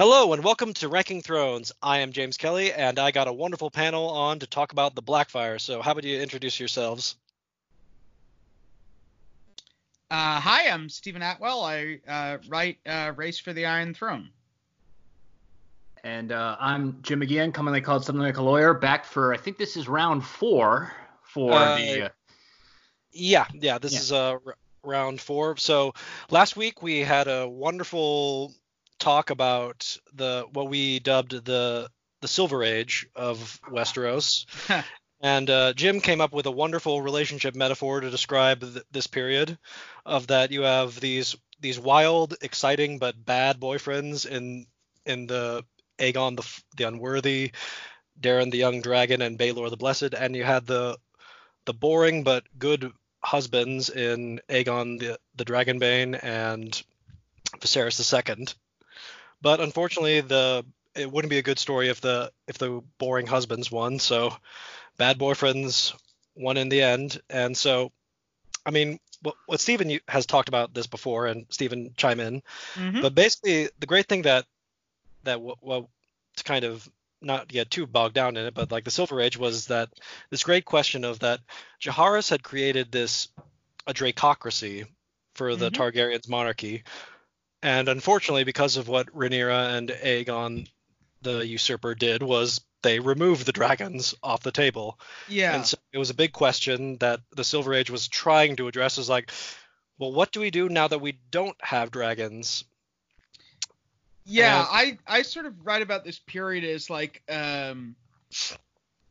Hello and welcome to Ranking Thrones. I am James Kelly and I got a wonderful panel on to talk about the Blackfyre. So, how about you introduce yourselves? Uh, hi, I'm Steven Attewell. I uh, write uh, Race for the Iron Throne. And uh, I'm Jim McGeehan, commonly called something like a lawyer, back for I think this is round four for Uh, the. Uh, Yeah, yeah, this Yeah. is uh, r- round four. So, last week we had a wonderful talk about the what we dubbed the the Silver Age of Westeros. And uh, Jim came up with a wonderful relationship metaphor to describe th- this period, of that you have these these wild, exciting but bad boyfriends in in the Aegon the the Unworthy, Daeron the Young Dragon, and Baelor the Blessed, and you had the the boring but good husbands in Aegon the the Dragonbane and Viserys II. But unfortunately, the it wouldn't be a good story if the if the boring husbands won. So bad boyfriends won in the end. And so, I mean, what, what Steven has talked about this before, and Steven chime in. Mhm. But basically, the great thing that that well to kind of not get too bogged down in it, but like the Silver Age was that this great question of that Jaehaerys had created this a dracocracy for the Mhm. Targaryen's monarchy, and unfortunately, because of what Rhaenyra and Aegon, the usurper, did was they removed the dragons off the table. Yeah. And so it was a big question that the Silver Age was trying to address. Is like, well, what do we do now that we don't have dragons? Yeah, And- I I sort of write about this period as like um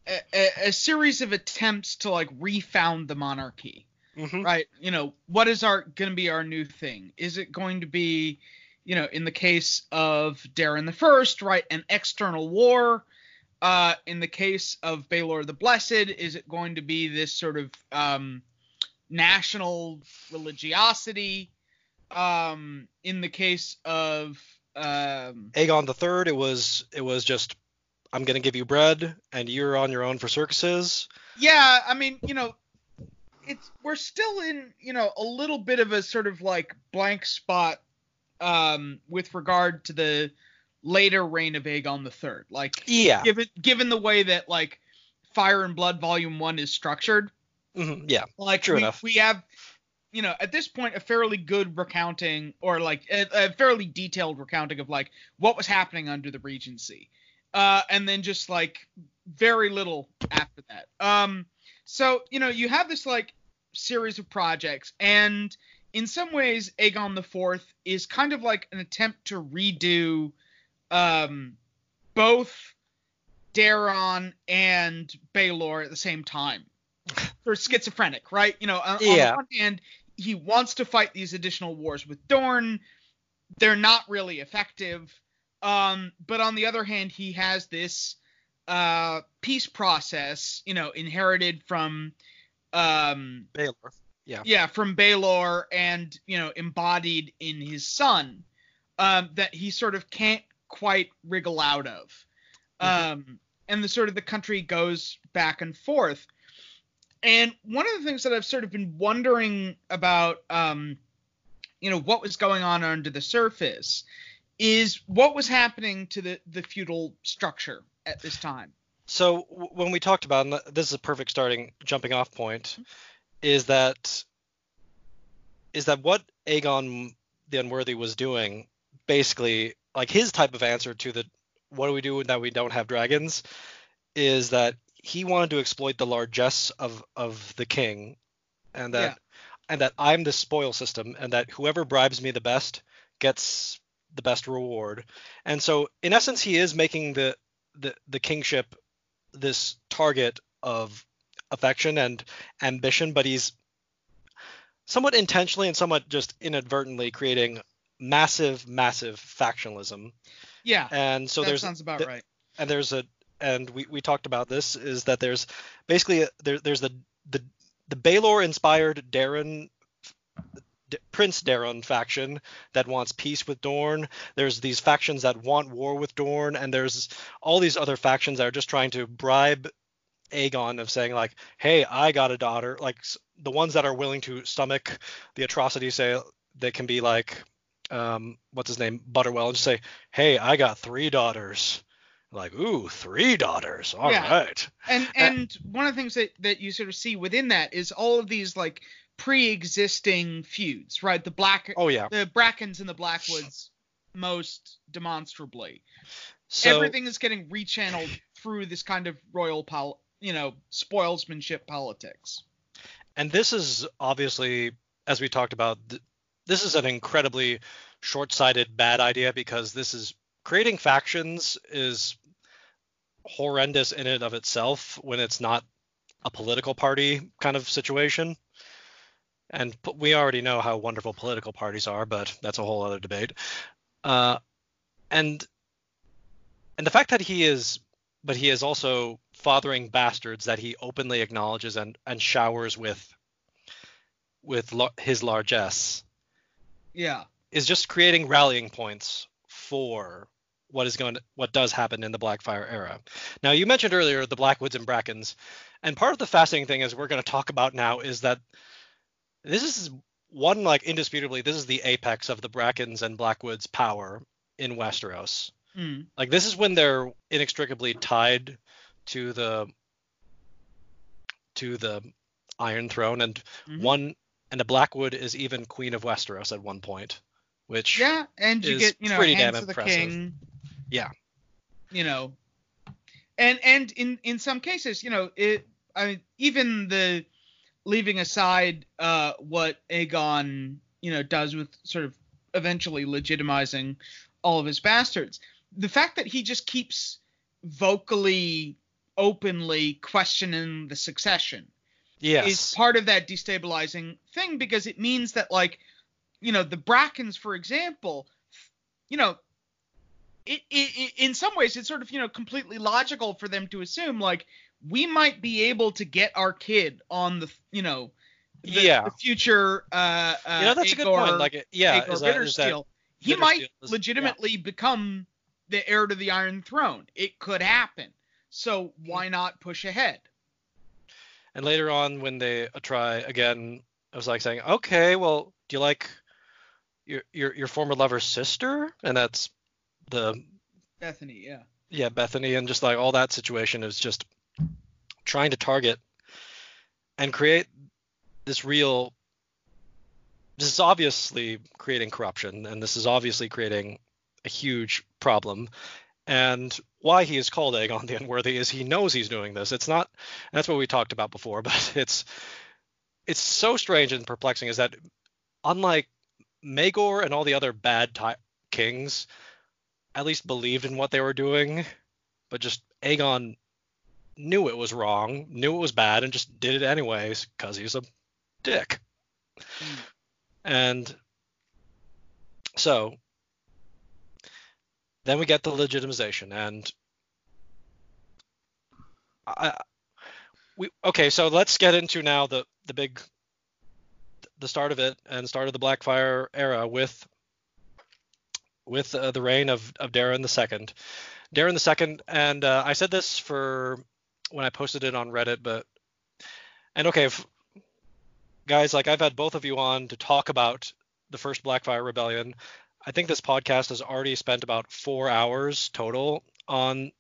a, a, a series of attempts to like refound the monarchy, Mm-hmm. right? You know, what is our going to be our new thing? Is it going to be, you know, in the case of Daeron the First, right, an external war? Uh, in the case of Baelor the Blessed, is it going to be this sort of um, national religiosity? Um, in the case of um, Aegon the Third, it was it was just I'm gonna give you bread and you're on your own for circuses. yeah, I mean, you know, it's we're still in, you know, a little bit of a sort of like blank spot um, with regard to the later reign of Aegon the Third. Like, Yeah. given given the way that like Fire and Blood Volume One is structured, hmm Yeah. like True we, enough. we have you know at this point a fairly good recounting or like a, a fairly detailed recounting of like what was happening under the regency uh and then just like very little after that um so you know you have this like series of projects and in some ways aegon the fourth is kind of like an attempt to redo um both Daeron and Baelor at the same time or schizophrenic, right? You know, on, on the one hand, he wants to fight these additional wars with Dorne. They're not really effective. Um, but on the other hand, he has this uh, peace process, you know, inherited from um, Baelor. Yeah. yeah, from Baelor and, you know, embodied in his son, um, that he sort of can't quite wriggle out of. Mhm. Um, and the sort of the country goes back and forth. And one of the things that I've sort of been wondering about, um, you know, what was going on under the surface is what was happening to the, the feudal structure at this time. So w- when we talked about, and this is a perfect starting jumping off point, mm-hmm. is that is that what Aegon the Unworthy was doing, basically, like his type of answer to the what do we do that we don't have dragons, is that he wanted to exploit the largesse of of the king, and that Yeah. and that I'm the spoil system, and that whoever bribes me the best gets the best reward. And so in essence, he is making the the the kingship this target of affection and ambition, but he's somewhat intentionally and somewhat just inadvertently creating massive, massive factionalism. Yeah, And so that there's sounds about th- right. and there's a and we, we talked about this is that there's basically a, there, there's the the the Baelor inspired Daeron D- Prince Daeron faction that wants peace with Dorne. There's these factions that want war with Dorne, and there's all these other factions that are just trying to bribe Aegon of saying like, "Hey, I got a daughter." Like the ones that are willing to stomach the atrocities, say they can be like, um, what's his name, Butterwell, and just say, "Hey, I got three daughters." Like, ooh, three daughters. All Yeah. right. And and one of the things that that you sort of see within that is all of these like pre-existing feuds, right? The black Oh yeah. the Brackens and the Blackwoods most demonstrably. So Everything is getting rechanneled through this kind of royal pol you know, spoilsmanship politics. and this is obviously, as we talked about, th- this is an incredibly short-sighted, bad idea because this is creating factions is horrendous in and of itself when it's not a political party kind of situation. And we already know how wonderful political parties are, but that's a whole other debate. Uh, and and the fact that he is, but he is also fathering bastards that he openly acknowledges and and showers with with lo- his largesse Yeah. is just creating rallying points for what is going to, what does happen in the Blackfyre era. Now you mentioned earlier the Blackwoods and Brackens, and part of the fascinating thing is we're going to talk about now is that this is one like indisputably this is the apex of the Brackens and Blackwoods power in Westeros. Mm. Like this is when they're inextricably tied to the to the Iron Throne, and Mhm. one and the Blackwood is even Queen of Westeros at one point, which Yeah, and you is get, you know, pretty hands damn the impressive. king. Yeah. You know. And and in in some cases, you know, it I mean even the leaving aside uh what Aegon, you know, does with sort of eventually legitimizing all of his bastards. The fact that he just keeps vocally openly questioning the succession yes, is part of that destabilizing thing because it means that like you know the brackens for example you know it, it, it in some ways it's sort of you know completely logical for them to assume like we might be able to get our kid on the you know the, Yeah. the future uh, uh you know that's a good point. Like it- yeah, is that, is that he might is- legitimately become the heir to the Iron Throne. It could happen. So why not push ahead? And later on, when they uh, try again, I was like saying, okay, well, do you like your your your former lover's sister? And that's the Bethany, yeah. yeah Bethany, and just like all that situation is just trying to target and create this real. This is obviously creating corruption, and this is obviously creating a huge problem. And why he is called Aegon the Unworthy is he knows he's doing this. It's not. That's what we talked about before, but it's it's so strange and perplexing. Is that unlike Maegor and all the other bad ti kings, at least believed in what they were doing, but just Aegon knew it was wrong, knew it was bad, and just did it anyways because he's a dick. Mm. And so then we get the legitimization, and I, we okay. So let's get into now the the big the start of it and start of the Blackfyre era with with uh, the reign of of Daeron II. Daeron the Second, and uh, I said this for when I posted it on Reddit, but and okay, if, guys, like I've had both of you on to talk about the first Blackfyre Rebellion. I think this podcast has already spent about four hours total on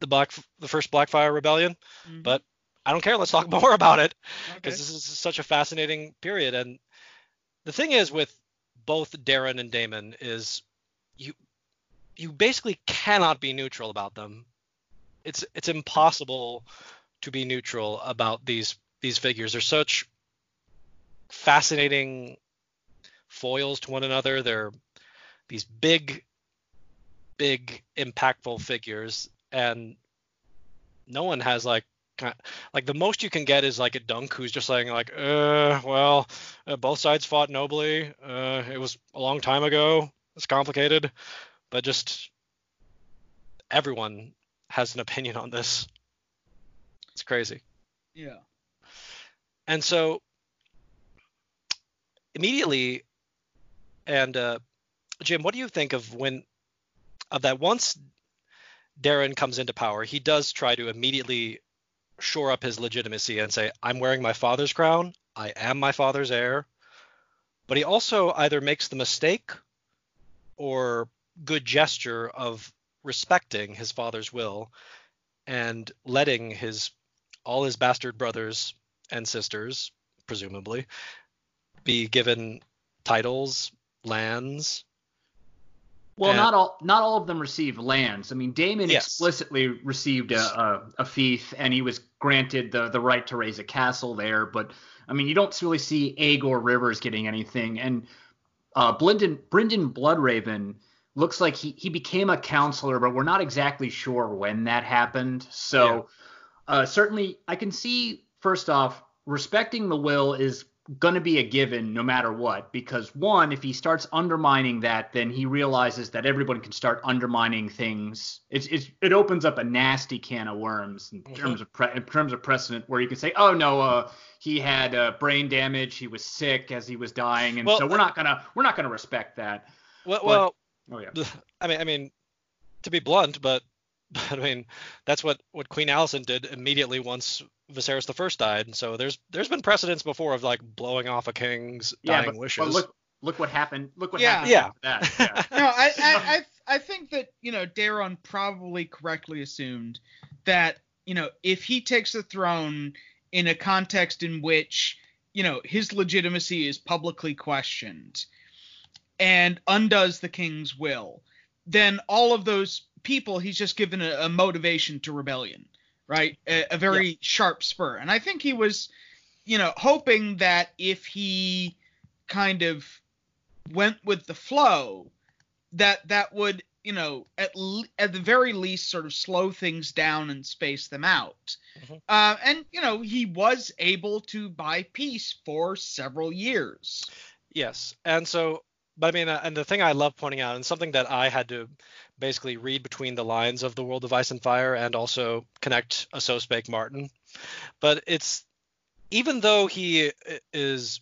the black the first Blackfyre Rebellion. Mhm. But I don't care. Let's talk more about it Okay. because this is such a fascinating period. And the thing is with both Daeron and Daemon is you you basically cannot be neutral about them. It's it's impossible to be neutral about these these figures. They're such fascinating foils to one another. They're these big big impactful figures and no one has like like the most you can get is like a dunk who's just saying like uh well uh, both sides fought nobly uh it was a long time ago it's complicated but just everyone has an opinion on this. It's crazy. Yeah. and so immediately and uh jim what do you think of when of that once daeron comes into power he does try to immediately shore up his legitimacy and say i'm wearing my father's crown. I am my father's heir. But he also either makes the mistake or good gesture of respecting his father's will and letting his all his bastard brothers and sisters, presumably, be given titles, lands. Well, And- not all not all of them received lands. I mean, Daemon Yes. explicitly received a, a, a fief, and he was granted the, the right to raise a castle there. But I mean, you don't really see Aegor Rivers getting anything. And uh, Blyndon, Brynden Bloodraven looks like he, he became a counselor, but we're not exactly sure when that happened. So uh, certainly, I can see first off, respecting the will is going to be a given no matter what because one if he starts undermining that then he realizes that everyone can start undermining things it's, it's it opens up a nasty can of worms in Mhm. terms of pre- in terms of precedent where you can say oh no uh, he had uh, brain damage he was sick as he was dying and Well, so we're not gonna we're not gonna respect that Well, But- well, oh yeah I mean, I mean, to be blunt, but, but I mean, that's what what Queen Alicent did immediately once Viserys the First died. So there's there's been precedents before of like blowing off a king's yeah dying but, wishes. but look look what happened look what Yeah. happened Yeah. after that yeah. no, I, I, I, I think that you know Daeron probably correctly assumed that you know if he takes the throne in a context in which you know his legitimacy is publicly questioned and undoes the king's will, then all of those people he's just given a, a motivation to rebellion, right? A, a very sharp spur, and I think he was, you know, hoping that if he kind of went with the flow that that would you know at le- at the very least sort of slow things down and space them out. Mhm. uh, and you know he was able to buy peace for several years. Yes, and so, but I mean, uh, and the thing I love pointing out, and something that I had to basically read between the lines of the World of Ice and Fire, and also connect a so spake Martin, but it's even though he is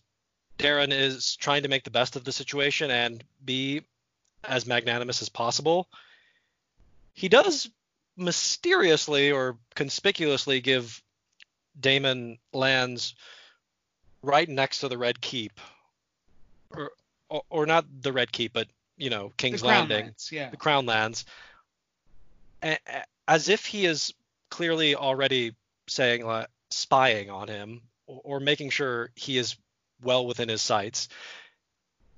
Daeron is trying to make the best of the situation and be as magnanimous as possible, he does mysteriously or conspicuously give Daemon lands right next to the Red Keep, or, or not the Red Keep, but you know King's the Landing, Lands, yeah. The Crown Lands, as if he is clearly already saying like spying on him or, or making sure he is well within his sights,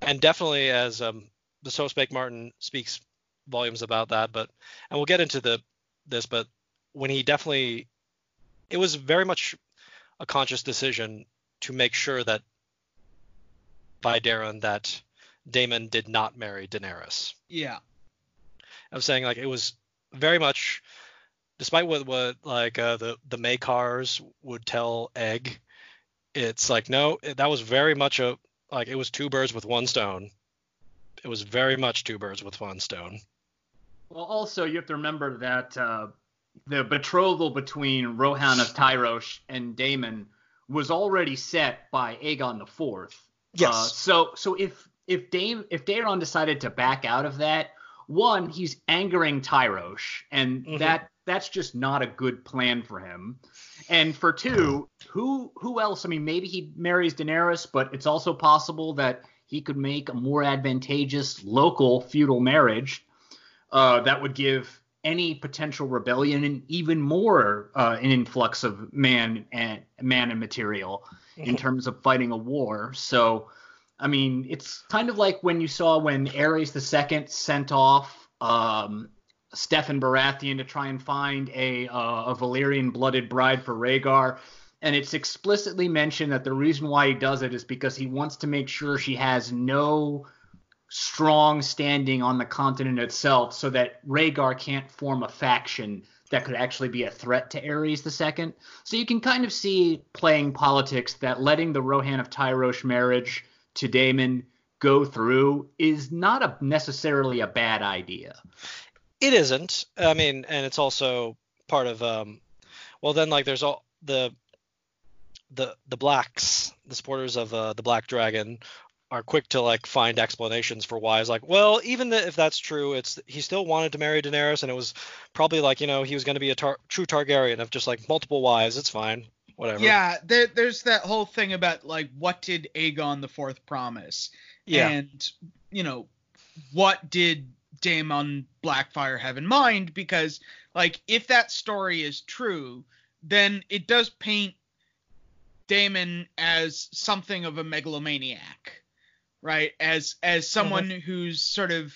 and definitely as um, the so spake Martin speaks volumes about that, but and we'll get into the this, but when he definitely, it was very much a conscious decision to make sure that by Daeron that Daemon did not marry Daenerys. yeah I'm saying like it was very much, despite what what like uh, the the Makars would tell Egg, it's like no, it, that was very much a like it was two birds with one stone. It was very much two birds with one stone. Well, also you have to remember that uh, the betrothal between Rohanne of Tyrosh and Daemon was already set by Aegon the Fourth. Yes. Uh, so so if if Dame if Daeron decided to back out of that, one he's angering Tyrosh, and Mhm. that that's just not a good plan for him. And for two, who who else? I mean, maybe he marries Daenerys, but it's also possible that he could make a more advantageous local feudal marriage uh, that would give any potential rebellion and even more uh, an influx of man and man and material in terms of fighting a war. So, I mean, it's kind of like when you saw when Aerys II sent off um, Steffon Baratheon to try and find a uh, a Valyrian blooded bride for Rhaegar. And it's explicitly mentioned that the reason why he does it is because he wants to make sure she has no strong standing on the continent itself so that Rhaegar can't form a faction that could actually be a threat to Aerys II. So you can kind of see playing politics that letting the Rohanne of Tyrosh marriage to Daemon go through is not a necessarily a bad idea. It isn't. I mean, and it's also part of um well then like there's all the the the blacks, the supporters of uh, the Black Dragon are quick to like find explanations for why. It's like, well, even th- if that's true, it's he still wanted to marry Daenerys and it was probably like, you know, he was going to be a tar- true Targaryen of just like multiple wives. It's fine. Whatever. yeah there, there's that whole thing about like what did aegon the fourth promise Yeah. and you know what did Daemon Blackfyre have in mind? Because like if that story is true, then it does paint Daemon as something of a megalomaniac, right? As as someone mm-hmm. who's sort of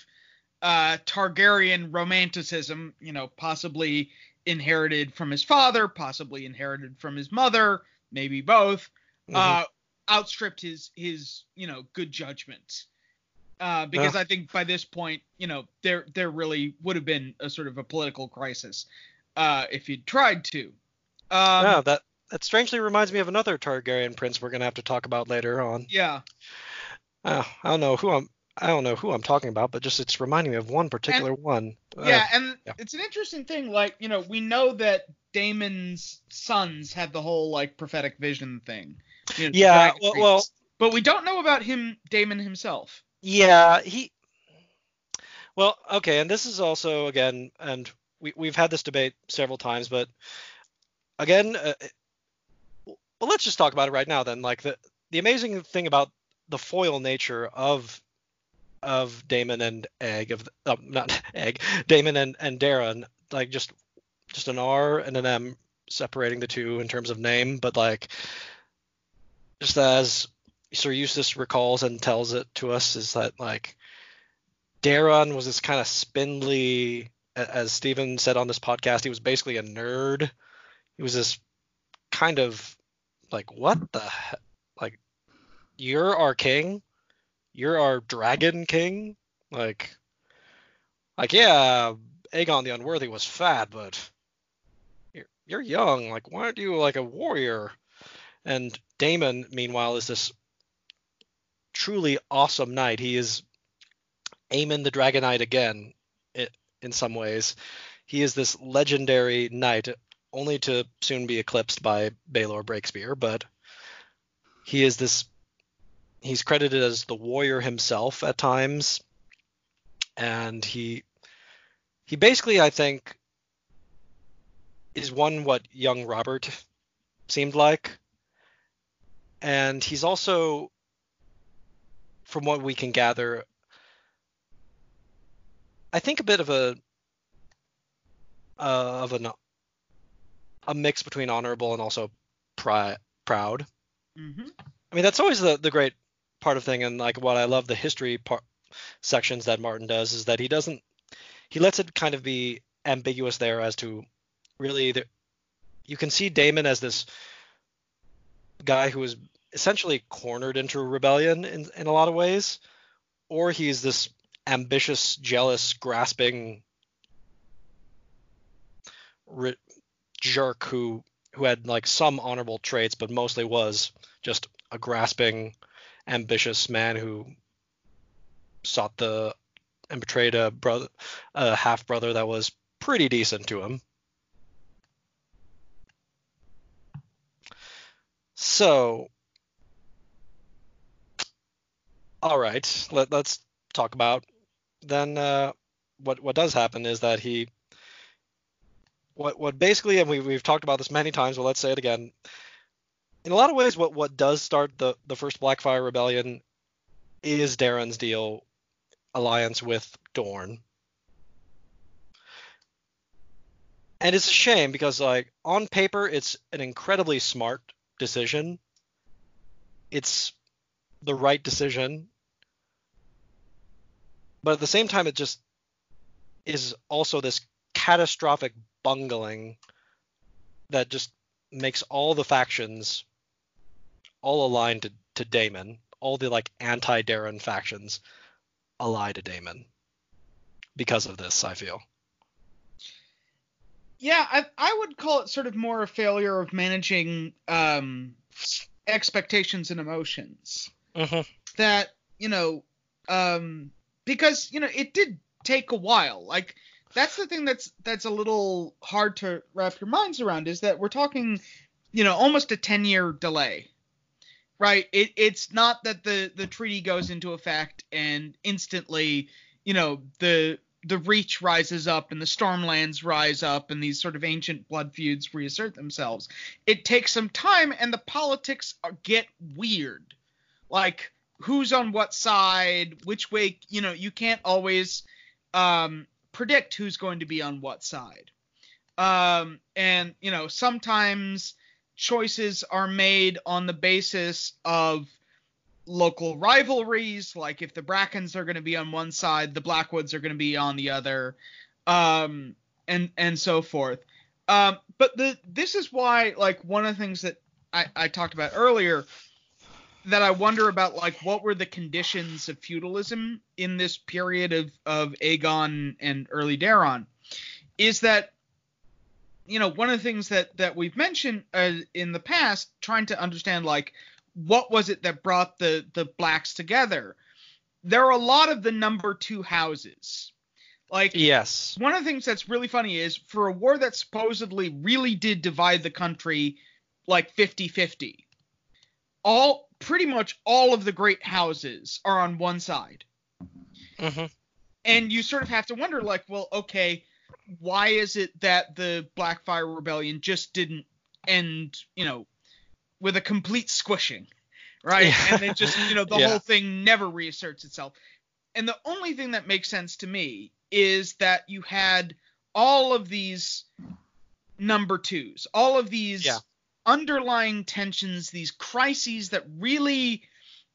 uh, Targaryen romanticism, you know, possibly inherited from his father, possibly inherited from his mother, maybe both, mm-hmm. uh, outstripped his his you know good judgment. Uh, because I think by this point, you know, there there really would have been a sort of a political crisis uh, if he'd tried to. Um, yeah, that that strangely reminds me of another Targaryen prince we're gonna have to talk about later on. Yeah. Uh, I don't know who I'm. I don't know who I'm talking about, but just it's reminding me of one particular and, one. Yeah, uh, and yeah. it's an interesting thing. Like, you know, we know that Daemon's sons had the whole like prophetic vision thing. You know, yeah, well, well, but we don't know about him, Daemon himself. Yeah, he. Well, okay, and this is also again, and we we've had this debate several times, but again, uh, well, let's just talk about it right now. Then, like the the amazing thing about the foil nature of of Daemon and Egg of uh, not Egg, Daemon and and Daeron, like just just an R and an M separating the two in terms of name, but like just as Sir Eustace recalls and tells it to us is that like Daeron was this kind of spindly, as Steven said on this podcast, he was basically a nerd. He was this kind of like what the you're our king you're our dragon king. Like, like yeah, Aegon the Unworthy was fat, but you're, you're young. Like, why aren't you like a warrior? And Daemon, meanwhile, is this truly awesome knight. He is Aemon the Dragon Knight again, in some ways. He is this legendary knight, only to soon be eclipsed by Baelor Breakspear, but he is this he's credited as the warrior himself at times, and he he basically I think is one what young Robert seemed like, and he's also, from what we can gather, I think a bit of a uh, of a a mix between honorable and also pri- proud. Mm-hmm. I mean, that's always the the great part of thing and like what I love the history part sections that Martin does is that he doesn't he lets it kind of be ambiguous there as to really the, you can see Daemon as this guy who is essentially cornered into rebellion in, in a lot of ways or he's this ambitious jealous grasping ri- jerk who who had like some honorable traits but mostly was just a grasping ambitious man who sought the and betrayed a brother, a half brother that was pretty decent to him. So, all right, let, us talk about then. Uh, what what does happen is that he, what what basically, and we we've talked about this many times, but let's say it again in a lot of ways, what what does start the the first Blackfyre Rebellion is Darren's deal alliance with Dorne. And it's a shame because like on paper it's an incredibly smart decision. It's the right decision. But at the same time it just is also this catastrophic bungling that just makes all the factions all aligned to, to Daemon. All the like anti Daeron factions ally to Daemon because of this. I feel. Yeah, I I would call it sort of more a failure of managing um, expectations and emotions. Mm-hmm. That you know, um, because you know it did take a while. Like that's the thing that's that's a little hard to wrap your minds around is that we're talking, you know, almost a ten year delay right? It, it's not that the the treaty goes into effect and instantly, you know, the the reach rises up and the stormlands rise up and these sort of ancient blood feuds reassert themselves. It takes some time and the politics are, get weird. Like who's on what side, which way, you know, you can't always um, predict who's going to be on what side. Um, and, you know, sometimes choices are made on the basis of local rivalries, like if the Brackens are going to be on one side, the Blackwoods are going to be on the other, um, and and so forth. Um, but the this is why like one of the things that I, I talked about earlier that I wonder about like what were the conditions of feudalism in this period of of Aegon and early Daeron is that you know one of the things that that we've mentioned uh, in the past trying to understand like what was it that brought the the blacks together? There are a lot of the number 2 houses. Like yes. one of the things that's really funny is for a war that supposedly really did divide the country like 50-50 all pretty much all of the great houses are on one side. Hmm and you sort of have to wonder like well okay why is it that the blackfyre rebellion just didn't end you know with a complete squishing right Yeah. and then just you know the Yeah. whole thing never reasserts itself and the only thing that makes sense to me is that you had all of these number twos all of these Yeah. underlying tensions these crises that really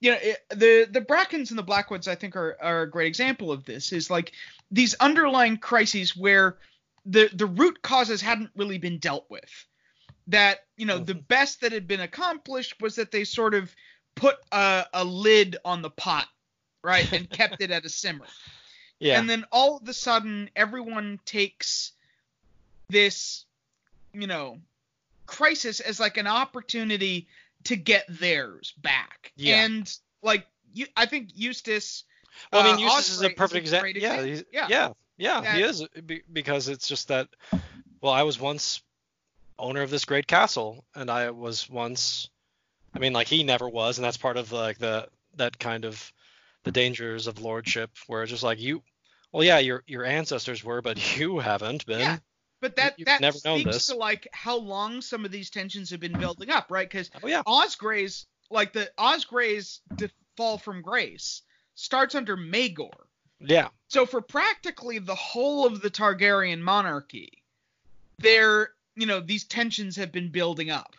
you know it, the the brackens and the blackwoods i think are, are a great example of this is like these underlying crises where the the root causes hadn't really been dealt with. That you know the mm-hmm. best that had been accomplished was that they sort of put a, a lid on the pot right and kept it at a simmer. Yeah. And then all of a sudden everyone takes this you know crisis as like an opportunity to get theirs back. Yeah. and like you i think eustace Well, I uh, mean, Eustace is a perfect example. Yeah, Yeah. yeah, yeah, That- he is because it's just that. Well, I was once owner of this great castle, and I was once. I mean, like he never was, and that's part of like the that kind of the dangers of lordship, where it's just like you. Well, yeah, your your ancestors were, but you haven't been. Yeah. but that you've that speaks to like how long some of these tensions have been building up right because Oh yeah. osgrey's like the osgrey's de- fall from grace starts under Maegor. Yeah. So for practically the whole of the Targaryen monarchy, there, you know, these tensions have been building up.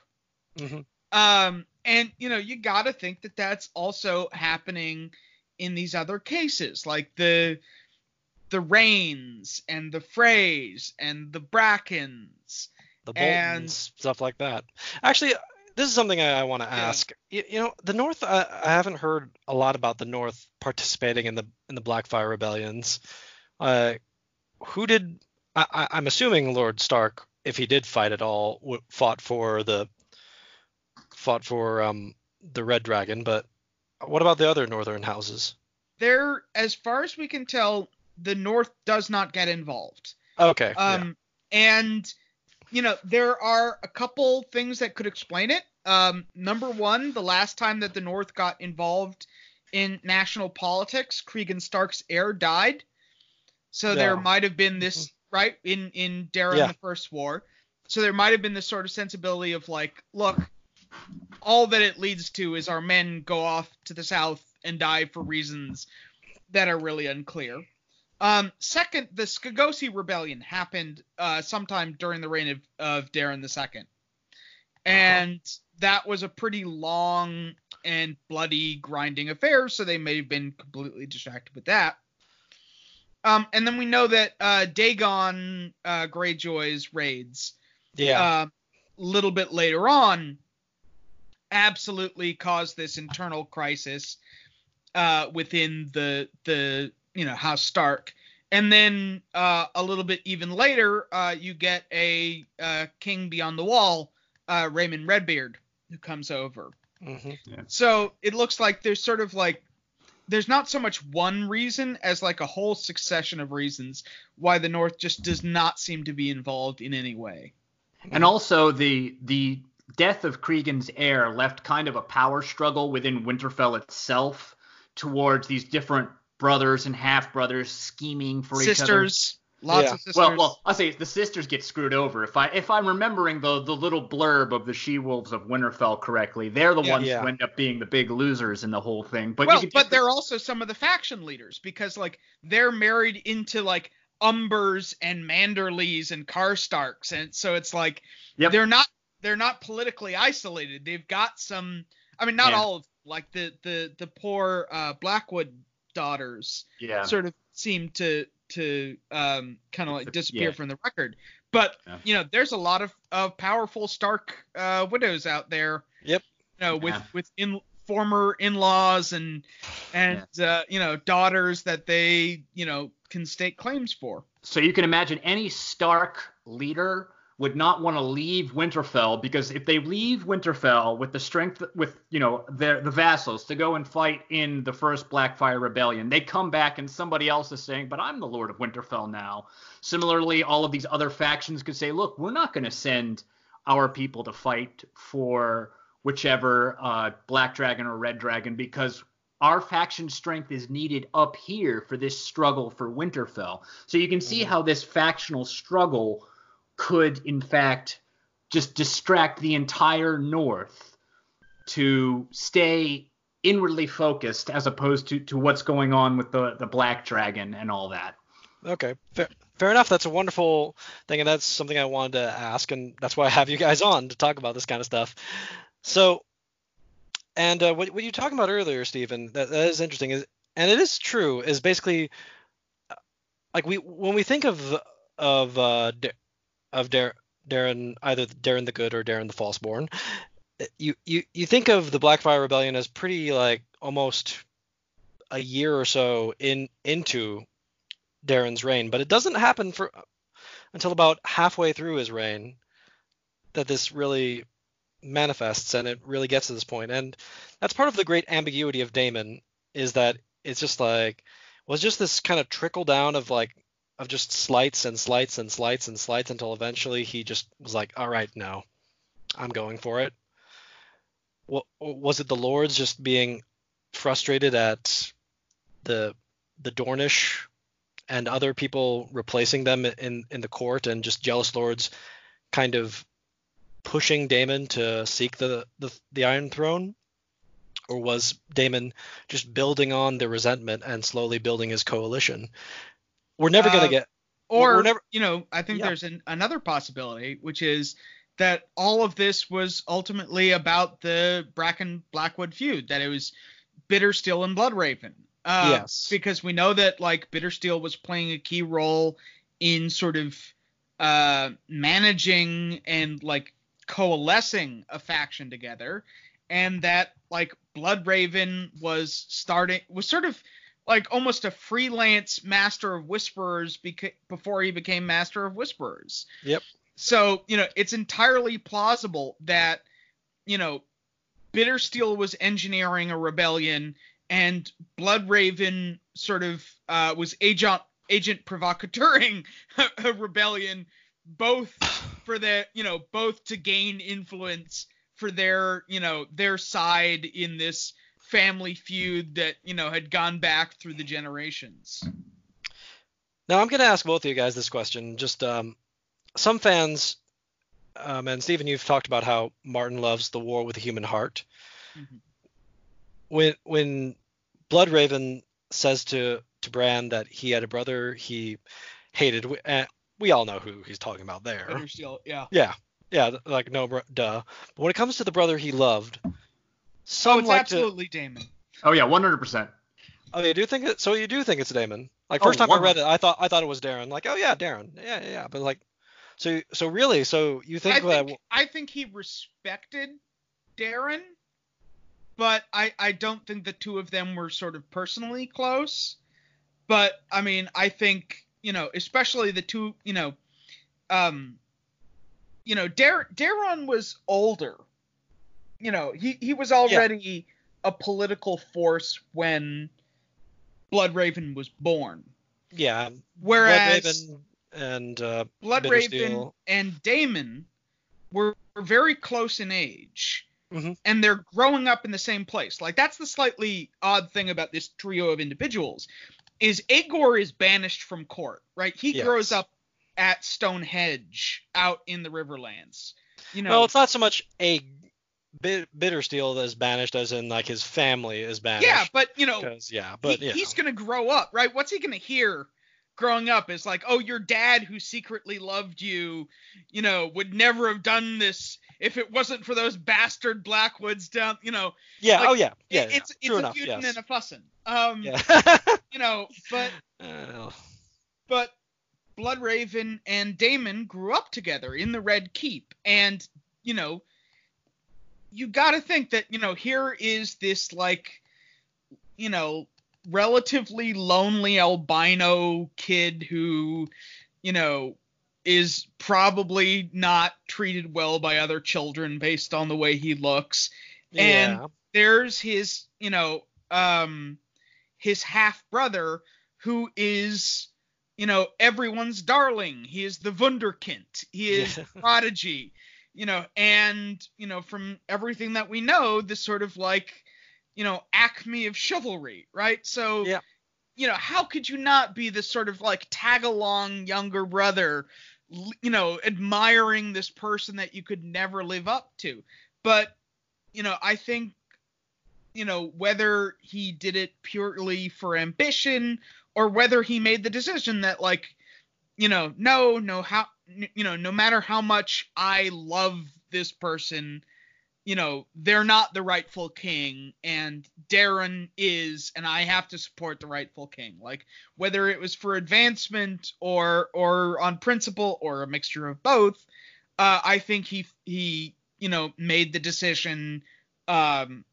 Mm-hmm. Um, and you know, you got to think that that's also happening in these other cases, like the the Rains and the Freys and the Brackens. The And- Boltons, stuff like that. Actually, this is something I, I want to Yeah. ask. You, you know, the North. I, I haven't heard a lot about the North participating in the in the Blackfyre rebellions. Uh, who did? I, I'm assuming Lord Stark, if he did fight at all, w- fought for the fought for um the Red Dragon. But what about the other Northern houses? There, as far as we can tell, the North does not get involved. Okay. yeah. Um, and you know there are a couple things that could explain it. Um, number one, the last time that the North got involved in national politics, Cregan Stark's heir died, so there might have been this right in in Daeron Yeah. the First War. So there might have been this sort of sensibility of like, look, all that it leads to is our men go off to the south and die for reasons that are really unclear. Um, second, the Skagosi rebellion happened uh, sometime during the reign of, of Daeron II. And that was a pretty long and bloody, grinding affair, so they may have been completely distracted with that. Um, and then we know that uh, Dagon uh, Greyjoy's raids yeah. a little bit later on absolutely caused this internal crisis uh, within the the you know House Stark. And then uh, a little bit even later, uh, you get a uh, king beyond the wall, uh, Raymun Redbeard, who comes over. hmm So it looks like there's sort of like there's not so much one reason as like a whole succession of reasons why the North just does not seem to be involved in any way. And also the the death of Cregan's heir left kind of a power struggle within Winterfell itself towards these different brothers and half brothers scheming for each other. Sisters, Lots Yeah. of sisters. Well, well, I'll say the sisters get screwed over. If I if I'm remembering the the little blurb of the she wolves of Winterfell correctly, they're the Yeah. ones Yeah. who end up being the big losers in the whole thing. But well, but just- they're also some of the faction leaders because like they're married into like Umbers and Manderleys and Karstarks, and so it's like Yep. they're not they're not politically isolated. They've got some. I mean, not Yeah. all of like the the the poor uh, Blackwood daughters yeah. sort of seem to to um, kind of like disappear Yeah. from the record. But Yeah. you know, there's a lot of, of powerful Stark uh, widows out there. Yep. You know, with Yeah. with in former in-laws and and uh, you know daughters that they you know can stake claims for. So you can imagine any Stark leader would not want to leave Winterfell because if they leave Winterfell with the strength with you know their the vassals to go and fight in the first Blackfyre rebellion, they come back and somebody else is saying, "But I'm the Lord of Winterfell now." Similarly, all of these other factions could say, "Look, we're not going to send our people to fight for whichever uh, Black Dragon or Red Dragon because our faction strength is needed up here for this struggle for Winterfell. So you can see how this factional struggle could, in fact, just distract the entire North to stay inwardly focused as opposed to, to what's going on with the, the Black Dragon and all that. Okay, fair, fair enough. That's a wonderful thing, and that's something I wanted to ask, and that's why I have you guys on to talk about this kind of stuff. So, and uh, what, what you talking about earlier, Steven, that, that is interesting, is, and it is true, is basically uh, like we when we think of of uh, of Dar- Daeron, either Daeron the Good or Daeron the Falseborn, you you you think of the Blackfyre Rebellion as pretty like almost a year or so in into Daeron's reign, but it doesn't happen for until about halfway through his reign that this really manifests and it really gets to this point. And that's part of the great ambiguity of Daemon is that it's just like was just this kind of trickle down of like of just slights and slights and slights and slights until eventually he just was like, all right, no, I'm going for it. What was it? The Lords just being frustrated at the the Dornish and other people replacing them in in the court and just jealous lords kind of pushing Daemon to seek the the, the Iron Throne or was Daemon just building on the resentment and slowly building his coalition we're never going Uh, to get Or never you know, I think Yeah. there's an, another possibility, which is that all of this was ultimately about the Bracken Blackwood feud. That it was Bittersteel and Bloodraven. Uh, Yes. Because we know that like Bittersteel was playing a key role in sort of uh, managing and like coalescing a faction together, and that like Bloodraven was starting was sort of like almost a freelance master of whisperers beca- before he became master of whisperers. Yep. So, you know, it's entirely plausible that, you know, Bittersteel was engineering a rebellion and Bloodraven sort of uh, was agent agent provocateuring a, a rebellion both for the, you know, both to gain influence for their, you know, their side in this family feud that you know had gone back through the generations. Now I'm going to ask both of you guys this question. Just um, some fans, um, and Steven, you've talked about how Martin loves the war with a human heart. Mhm. When when Bloodraven says to to Bran that he had a brother he hated, we, uh, we all know who he's talking about there. Bittersteel, yeah. Yeah, yeah, like no, duh. But when it comes to the brother he loved, some Oh, it's like absolutely Daemon. Oh yeah, 100%. to. Oh, you do think it? So you do think it's Daemon? Like Oh, first time I read it, I thought I thought it was Daeron. Like, oh yeah, Daeron. Yeah, yeah, yeah. But like, so so really, so you think, I that? think I think he respected Daeron, but I I don't think the two of them were sort of personally close. But I mean, I think you know, especially the two, you know, um, you know, Dar- Daeron was older. You know, he he was already a political force when Bloodraven was born. yeah, Whereas Bloodraven and uh, Bloodraven Bittersteel. and Daemon were, were very close in age, Mhm. and they're growing up in the same place. Like that's the slightly odd thing about this trio of individuals, is Aegor is banished from court, right? He Yes. grows up at Stone Hedge out in the Riverlands. You know, Well, it's not so much a bit, Bittersteel that is banished as in like his family is banished. yeah, but you know, yeah, but he- he's gonna grow up, right? What's he gonna hear growing up? Is like, oh, your dad who secretly loved you, you know, would never have done this if it wasn't for those bastard Blackwoods down, you know. yeah, like, oh yeah, yeah, it- yeah. it's it's True a enough, feuding yes. and a fussing. Um, yeah. you know, but Uh, but Bloodraven and Daemon grew up together in the Red Keep, and you know, you got to think that you know here is this like, you know, relatively lonely albino kid who, you know, is probably not treated well by other children based on the way he looks. And yeah. there's his, you know, um, his half brother who is, you know, everyone's darling. He is the Wunderkind. He is Yeah. prodigy, you know, and you know from everything that we know, this sort of like, you know, acme of chivalry, right? So, Yeah. you know, how could you not be this sort of like tag along younger brother, you know, admiring this person that you could never live up to? But, you know, I think you know whether he did it purely for ambition or whether he made the decision that like you know no no how you know no matter how much i love this person you know they're not the rightful king and daeron is and i have to support the rightful king. Like whether it was for advancement or or on principle or a mixture of both uh i think he he you know made the decision um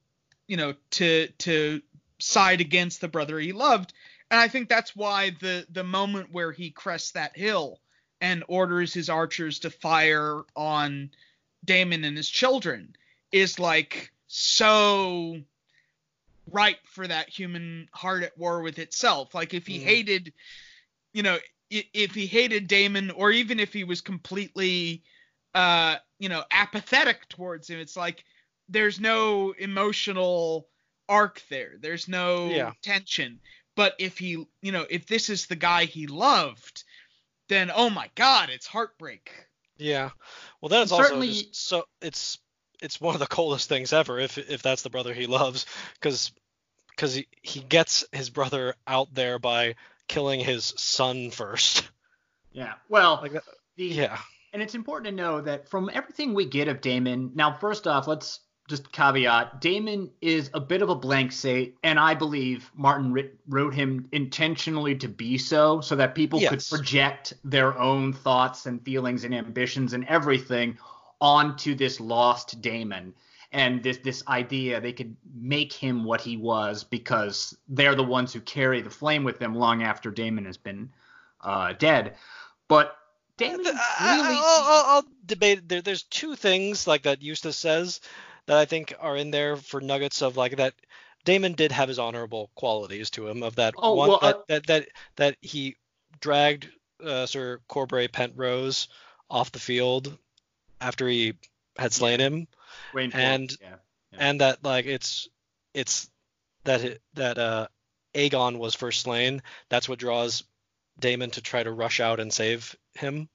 you know to to side against the brother he loved. And i think that's why the the moment where he crests that hill and orders his archers to fire on Daemon and his children is like so ripe for that human heart at war with itself like if he Mm. hated you know if he hated Daemon or even if he was completely uh you know apathetic towards him it's like there's no emotional arc there there's no Yeah. tension but if he you know if this is the guy he loved then oh my god it's heartbreak Yeah. Well, that is And also certainly- just so it's it's one of the coldest things ever if if that's the brother he loves because because he, he gets his brother out there by killing his son first. Yeah. Well, Like that- the, Yeah. And it's important to know that from everything we get of Daemon, now first off, let's just caveat: Daemon is a bit of a blank slate, and I believe Martin writ- wrote him intentionally to be so, so that people could project their own thoughts and feelings and ambitions and everything onto this lost Daemon. And this this idea they could make him what he was because they're the ones who carry the flame with them long after Daemon has been uh, dead. But Daemon I- will I'll debate. There, there's two things like that Eustace says that I think are in there for nuggets of like that. Daemon did have his honorable qualities to him. Of that Oh, one well, that, uh, that that that he dragged uh, Sir Corbray Pentrose off the field after he had slain him, Gwayne and- yeah. Yeah. and that like it's it's that it, that uh Aegon was first slain. That's what draws Daemon to try to rush out and save him.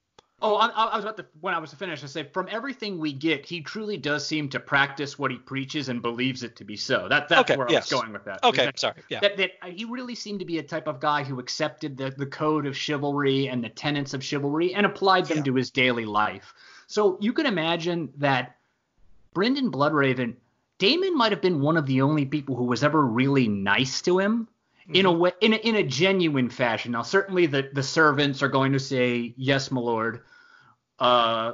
Oh, I, I was about to when I was to finish. I say from everything we get, he truly does seem to practice what he preaches and believes it to be so. That that's Okay, where I was going with that. Okay, That, sorry. Yeah. that, that he really seemed to be a type of guy who accepted the, the code of chivalry and the tenets of chivalry and applied them Yeah. to his daily life. So you can imagine that Brynden Bloodraven, Daemon might have been one of the only people who was ever really nice to him in a mm-hmm. way in a, in a genuine fashion. Now certainly the the servants are going to say yes, my lord, uh,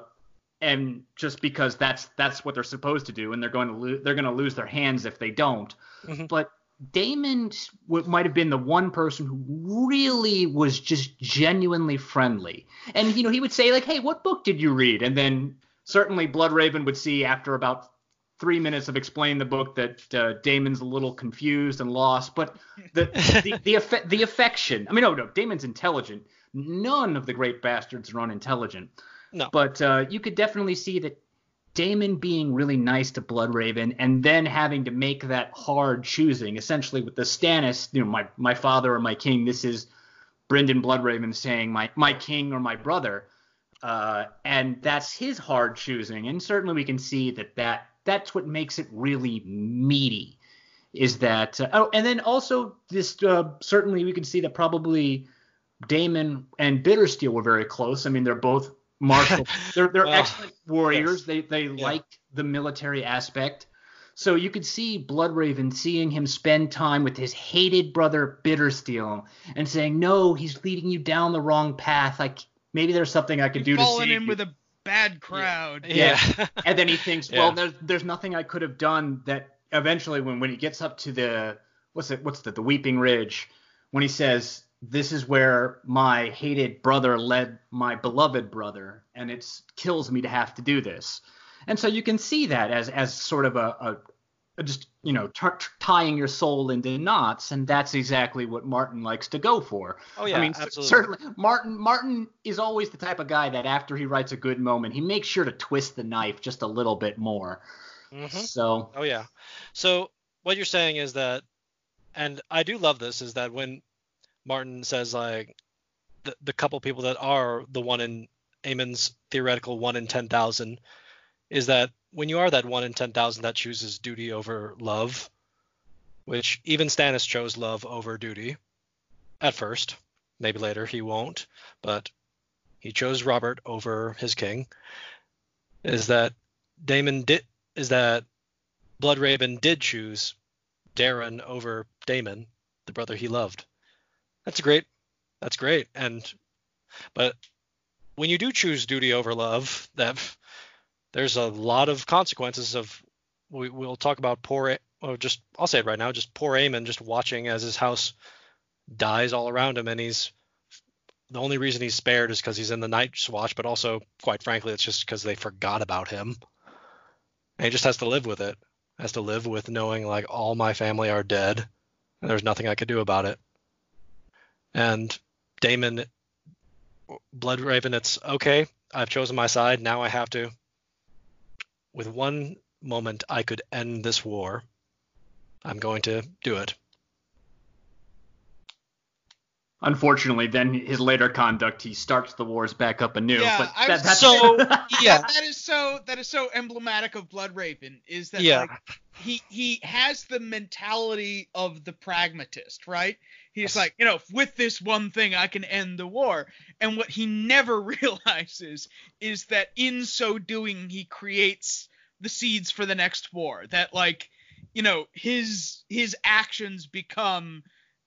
and just because that's that's what they're supposed to do, and they're going to lo- they're going to lose their hands if they don't. Mhm. But Daemon might have been the one person who really was just genuinely friendly, and you know he would say like, "Hey, what book did you read?" And then certainly Bloodraven would see after about three minutes of explaining the book that uh, Daemon's a little confused and lost, but the the the, the affection. I mean, no, no, Daemon's intelligent. None of the great bastards are unintelligent. No. But uh, you could definitely see that Daemon being really nice to Bloodraven and then having to make that hard choosing, essentially with the Stannis, you know, my my father or my king. This is Brynden Bloodraven saying my my king or my brother, uh, and that's his hard choosing. And certainly we can see that that that's what makes it really meaty. Is that uh, oh, and then also this uh, certainly we can see that probably Daemon and Bittersteel were very close. I mean, they're both martial. they're they're Oh, excellent warriors. yes. They they Yeah. like the military aspect. So you could see Bloodraven seeing him spend time with his hated brother Bittersteel and saying, "No, he's leading you down the wrong path. Like maybe there's something I could do You've to fallen save in you." with a bad crowd. Yeah. and then he thinks, Yeah. well, there's there's nothing I could have done that eventually when when he gets up to the what's it what's the the Weeping Ridge when he says this is where my hated brother led my beloved brother and it kills me to have to do this. And so you can see that as as sort of a, a, just you know t- t- tying your soul into knots and that's exactly what Martin likes to go for. oh yeah, I mean, absolutely. certainly Martin Martin is always the type of guy that after he writes a good moment, he makes sure to twist the knife just a little bit more. Mhm. So Oh yeah. So what you're saying is that, and I do love this, is that when Martin says like the the couple people that are the one in Aemon's theoretical one in ten thousand, is that when you are that one in ten thousand that chooses duty over love, which even Stannis chose love over duty at first, maybe later he won't, but he chose Robert over his king. Is that Daemon did is that Bloodraven did choose Daeron over Daemon, the brother he loved. That's great. That's great. And but when you do choose duty over love, that there's a lot of consequences of we, we'll talk about poor or just I'll say it right now, just poor Aemon just watching as his house dies all around him and he's the only reason he's spared is because he's in the Night's Watch, but also, quite frankly, it's just because they forgot about him. And he just has to live with it. Has to live with knowing like all my family are dead, and there's nothing I could do about it. And Daemon, Bloodraven, it's okay. I've chosen my side. Now I have to. With one moment, I could end this war. I'm going to do it. unfortunately, then his later conduct, he starts the wars back up anew. Yeah, but I that, was- that's So yeah, That, that is so that is so emblematic of Bloodraven is that Yeah. like he he has the mentality of the pragmatist, right? He's like, you know, with this one thing I can end the war. And what he never realizes is that in so doing he creates the seeds for the next war. That like, you know, his his actions become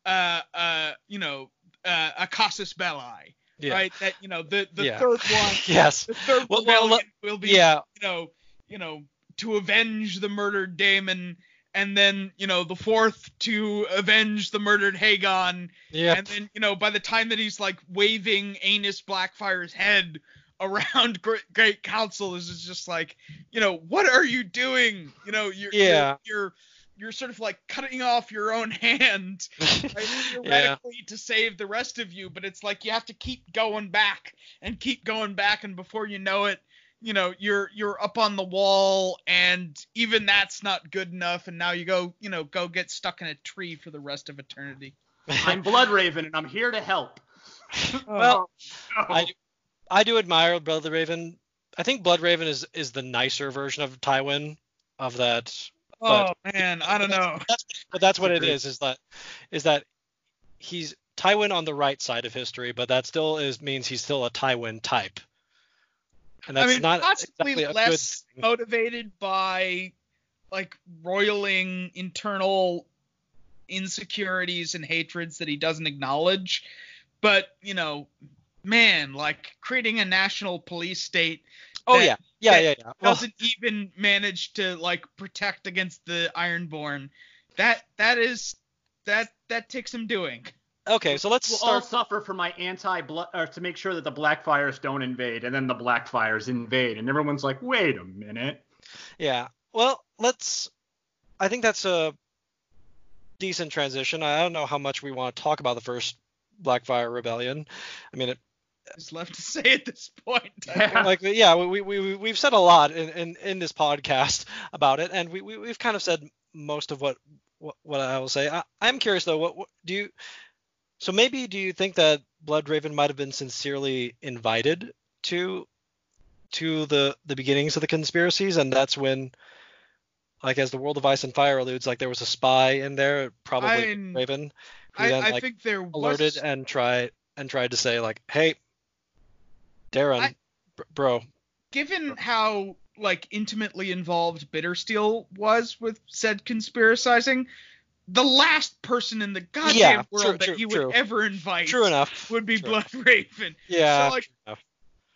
uh uh you know uh, a casus belli, yeah. right? That you know the the Yeah. third one yes. the third well, well, will be Yeah. you know you know to avenge the murdered Daemon and then you know the fourth to avenge the murdered Haegon Yeah. and then you know by the time that he's like waving Aenys Blackfyre's head around Great, Great Council is just like you know what are you doing you know you're Yeah. you're, you're you're sort of like cutting off your own hand right, yeah. theoretically to save the rest of you, but it's like you have to keep going back and keep going back, and before you know it, you know you're you're up on the wall, and even that's not good enough, and now you go you know go get stuck in a tree for the rest of eternity. I'm Bloodraven and I'm here to help. Oh. Well, Oh, I do, I do admire Bloodraven. I think Bloodraven is is the nicer version of Tywin of that. oh man, I don't know. That's but that's what it is. Is that is that he's Tywin on the right side of history, but that still is means he's still a Tywin type. And that's I mean, not possibly exactly less motivated by like roiling internal insecurities and hatreds that he doesn't acknowledge. But, you know, man, like creating a national police state Oh that- yeah, yeah, yeah, yeah. Well, doesn't even manage to like protect against the Ironborn. That that is that that takes some doing. Okay, so let's We'll all suffer for my anti blood or to make sure that the Blackfyres don't invade, and then the Blackfyres invade, and everyone's like, wait a minute. Yeah. Well, let's. I think that's a decent transition. I don't know how much we want to talk about the first Blackfyre Rebellion. I mean, it, is left to say at this point. like yeah, we we we've said a lot in in, in this podcast about it, and we, we we've kind of said most of what what, what I will say. I, I'm curious though, what, what do you? So maybe do you think that Bloodraven might have been sincerely invited to to the the beginnings of the conspiracies, and that's when, like as the World of Ice and Fire alludes, like there was a spy in there, probably I- Raven, who I, then I like think there was alerted and tried and tried to say like, hey, Daeron, I- bro, given how like intimately involved Bittersteel was with said conspiracizing, the last person in the goddamn Yeah, world true, that true, he would true. ever invite true enough. would be True. Bloodraven. Yeah. So, like, true enough.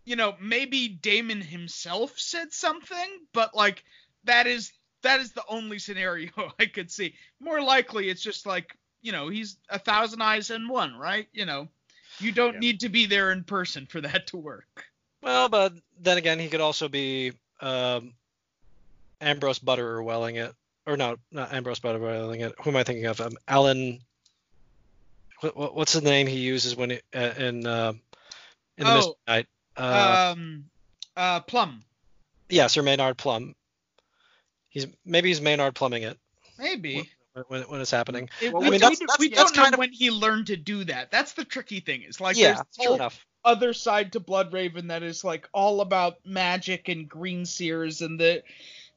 You know, maybe Daemon himself said something, but like that is that is the only scenario I could see. More likely, it's just like you know he's a thousand eyes in one, right? You know, you don't Yeah. need to be there in person for that to work. Well, but then again, he could also be um, Ambrose Butterer welling it, or no, not Ambrose it. Who am I thinking of? Um, Alan. What, what, what's the name he uses when it, uh, in uh, in the Oh? Uh, um, uh, Plum, yeah, Sir Maynard Plum. He's maybe he's Maynard plumbing it maybe. when, when, when it's happening. It- Well, we I mean, don't, that's- that's- we that's don't know of- when he learned to do that. That's the tricky thing. Is like yeah, there's whole enough. other side to Bloodraven that is like all about magic and green seers and the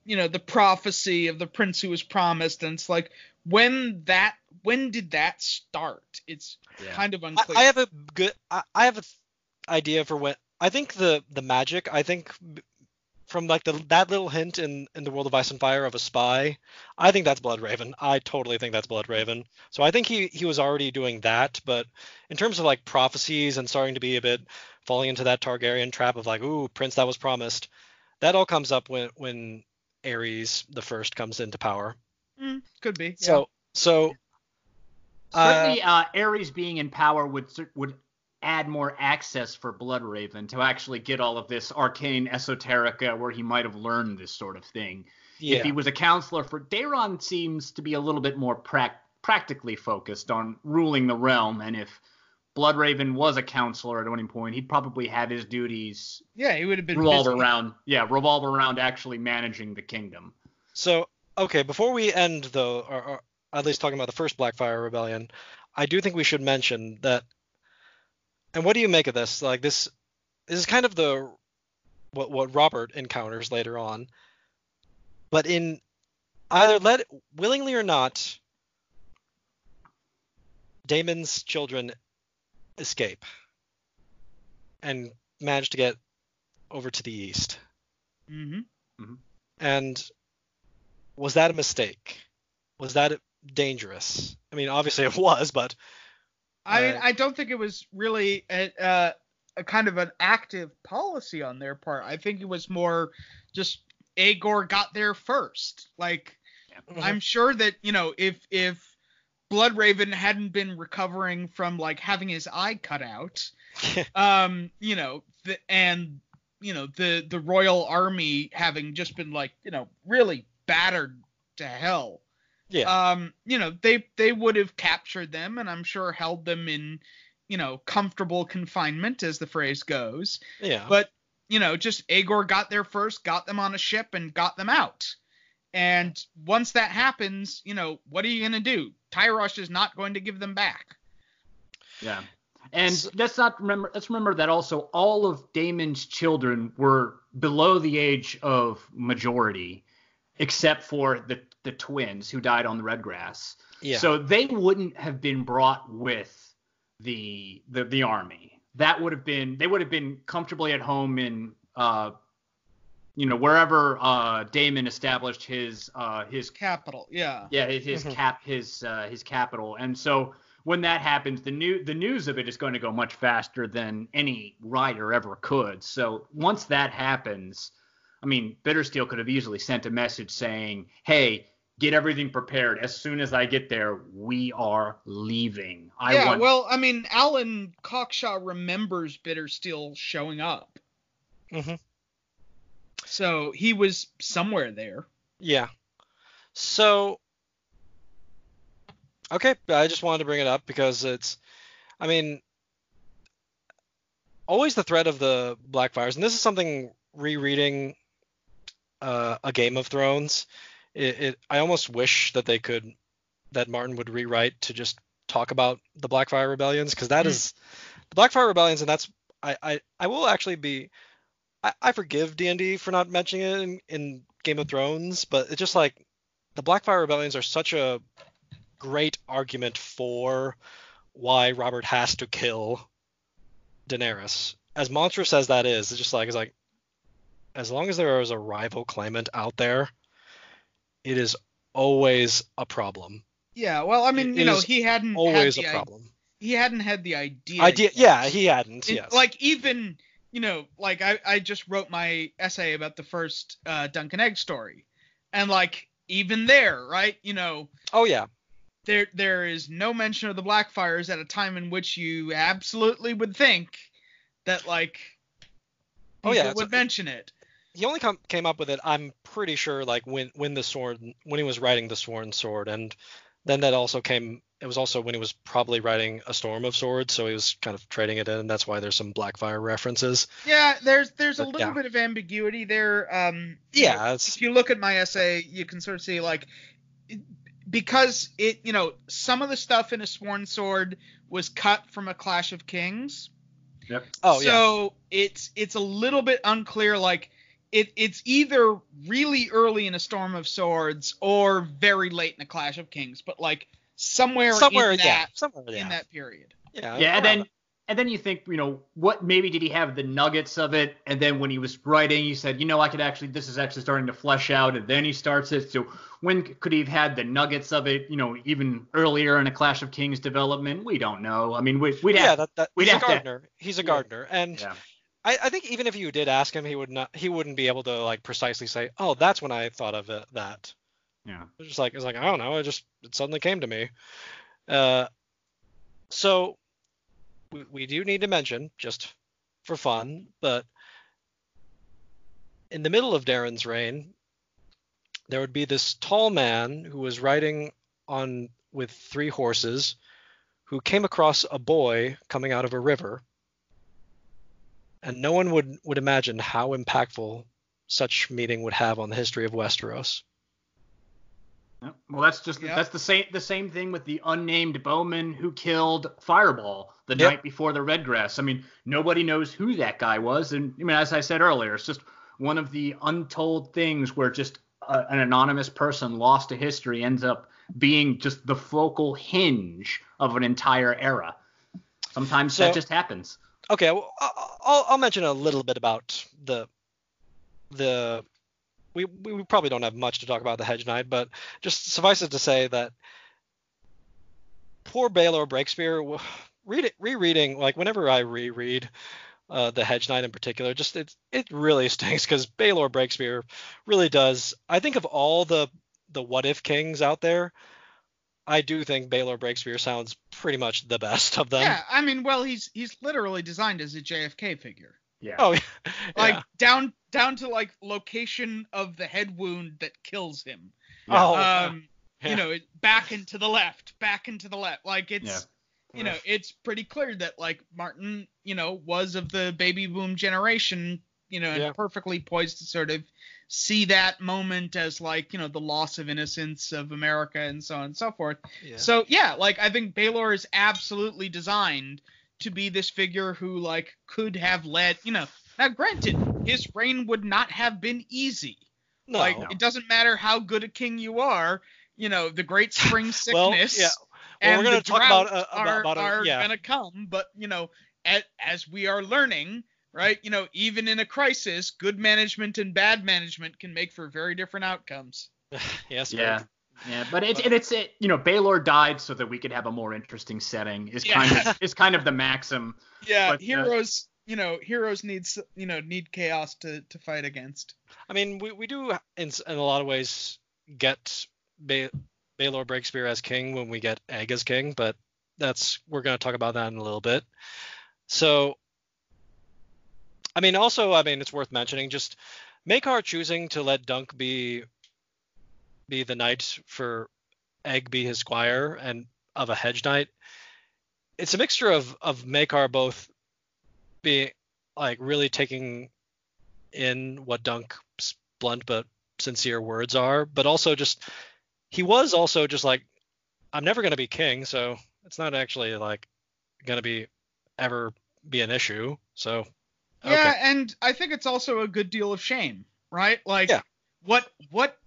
you know the prophecy of the prince who was promised and it's like when that when did that start? It's Yeah. kind of unclear. I have a good. I, I have a idea for when. I think the the magic. I think from like the that little hint in in the world of ice and fire of a spy. I think that's Bloodraven. I totally think that's Bloodraven. So I think he he was already doing that. But in terms of like prophecies and starting to be a bit falling into that Targaryen trap of like, ooh, prince that was promised. That all comes up when when Aerys the first comes into power. Mm, could be. yeah. So so. uh, Certainly, uh, Aerys being in power would would add more access for Bloodraven to actually get all of this arcane esoterica where he might have learned this sort of thing. yeah. If he was a counselor for Daeron, seems to be a little bit more prac- practically focused on ruling the realm, and if Bloodraven was a counselor at any point, he'd probably have his duties yeah, he would have been revolve busy. around, yeah, revolve around actually managing the kingdom. So, okay, before we end though, or, or at least talking about the first Blackfyre Rebellion, I do think we should mention that. And what do you make of this? Like this, this is kind of the what what Robert encounters later on. But in either let willingly or not, Daemon's children escape and manage to get over to the east. hmm And was that a mistake? Was that dangerous? I mean, obviously it was, but I mean, Uh, I don't think it was really a, uh, a kind of an active policy on their part. I think it was more just Aegor got there first. Like, Mhm. I'm sure that you know if if Bloodraven hadn't been recovering from like having his eye cut out, um, you know, the, and you know the the royal army having just been like you know really battered to hell yeah, um, you know, they they would have captured them and I'm sure held them in, you know, comfortable confinement as the phrase goes. yeah. But, you know, just Aegor got there first, got them on a ship and got them out. And once that happens, you know, what are you going to do? Tyrosh is not going to give them back. Yeah. And So- let's not remember let's remember that also all of Daemon's children were below the age of majority, except for the, the twins who died on the red grass. yeah. So they wouldn't have been brought with the the, the army. That would have been they would have been comfortably at home in uh you know wherever uh Daemon established his uh his Capital, yeah. yeah, his, his Mhm. cap, his uh, his capital, and so when that happens, the new the news of it is going to go much faster than any writer ever could. So once that happens, I mean, Bittersteel could have easily sent a message saying, "Hey, get everything prepared. As soon as I get there, we are leaving. I yeah, want." well, I mean, Alyn Cockshaw remembers Bittersteel showing up. Mhm. So he was somewhere there. Yeah. So okay, I just wanted to bring it up because it's I mean always the threat of the Blackfyres, and this is something rereading uh, a Game of Thrones. It, it, I almost wish that they could that Martin would rewrite to just talk about the Blackfyre rebellions because that Mm. is the Blackfyre rebellions, and that's I I, I will actually be I, I forgive D and D for not mentioning it in, in Game of Thrones, but it's just like the Blackfyre rebellions are such a great argument for why Robert has to kill Daenerys. As monstrous as that is, it's just like it's like as long as there is a rival claimant out there, it is always a problem. Yeah, well, I mean, It you know, he hadn't Always had a the i- problem. he hadn't had the idea. Idea, yet. yeah, he hadn't. It- yes. Like even you know, like I I just wrote my essay about the first uh, Dunk and Egg story, and like even there, right? You know, oh yeah, there there is no mention of the Blackfyres at a time in which you absolutely would think that like Oh, people yeah, would mention it. he only com- came up with it. I'm pretty sure like when when the sword when he was writing the Sworn Sword, and then that also came. It was also when he was probably writing a Storm of Swords, so he was kind of trading it in, and that's why there's some Blackfyre references. Yeah, there's there's a little yeah. bit of ambiguity there. Um, you know, Yeah, if you look at my essay, you can sort of see like because it, you know, some of the stuff in a Sworn Sword was cut from a Clash of Kings. Yep. oh yeah. so it's it's a little bit unclear. Like it it's either really early in a Storm of Swords or very late in a Clash of Kings, but like somewhere somewhere in yeah, that somewhere yeah. in that period. yeah, Yeah, and around then and then you think, you know, what maybe did he have the nuggets of it? And then when he was writing, he said, you know, I could actually, this is actually starting to flesh out. And then he starts it. So when could he have had the nuggets of it? You know, even earlier in a Clash of Kings development, we don't know. I mean, we, we'd yeah, have, that, that, we'd he's a have to- gardener. He's a gardener, and yeah, I, I think even if you did ask him, he would not. He wouldn't be able to like precisely say, "Oh, that's when I thought of it." That yeah. it's just like it's like I don't know. It just it suddenly came to me. Uh, so we, we do need to mention just for fun, but in the middle of Daeron's reign, there would be this tall man who was riding on with three horses, who came across a boy coming out of a river, and no one would would imagine how impactful such meeting would have on the history of Westeros. Well, that's just Yeah. that's the same the same thing with the unnamed bowman who killed Fireball the Yep. night before the Redgrass. I mean, nobody knows who that guy was, and I mean, as I said earlier, it's just one of the untold things where just a, an anonymous person lost to history ends up being just the focal hinge of an entire era. Sometimes So- that just happens. Okay, well, I'll, I'll mention a little bit about the the we we probably don't have much to talk about the Hedge Knight, but just suffice it to say that poor Baelor Breakspear, read it rereading like whenever I reread uh, the Hedge Knight in particular, just it it really stinks because Baelor Breakspear really does. I think of all the the what if kings out there, I do think Baelor Breakspear sounds pretty much the best of them. Yeah, I mean, well, he's he's literally designed as a JFK figure. Yeah. Oh, like yeah. down down to like location of the head wound that kills him. Yeah. Oh, um, yeah. you know, back and to the left, back and to the left. Like it's Yeah. you know, it's pretty clear that like Martin, you know, was of the baby boom generation, you know, and Yeah. perfectly poised to sort of see that moment as like, you know, the loss of innocence of America and so on and so forth. Yeah. So yeah, like I think Baelor is absolutely designed to be this figure who like could have led, you know. Now granted, his reign would not have been easy. no. like No. it doesn't matter how good a king you are, you know, the great spring sickness yeah. Well, and we're gonna the talk about, drought uh, about- are, about a- are yeah. gonna come, but you know, as, as we are learning, right? You know, even in a crisis, good management and bad management can make for very different outcomes. yes. Yeah. Greg. Yeah, but it's But- and it's it, you know Baelor died so that we could have a more interesting setting is Yeah. kind of is kind of the maxim. Yeah, But, uh, heroes, you know, heroes needs you know need chaos to to fight against. I mean, we, we do in in a lot of ways get ba- Baelor Breakspear as king when we get Egg as king, but that's we're gonna talk about that in a little bit. So, I mean, also, I mean, it's worth mentioning just Maekar choosing to let Dunk be be the knight for Egg be his squire and of a hedge knight. It's a mixture of of Maekar both being like really taking in what Dunk's blunt but sincere words are, but also just he was also just like I'm never gonna be king, so it's not actually like gonna be ever be an issue. So Yeah, okay. and I think it's also a good deal of shame, right? Like Yeah. what what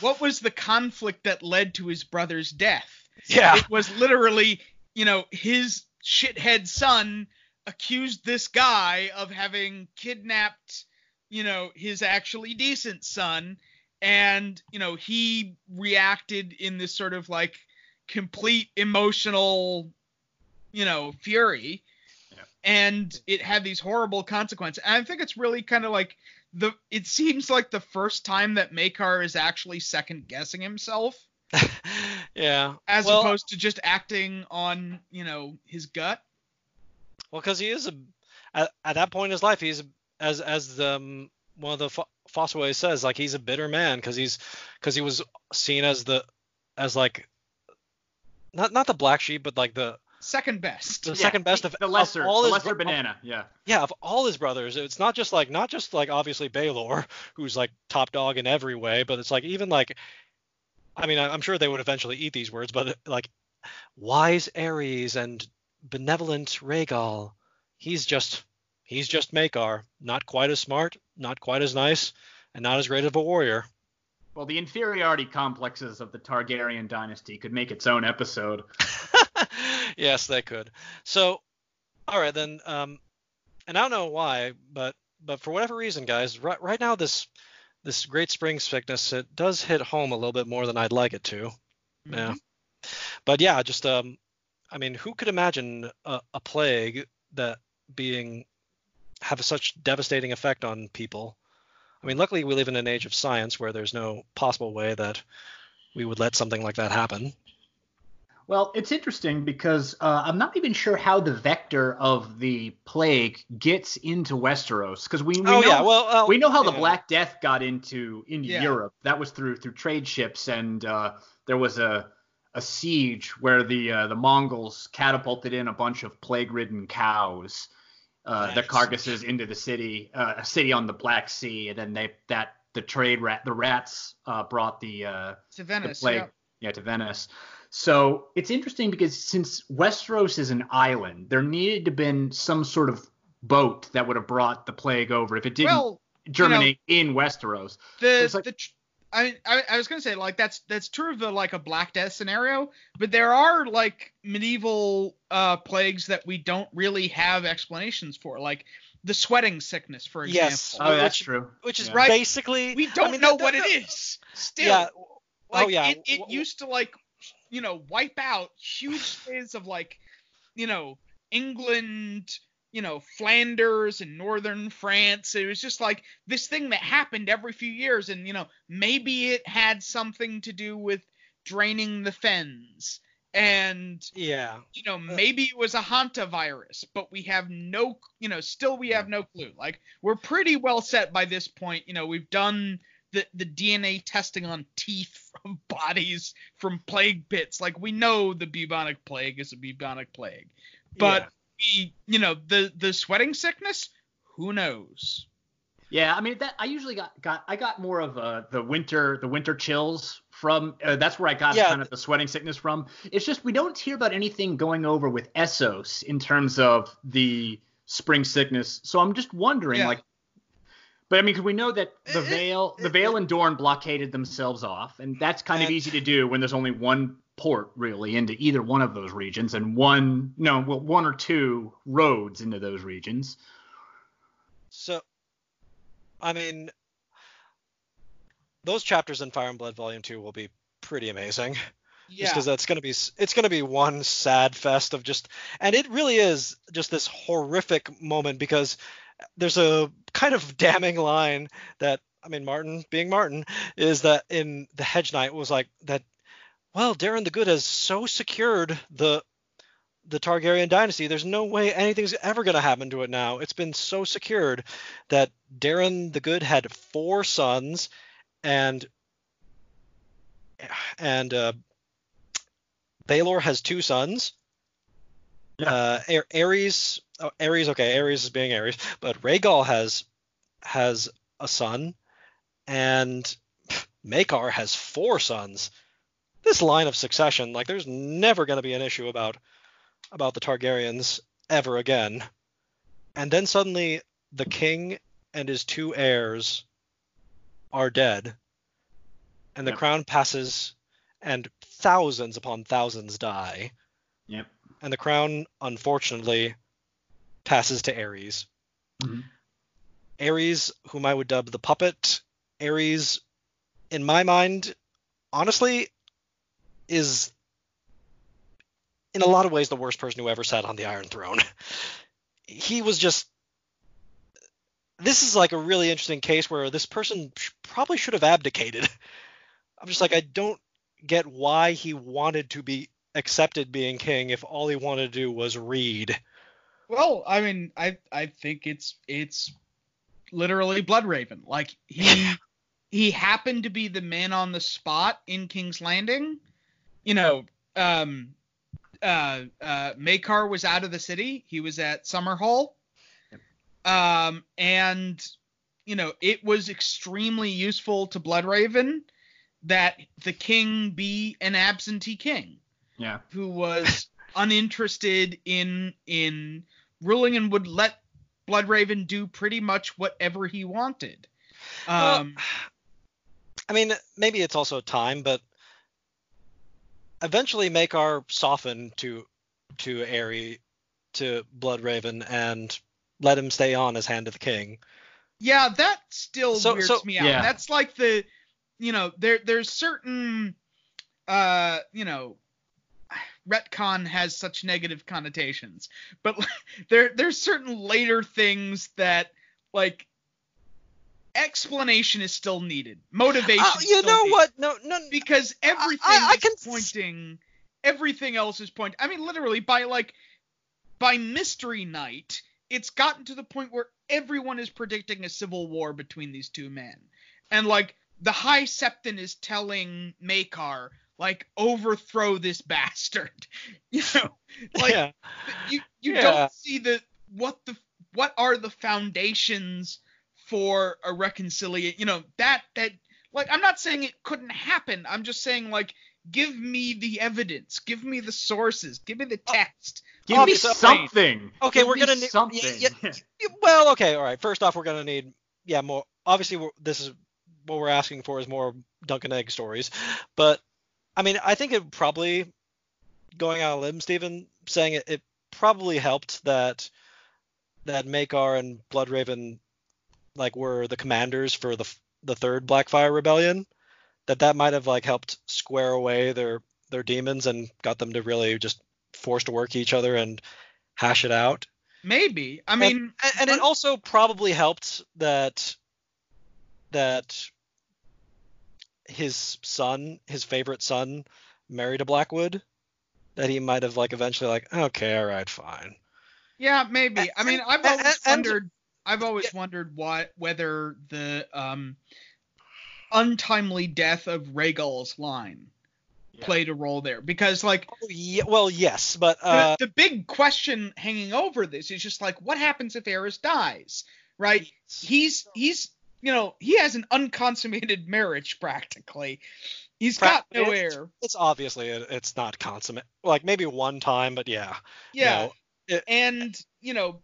what was the conflict that led to his brother's death? yeah, It was literally, you know, his shithead son accused this guy of having kidnapped, you know, his actually decent son and, you know, he reacted in this sort of like complete emotional, you know, fury. Yeah. And it had these horrible consequences. And I think it's really kind of like the it seems like the first time that Maekar is actually second guessing himself yeah. as well, opposed to just acting on, you know, his gut. Well, because he is a at, at that point in his life, he's as as the um, one of the Fo- Fossaway says, like he's a bitter man because he's because he was seen as the as like not not the black sheep, but like the Second best. the Yeah, second best of the lesser, of all the his lesser bro- banana. Yeah. yeah of all his brothers. It's not just like not just like obviously Baelor, who's like top dog in every way, but it's like even like I mean I- I'm sure they would eventually eat these words, but like wise Aerys and benevolent Rhaegel, he's just he's just Maekar, not quite as smart, not quite as nice, and not as great of a warrior. Well, the inferiority complexes of the Targaryen dynasty could make its own episode. yes, they could. So, all right then. Um, and I don't know why, but but for whatever reason, guys, right right now this this great spring sickness it does hit home a little bit more than I'd like it to. Yeah. But yeah, just um, I mean, who could imagine a, a plague that being have such devastating effect on people? I mean, luckily we live in an age of science where there's no possible way that we would let something like that happen. Well, it's interesting because uh, I'm not even sure how the vector of the plague gets into Westeros because we, we oh know yeah, well uh, we know how the. Black Death got into into Yeah. Europe. That was through through trade ships, and uh, there was a a siege where the uh, the Mongols catapulted in a bunch of plague-ridden cows, uh, their carcasses into the city, uh, a city on the Black Sea, and then they that the trade rat the rats uh, brought the uh, To the plague yeah. yeah to Venice. So it's interesting because since Westeros is an island, there needed to have been some sort of boat that would have brought the plague over if it didn't Well, germinate in Westeros. the like- the tr- I, I I was gonna say like that's that's true of the like a Black Death scenario, but there are like medieval uh plagues that we don't really have explanations for, like the sweating sickness, for example. Yes. Oh, that's which- true. which is Yeah. Right. basically We don't I mean, know that- what that- it is. Still, Yeah. like oh yeah. it, it used to like you know wipe out huge spaces of like you know England, you know Flanders and northern France. It was just like this thing that happened every few years, and you know maybe it had something to do with draining the fens. And yeah. you know uh, maybe it was a hanta virus, but we have no, you know, still we have no clue. Like we're pretty well set by this point. You know, we've done the the DNA testing on teeth from bodies from plague pits. Like we know the bubonic plague is a bubonic plague, but we, you know, the the sweating sickness, who knows? Yeah, I mean that I usually got got I got more of uh, the winter the winter chills from uh, that's where I got Yeah. kind of the sweating sickness from. It's just we don't hear about anything going over with Essos in terms of the spring sickness. So I'm just wondering Yeah. like but I mean, 'cause we know that the It- it- Vale, the it- Vale and Dorne blockaded themselves off, and that's kind of easy to do when there's only one port really into either one of those regions, and one, no, well, one or two roads into those regions. So, I mean, those chapters in Fire and Blood Volume Two will be pretty amazing. Just Yeah. because that's gonna be it's gonna be one sad fest of just and it really is just this horrific moment because there's a kind of damning line that I mean Martin being Martin is that in the Hedge Knight was like that well Daeron the Good has so secured the the Targaryen dynasty there's no way anything's ever going to happen to it now it's been so secured that Daeron the Good had four sons and and uh, Baelor has two sons. Yeah. Uh, Aerys oh, Aerys, okay, Aerys is being Aerys, but Rhaegel has has a son, and Maekar has four sons. This line of succession, like, there's never going to be an issue about about the Targaryens ever again. And then suddenly, the king and his two heirs are dead, and the Yep. crown passes, and thousands upon thousands die, Yep. and the crown, unfortunately, passes to Aerys. Mhm. Aerys, whom I would dub the puppet, Aerys, in my mind, honestly, is in a lot of ways the worst person who ever sat on the Iron Throne. he was just. This is like a really interesting case where this person sh- probably should have abdicated. I'm just like, I don't get why he wanted to be accepted being king if all he wanted to do was read. Well, I mean, I I think it's it's literally Bloodraven. Like he he happened to be the man on the spot in King's Landing. You know, um uh uh Maekar was out of the city. He was at Summerhall. Um and you know, it was extremely useful to Bloodraven that the king be an absentee king Yeah. who was uninterested in in ruling and would let Bloodraven do pretty much whatever he wanted. Well, Um, I mean, maybe it's also time, but eventually Maekar softened to to Aery to Bloodraven and let him stay on as Hand of the King. yeah, that still So- weirds so- me out. Yeah. That's like the, you know, there there's certain, uh, you know, retcon has such negative connotations, but there there's certain later things that like explanation is still needed, motivation. Uh, you still know needed. what? No, no. because everything I is can s- pointing everything else is pointing i mean literally by like by mystery knight it's gotten to the point where everyone is predicting a civil war between these two men and like the high septon is telling maekar like overthrow this bastard you know like yeah. you you Yeah. don't see the what the what are the foundations for a reconciliation you know that that like i'm not saying it couldn't happen i'm just saying like give me the evidence give me the sources give me the oh, text Give me Obviously- something. Okay, Give we're gonna need something. yeah, yeah, yeah, well, okay, all right. First off, we're gonna need yeah more. Obviously, we're, this is what we're asking for is more Dunk and Egg stories, but I mean, I think it probably going out on a limb, Steven, saying it, it probably helped that that Maekar and Bloodraven like were the commanders for the the third Blackfyre Rebellion. That that might have like helped square away their their demons and got them to really just force to work each other and hash it out. maybe i mean and, and it also probably helped that that his son, his favorite son, married a Blackwood. That he might have like eventually like, okay, all right, fine. yeah maybe i mean i've and- always and- wondered i've always wondered what whether the um untimely death of Rhaegel's line Yeah. played a role there because like Oh, yeah, well, yes, but the, uh, the big question hanging over this is just like what happens if Aerys dies right he's he's you know he has an unconsummated marriage practically he's got no heir it's obviously it, it's not consummate. Like maybe one time, but yeah. yeah no, it- and you know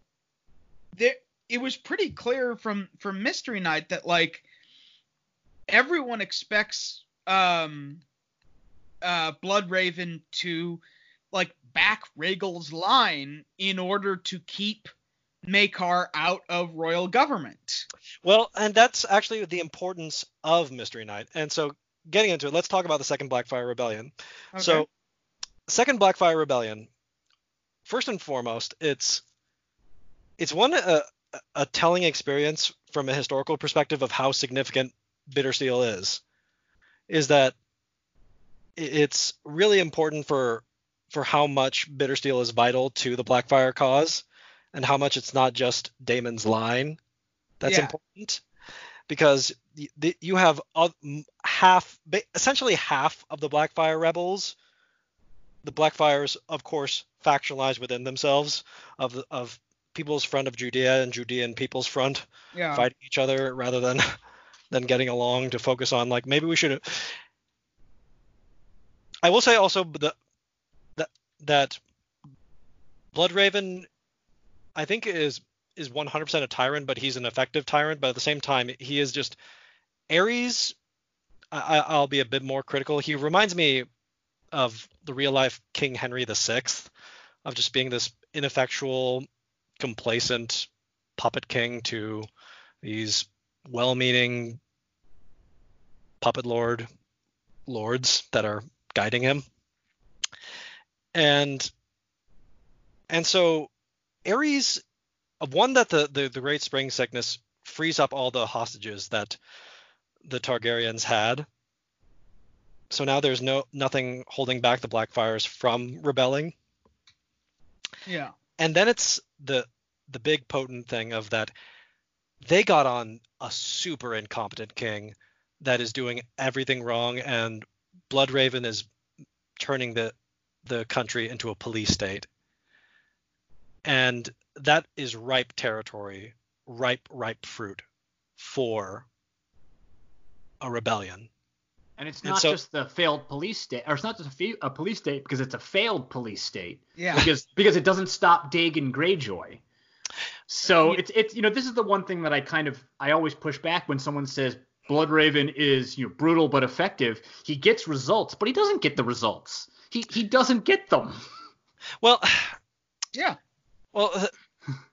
there it was pretty clear from from mystery knight that like everyone expects um uh Bloodraven to like back Rhaegel's line in order to keep Maekar out of royal government. Well, and that's actually the importance of Mystery Knight. And so, getting into it, let's talk about the Second Blackfyre Rebellion. Okay. So, Second Blackfyre Rebellion. First and foremost, it's it's one a, a telling experience from a historical perspective of how significant Bittersteel is. Is that it's really important for for how much Bittersteel is vital to the Blackfyre cause, and how much it's not just Daemon's line that's Yeah. important because y- the, you have half, essentially half of the Blackfyre rebels. The Blackfyres, of course, factionalized within themselves of of People's Front of Judea and Judean People's Front Yeah. fighting each other rather than than getting along to focus on like maybe we should. I will say also that that that Bloodraven, I think is is 100% a tyrant, but he's an effective tyrant. But at the same time, he is just Aerys. I, I'll be a bit more critical. He reminds me of the real life King Henry VI, of just being this ineffectual, complacent puppet king to these well-meaning puppet lord lords that are guiding him. And and so Aerys one that the, the the great spring sickness frees up all the hostages that the Targaryens had. So now there's no nothing holding back the Blackfyres from rebelling. Yeah. And then it's the the big potent thing of that they got on a super incompetent king that is doing everything wrong and Bloodraven is turning the the country into a police state. And that is ripe territory, ripe ripe fruit for a rebellion. And it's And not so- just the failed police state, or it's not just a, fe- a police state because it's a failed police state. Yeah. Because because it doesn't stop Dagon Greyjoy. So Yeah. it's it's you know this is the one thing that I kind of I always push back when someone says Bloodraven is you know brutal but effective. He gets results, but he doesn't get the results. He he doesn't get them. Well, Yeah. Well,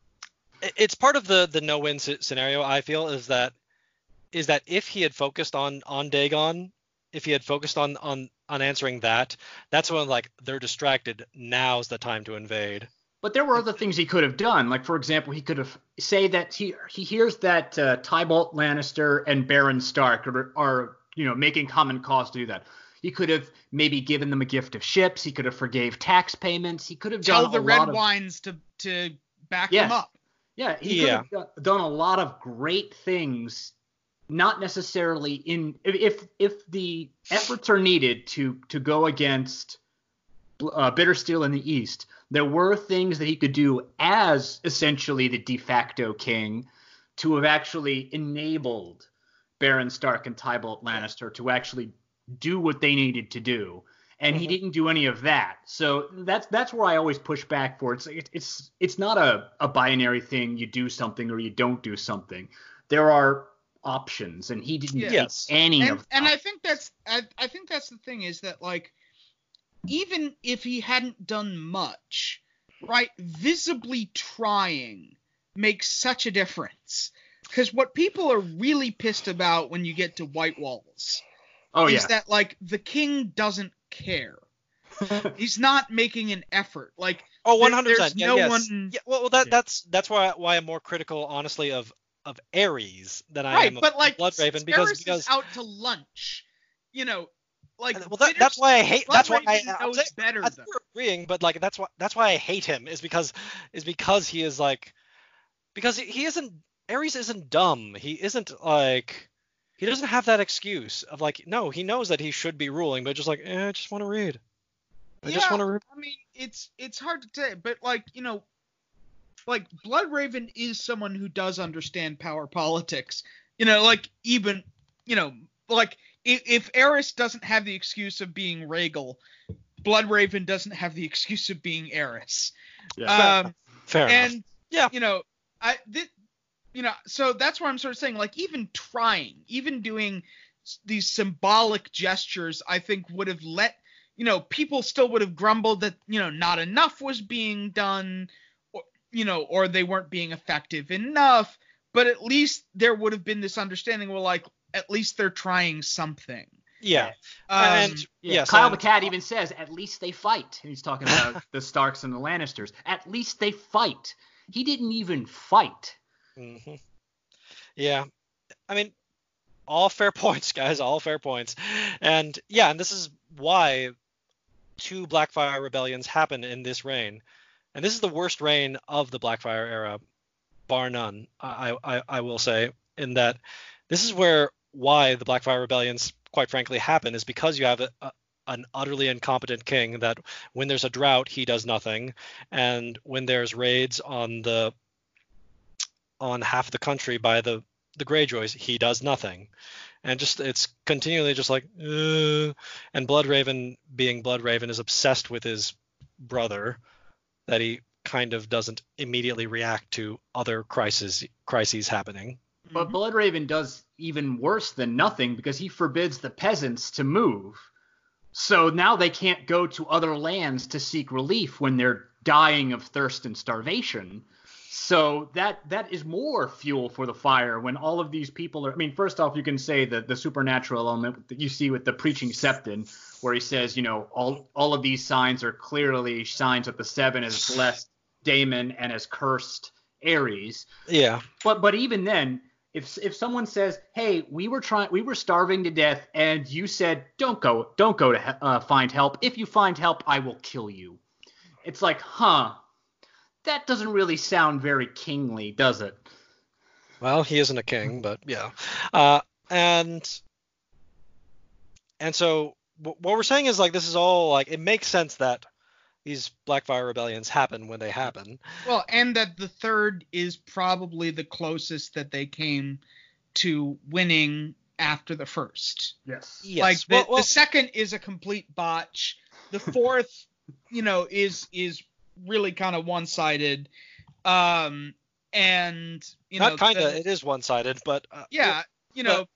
it's part of the the no-win scenario. I feel is that is that if he had focused on on Dagon, if he had focused on on on answering that, that's when like they're distracted. Now's the time to invade. But there were other things he could have done. Like for example, he could have say that he he hears that uh, Tybolt Lannister and Beron Stark are, are you know making common cause to do that. He could have maybe given them a gift of ships. He could have forgave tax payments. He could have Tell done the a red lot of wines to to back Yes. him up. yeah. He Yeah. could have done- done a lot of great things. Not necessarily in if if, if the efforts are needed to to go against uh, Bittersteel in the East, there were things that he could do as essentially the de facto king to have actually enabled Beron Stark and Tybolt Lannister to actually do what they needed to do. And he Mhm. didn't do any of that. So that's that's where I always push back for. It's it's it's not a, a binary thing. You do something or you don't do something. There are options, and he didn't Yeah. take Yes. any and, of them. and I think that's I, I think that's the thing is that like even if he hadn't done much, right, visibly trying makes such a difference. Because what people are really pissed about when you get to White Walls oh is yeah. that like the king doesn't care. He's not making an effort. Like Oh, There- 100 there's percent. Yeah, no yes. one- Yeah, well, well, that Yeah. that's that's why why I'm more critical, honestly, of of Aerys than I right, am of but like Bloodraven because Varys because is out to lunch. You know, like well that, that's why I hate that's why I, Bloodraven I'm knows saying- better I though. think we're agreeing, but like that's why that's why I hate him is because is because he is like because he, he isn't Aerys isn't dumb. He isn't like he doesn't have that excuse of like no, he knows that he should be ruling, but just like eh, I just want to read. I just Yeah. want to read. I mean, it's it's hard to say, but like you know, like Bloodraven is someone who does understand power politics. You know, like even you know, like if, if Aerys doesn't have the excuse of being Rhaegel, Bloodraven doesn't have the excuse of being Aerys. Yeah. Um, Fair enough. and Yeah. you know, I thi- you know, so that's why I'm sort of saying, like, even trying, even doing these symbolic gestures, I think would have let you know people still would have grumbled that you know not enough was being done, or you know, or they weren't being effective enough. But at least there would have been this understanding where like at least they're trying something. Yeah. Um, and Yeah, yes, Kyle and- the cat even says, "At least they fight." And he's talking about the Starks and the Lannisters. At least they fight. He didn't even fight. Hmm Yeah, I mean, all fair points, guys. All fair points. And yeah, and this is why two Blackfyre rebellions happen in this reign, and this is the worst reign of the Blackfyre era, bar none. I I, I will say in that this is where why the Blackfyre rebellions, quite frankly, happen is because you have a, a an utterly incompetent king that when there's a drought he does nothing and when there's raids on the on half the country by the the Greyjoys, he does nothing, and just it's continually just like, uh, and Bloodraven, being Bloodraven, is obsessed with his brother, that he kind of doesn't immediately react to other crises crises happening. But Mhm. Bloodraven does even worse than nothing because he forbids the peasants to move. So now they can't go to other lands to seek relief when they're dying of thirst and starvation. So that that is more fuel for the fire when all of these people are I mean first off you can say that the supernatural element that you see with the preaching septon where he says, you know, all all of these signs are clearly signs that the seven has blessed Daemon and has cursed Aerys. Yeah, But but even then, if if someone says, "Hey, we were trying, we were starving to death, and you said, don't go, don't go to uh, find help. If you find help, I will kill you." It's like, huh? That doesn't really sound very kingly, does it? Well, he isn't a king, but yeah. Uh, and and so wh- what we're saying is like this is all like it makes sense that these Blackfyre rebellions happen when they happen. Well, and that the third is probably the closest that they came to winning after the first. Yes. Yes. Like the, well, well, the second is a complete botch. The fourth, you know, is is really kind of one-sided. Um and you not know kind of. It is one-sided, but uh, yeah, you know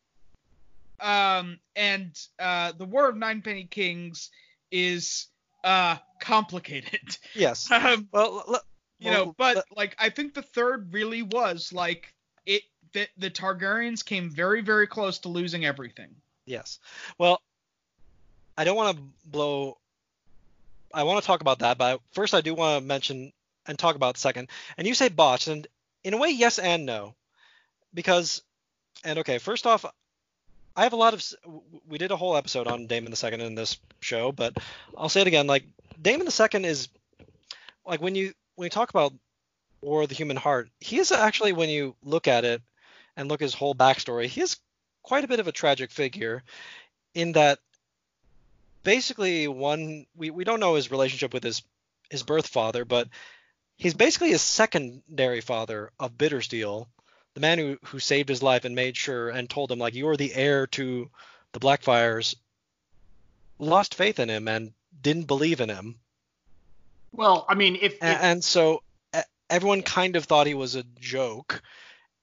um and uh the War of Ninepenny Kings is uh complicated. Yes. um Well, l- you well, know but l- like i think the third really was like it that the targaryens came very very close to losing everything Yes. Well, I don't want to blow. I want to talk about that, but first I do want to mention and talk about second. And you say botched, and in a way, yes and no, because and okay, first off, I have a lot of. We did a whole episode on Daemon the Second in this show, but I'll say it again. Like Daemon the Second is like when you when you talk about War of the Human Heart, he is actually when you look at it and look his whole backstory, he is quite a bit of a tragic figure in that basically one we, we don't know his relationship with his his birth father but he's basically a secondary father of bittersteel the man who who saved his life and made sure and told him like you're the heir to the blackfyres lost faith in him and didn't believe in him. Well, I mean, if, if and so e- everyone kind of thought he was a joke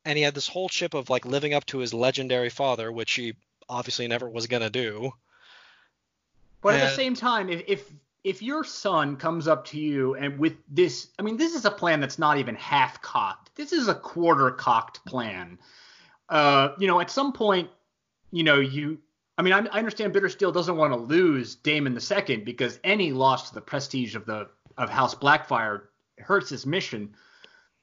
and he had this whole chip of like living up to his legendary father which he obviously never was going to do But at the same time, if, if if your son comes up to you and with this, I mean, this is a plan that's not even half cocked. This is a quarter cocked plan. Uh, you know, at some point, you know, you. I mean, I, I understand Bittersteel doesn't want to lose Daemon the Second because any loss to the prestige of the of House Blackfyre hurts his mission.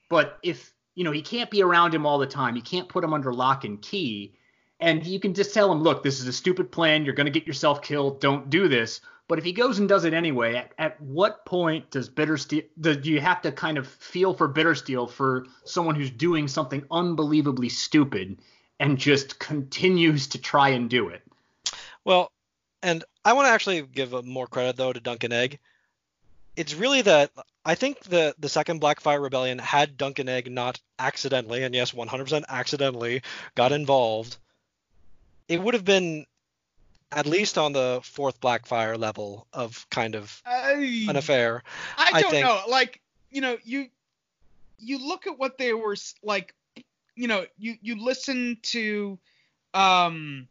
But if you know he can't be around him all the time, you can't put him under lock and key and you can just tell him, look, this is a stupid plan. You're going to get yourself killed. Don't do this. But if he goes and does it anyway, at, at what point does Bittersteel do you have to kind of feel for Bittersteel for someone who's doing something unbelievably stupid and just continues to try and do it? Well, and I want to actually give more credit though to Dunk and Egg. It's really that I think the the second Blackfyre Rebellion had Dunk and Egg not accidentally, and yes, 100% accidentally, got involved. It would have been at least on the fourth Blackfyre level of kind of I, an affair. I I don't think- know. Like you know you you look at what they were like you know you you listen to um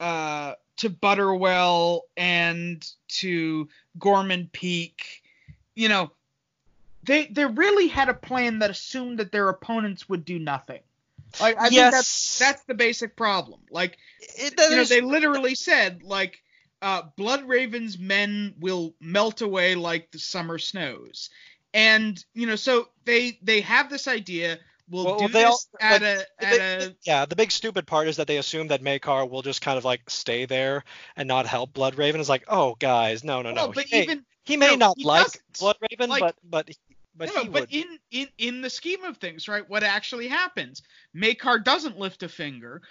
uh to Butterwell and to Gormon Peake you know they they really had a plan that assumed that their opponents would do nothing like I think that's that's the basic problem like It- you know, they literally said like uh, Bloodraven's men will melt away like the summer snows, and you know, so they they have this idea. We'll Well, do they this all- at like, a at big- a yeah, the big stupid part is that they assume that Maekar will just kind of like stay there and not help Bloodraven. It's like, oh guys, no, no, no. well, but he may, even he may no, not like doesn't. Bloodraven, Like- but but but no, he but would. in in in the scheme of things, right? What actually happens? Maekar doesn't lift a finger,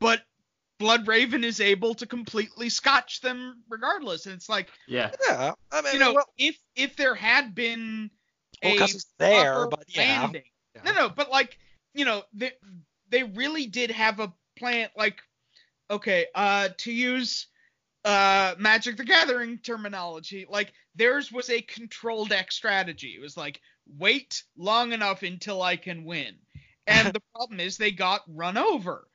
but Bloodraven is able to completely scotch them regardless, and it's like Yeah. yeah, I mean, you know, well, if if there had been well, a 'cause there, but yeah. landing. Yeah. No, no, but like you know, they they really did have a plan. Like, okay, uh, to use uh Magic the Gathering terminology, like theirs was a controlled deck strategy. It was like wait long enough until I can win. And the problem is they got run over.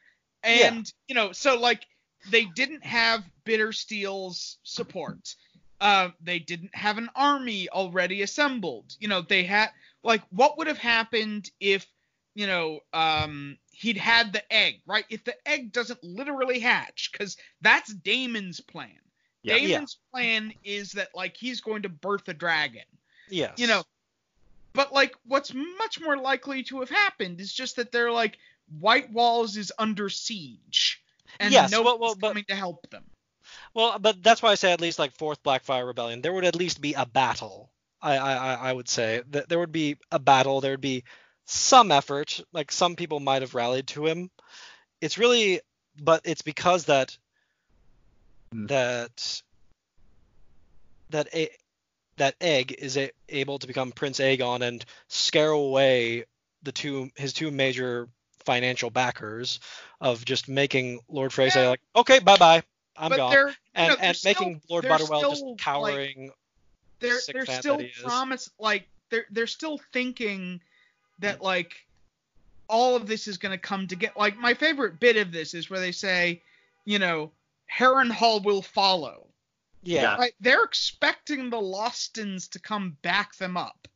And you know, so like they didn't have Bittersteel's support. Uh, they didn't have an army already assembled. You know, they had like what would have happened if you know um, he'd had the egg, right? If the egg doesn't literally hatch, because that's Daemon's plan. Yeah. Daemon's plan is that like he's going to birth a dragon. Yes. You know, but like what's much more likely to have happened is just that they're like Whitewalls is under siege, and Yes, no well- one's well, but- coming to help them. Well, but that's why I say at least like fourth Blackfyre Rebellion, there would at least be a battle. I I I I would say that there would be a battle. There would be some effort. Like some people might have rallied to him. It's really, but it's because that Hmm. that that a, that egg is a, able to become Prince Aegon and scare away the two his two major financial backers of just making Lord Frey say Yeah. like, okay, bye bye, I'm but gone they're you and, know, they're and making Lord Butterwell still, just like, cowering. they're sick they're fan still that he is. promise like they're they're still thinking that like all of this is going to come together. Like my favorite bit of this is where they say, you know, Harrenhal will follow. yeah. Yeah. Right? They're expecting the Lothstons to come back them up.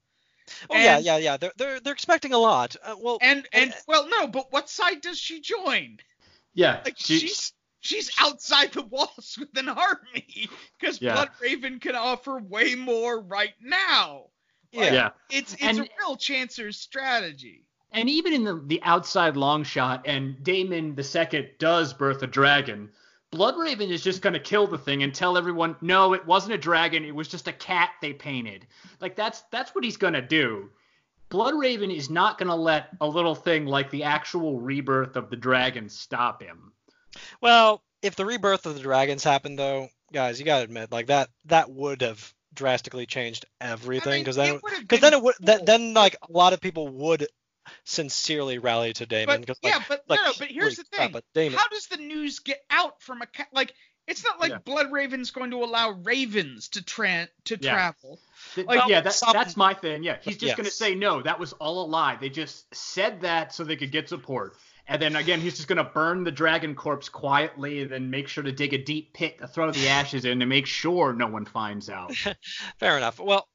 Oh yeah, And- yeah, yeah. They're they're they're expecting a lot. Uh, well, And and And- well no, but what side does she join? Yeah. Like she- she's she's outside the walls with an army because Yeah. Blood Raven can offer way more right now. Yeah. yeah. It's it's And- a real Chancer's strategy. And even in the, the outside long shot, and Daemon the second does birth a dragon, Bloodraven is just gonna kill the thing and tell everyone, no, it wasn't a dragon, it was just a cat they painted. Like that's that's what he's gonna do. Bloodraven is not gonna let a little thing like the actual rebirth of the dragon stop him. Well, if the rebirth of the dragons happened though, guys, you gotta admit, like that that would have drastically changed everything I mean, because then it would've because then it would cool. then, then like a lot of people would sincerely rally to Daemon But because yeah, like, but like no, no, but here's the thing. but Daemon, How does the news get out from a ca- like? It's not like Yeah. Bloodraven's going to allow ravens to tra- to Yeah. travel. Like, yeah, that, that's my thing. Yeah, he's just Yes. gonna say no. That was all a lie. They just said that so they could get support. And then again, he's just gonna burn the dragon corpse quietly, and then make sure to dig a deep pit to throw the ashes in to make sure no one finds out. Fair enough. Well,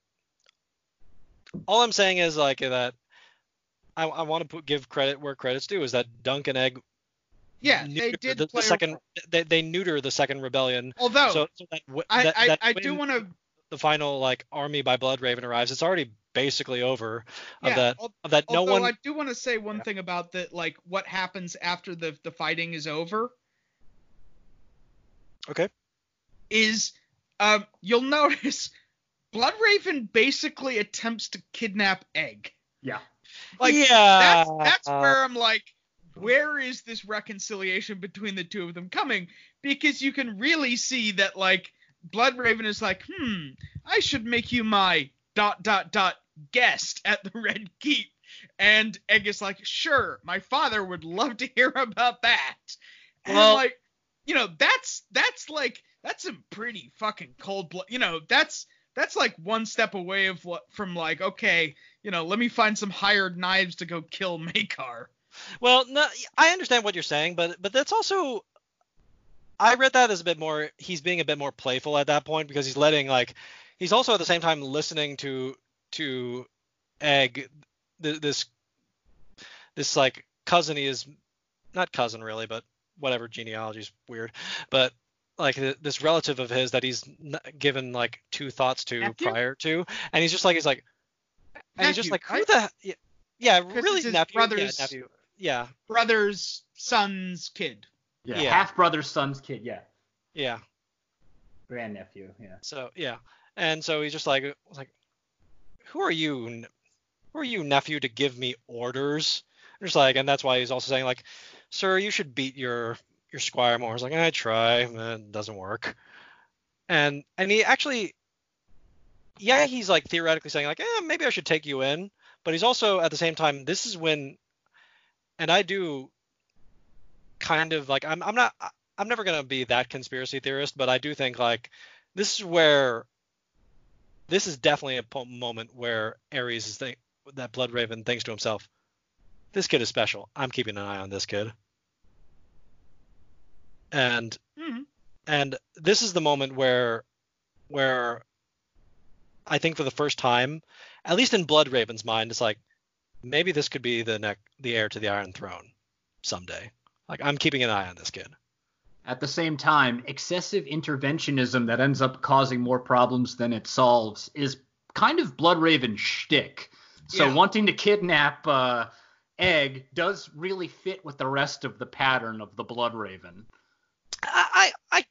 all I'm saying is like that. I, I want to put, give credit where credit's due. Is that Dunk and Egg Yeah, they neuter did the, play the a second role. they, they neuter the second rebellion. Although so, so that, that, I, that I do want to the final like army by Bloodraven arrives. It's already basically over. Of yeah. that al- of that no although one. I do want to say one Yeah. thing about that like what happens after the the fighting is over. Okay. Is um you'll notice Bloodraven basically attempts to kidnap Egg. Yeah. Like yeah. that's that's uh, where I'm like, where is this reconciliation between the two of them coming? Because you can really see that like Bloodraven is like, hmm, I should make you my dot dot dot guest at the Red Keep. And Egg is like, sure, my father would love to hear about that. And Well- like, you know, that's that's like that's some pretty fucking cold blood. You know, that's that's like one step away of what from like, okay, you know, let me find some hired knives to go kill Makar. Well, no, I understand what you're saying, but but that's also I read that as a bit more he's being a bit more playful at that point because he's letting like he's also at the same time listening to to Egg th- this this like cousin he is not cousin really, but whatever genealogy's weird, but like th- this relative of his that he's n- given like two thoughts to Nephew? prior to, and he's just like he's like and he's just like who right? the yeah, yeah 'Cause really it's his nephew brother's- yeah nephew yeah Brother's son's kid. Yeah. Yeah. Half brother's son's kid. Yeah. yeah Grandnephew. Yeah. So yeah, and so he's just like like, who are you? Who are you, nephew, to give me orders? I'm Just like, and that's why he's also saying like, sir, you should beat your your squire more. He's like, I try, it doesn't work. And and he actually, yeah, he's like theoretically saying like, eh, maybe I should take you in, but he's also at the same time, this is when and I do kind of like I'm I'm not I'm never gonna be that conspiracy theorist, but I do think like this is where this is definitely a po- moment where Aerys is think that Bloodraven thinks to himself, this kid is special. I'm keeping an eye on this kid. And Mhm. and this is the moment where where I think for the first time, at least in Bloodraven's mind, it's like maybe this could be the neck the heir to the Iron Throne someday. Like I'm keeping an eye on this kid. At the same time, excessive interventionism that ends up causing more problems than it solves is kind of Bloodraven's shtick. So Yeah. wanting to kidnap uh, Egg does really fit with the rest of the pattern of the Bloodraven. I I, I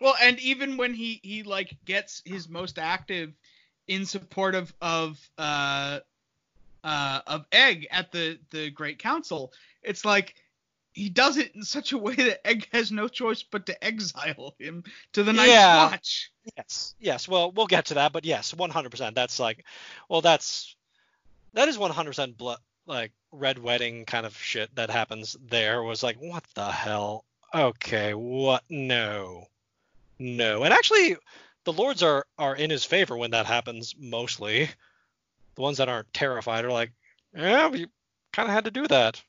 Well, and even when he he like gets his most active in support of of uh uh of Egg at the the Great Council, it's like he does it in such a way that Egg has no choice but to exile him to the Night's Yeah. Watch. Yes, yes. Well, we'll get to that, but yes, 100%. That's like, well, that's that is 100% blood, like red wedding kind of shit that happens there. Was like, what the hell? Okay, what? No, no. And actually, the lords are are in his favor when that happens. Mostly, the ones that aren't terrified are like, yeah, we kind of had to do that.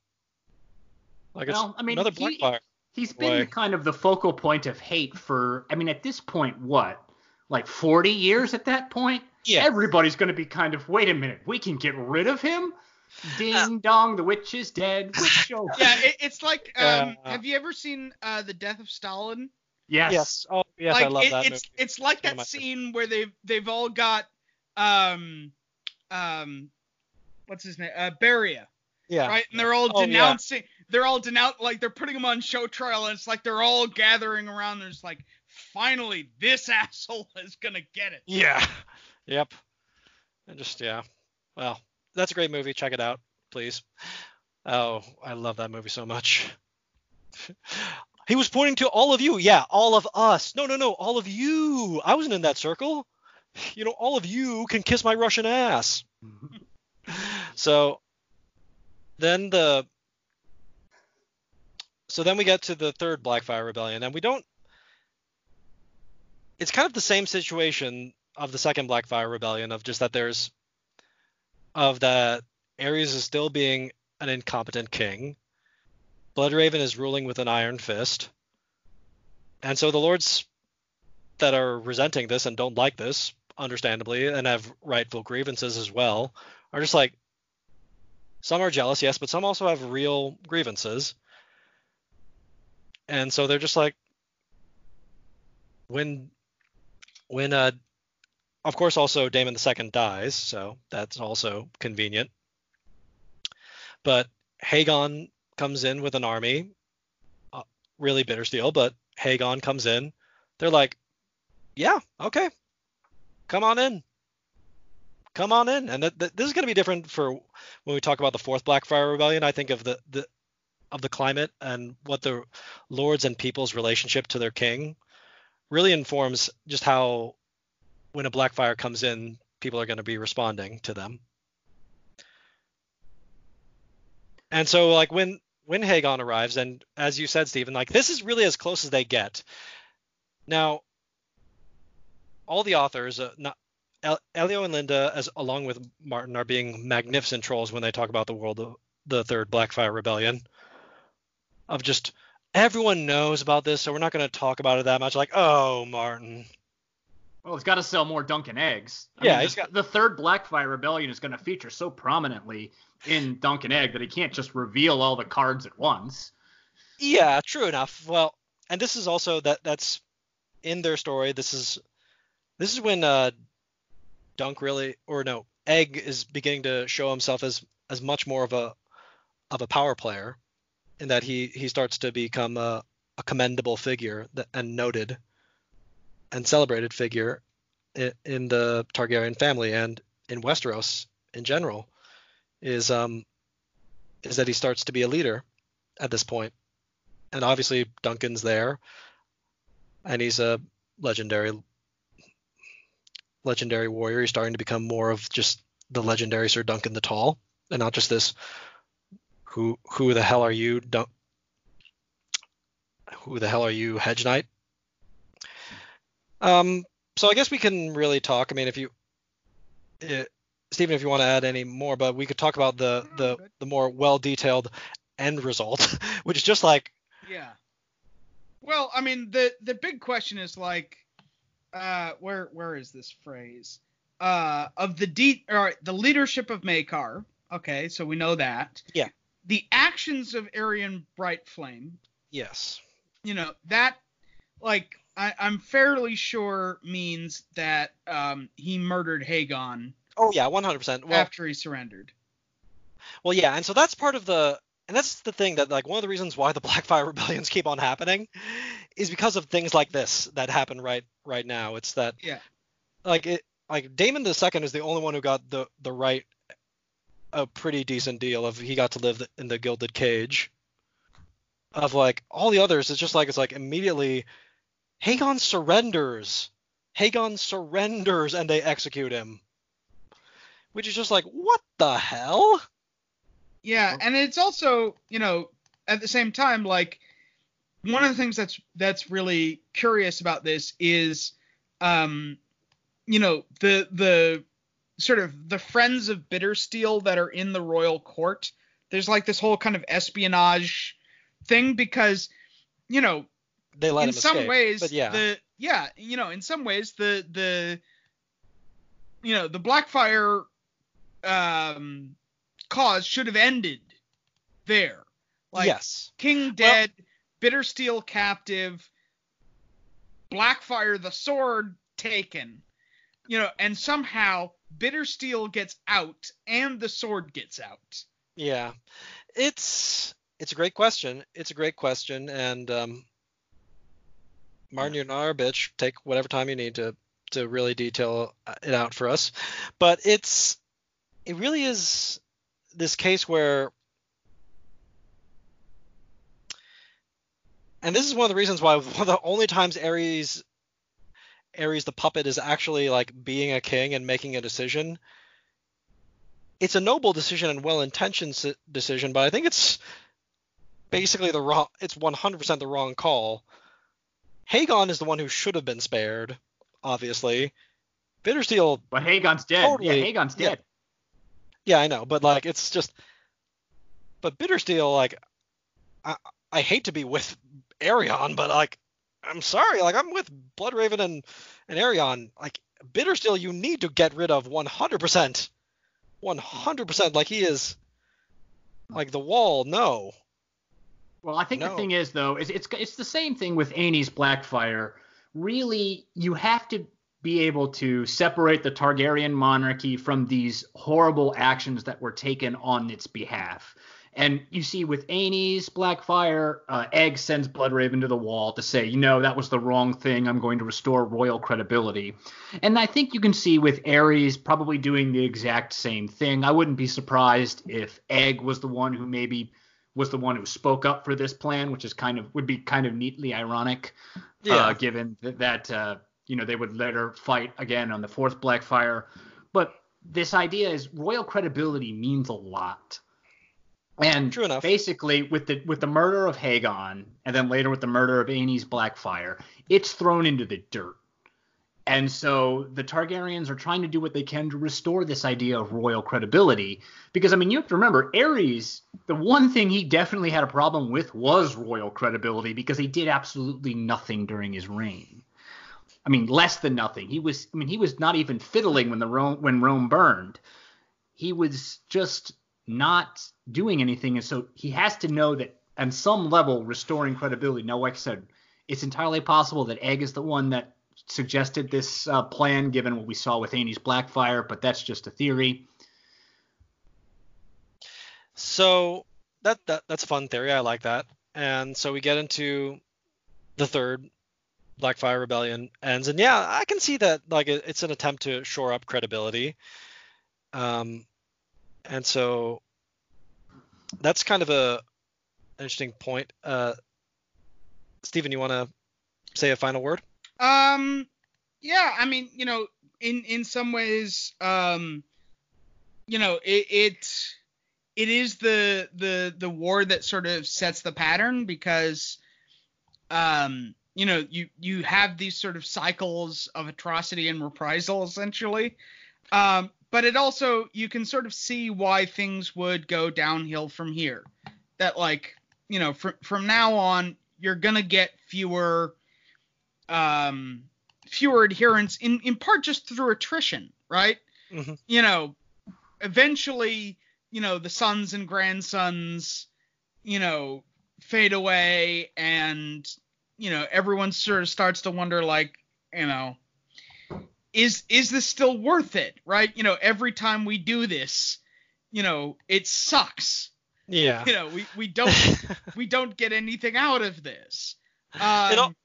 Like it's Well, I mean, another he- Blackfyre. He's been Boy. kind of the focal point of hate for, I mean, at this point, what? Like 40 years at that point? Yeah. Everybody's going to be kind of, wait a minute, we can get rid of him? Ding Uh, dong, the witch is dead. Witch over. Yeah, it, it's like um Uh, have you ever seen uh the Death of Stalin? Yes. Yes. Oh, yes, like I love it, that it's movie. it's like One that my scene where they've they've all got um um what's his name uh Beria yeah. right and they're all Oh, yeah. denouncing they're all denounce like they're putting them on show trial and it's like they're all gathering around and it's like finally this asshole is gonna get it Yeah. Yep. And just yeah. Well, that's a great movie. Check it out, please. Oh, I love that movie so much. he was pointing to all of you. Yeah, all of us. No, no, no, all of you. I wasn't in that circle. You know, all of you can kiss my Russian ass. So then the so then we get to the third Blackfyre Rebellion, and we don't. It's kind of the same situation of the second Blackfyre Rebellion, of just that there's, of that Aerys is still being an incompetent king. Bloodraven is ruling with an iron fist, and so the lords that are resenting this and don't like this, understandably, and have rightful grievances as well, are just like, some are jealous, yes, but some also have real grievances. And so they're just like when when uh of course also Daemon II dies, so that's also convenient. But Haegon comes in with an army, uh, really Bittersteel, but Haegon comes in. They're like, "Yeah, okay. Come on in. Come on in." And th- th- this is going to be different for when we talk about the fourth Blackfyre Rebellion. I think of the the of the climate and what the lords and people's relationship to their king really informs just how when a blackfyre comes in people are going to be responding to them and so like when when Haegon arrives and as you said Steven like this is really as close as they get now all the authors uh, not El- Elio and Linda, as along with Martin, are being magnificent trolls when they talk about the world of the third Blackfyre Rebellion of just everyone knows about this, so we're not going to talk about it that much. Like, oh, Martin. Well, it's got to sell more Dunk and Eggs. I Yeah, mean, the, got- the third Blackfyre Rebellion is going to feature so prominently in Dunk and Egg that he can't just reveal all the cards at once. Yeah, true enough. Well, and this is also that that's in their story. This is this is when uh, Dunk really, or no, Egg is beginning to show himself as as much more of a of a power player, in that he he starts to become a, a commendable figure that, and noted and celebrated figure in, in the Targaryen family and in Westeros in general. Is um is that he starts to be a leader at this point and obviously Duncan's there, and he's a legendary legendary warrior. He's starting to become more of just the legendary Sir Duncan the Tall, and not just this who who the hell are you? Don't who the hell are you, Hedge Knight? Um, so I guess we can really talk. I mean, if you, uh, Steven, if you want to add any more, but we could talk about the the the more well detailed end result, which is just like Yeah. Well, I mean, the the big question is like, uh, where where is this phrase? Uh, of the de- or the leadership of Maekar. Okay, so we know that. Yeah. The actions of Aerion Brightflame. yes, You know that, like, I, I'm fairly sure means that um he murdered Haegon oh yeah, 100%. Well, after he surrendered. Well, yeah, and so that's part of the, and that's the thing that like one of the reasons why the Blackfyre rebellions keep on happening, is because of things like this that happen right right now. It's that Yeah. like it like Daemon the Second is the only one who got the the right a pretty decent deal of he got to live in the gilded cage. Of like all the others, it's just like it's like immediately Haegon surrenders. Haegon surrenders and they execute him. Which is just like, what the hell? Yeah, and it's also, you know, at the same time, like one of the things that's that's really curious about this is, um, you know, the the sort of the friends of Bittersteel that are in the royal court. There's like this whole kind of espionage thing because, you know, They let in him some escape. ways but yeah. the yeah you know in some ways the the you know the blackfyre um cause should have ended there like yes. king dead bittersteel captive blackfyre the sword taken you know and somehow bittersteel gets out and the sword gets out Yeah. It's it's a great question. It's a great question, and um, Martin, you're not our bitch. Take whatever time you need to to really detail it out for us. But it's it really is this case where and this is one of the reasons why one of the only times Aerys Aerys the puppet is actually like being a king and making a decision. It's a noble decision and well-intentioned decision, but I think it's basically the wrong. It's 100% the wrong call. Haegon is the one who should have been spared, obviously. Bittersteel, But Haegon's dead. Totally. Yeah, Haegon's Yeah. dead. yeah, I know, but like it's just. But Bittersteel, like, I I hate to be with Aerion, but like, I'm sorry, like I'm with Bloodraven and and Aerion. Like Bittersteel, you need to get rid of 100%, 100%. Like he is, like the wall. No. Well, I think No. the thing is though, is it's it's the same thing with Aenys Blackfire. Really, you have to be able to separate the Targaryen monarchy from these horrible actions that were taken on its behalf. And you see with Aenys Blackfyre, uh, Egg sends Bloodraven to the wall to say, you know, that was the wrong thing. I'm going to restore royal credibility. And I think you can see with Aerys probably doing the exact same thing. I wouldn't be surprised if Egg was the one who maybe was the one who spoke up for this plan, which is kind of would be kind of neatly ironic, Yeah. uh, given that, that uh, you know they would later fight again on the fourth Blackfire. But this idea is royal credibility means a lot. And True enough. basically, with the with the murder of Haegon, and then later with the murder of Aenys Blackfire, it's thrown into the dirt. And so the Targaryens are trying to do what they can to restore this idea of royal credibility. Because, I mean, you have to remember, Aerys, the one thing he definitely had a problem with was royal credibility because he did absolutely nothing during his reign. I mean, less than nothing. He was, I mean, he was not even fiddling when the Rome, when Rome burned. He was just not doing anything. And so he has to know that on some level, restoring credibility. Now, like I said, it's entirely possible that Egg is the one that suggested this uh, plan, given what we saw with Aenys Blackfyre, but that's just a theory. So that, that that's a fun theory. I like that. And so we get into the third Blackfire Rebellion ends, and yeah, I can see that like it- it's an attempt to shore up credibility. Um, and so that's kind of a interesting point. Uh, Steven, you want to say a final word? Um, yeah, I mean, you know, in in some ways, um, you know, it, it it is the the the war that sort of sets the pattern because um you know you you have these sort of cycles of atrocity and reprisal essentially um but it also you can sort of see why things would go downhill from here that like you know from from now on you're gonna get fewer um fewer adherents in in part just through attrition right Mhm. you know eventually you know the sons and grandsons you know fade away and you know everyone sort of starts to wonder like you know is is this still worth it right? You know every time we do this you know it sucks. Yeah. you know we we don't we don't get anything out of this. Um,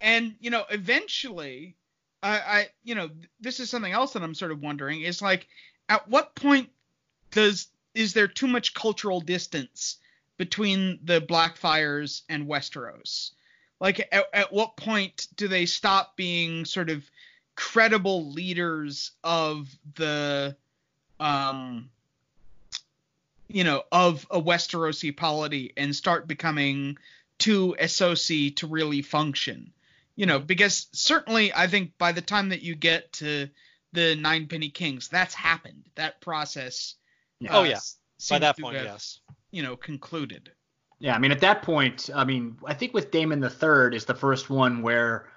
and you know eventually I, I you know this is something else that i'm sort of wondering is like at what point does is there too much cultural distance between the blackfyres and westeros? Like at, at what point do they stop being sort of credible leaders of the um you know of a westerosi polity and start becoming too Essosi to really function. You know, because certainly I think by the time that you get to the Ninepenny Kings, that's happened. That process. Yeah. Oh, yeah. By that point, have, yes. You know, concluded. Yeah, I mean, at that point, I mean, I think with Daemon the Third is the first one where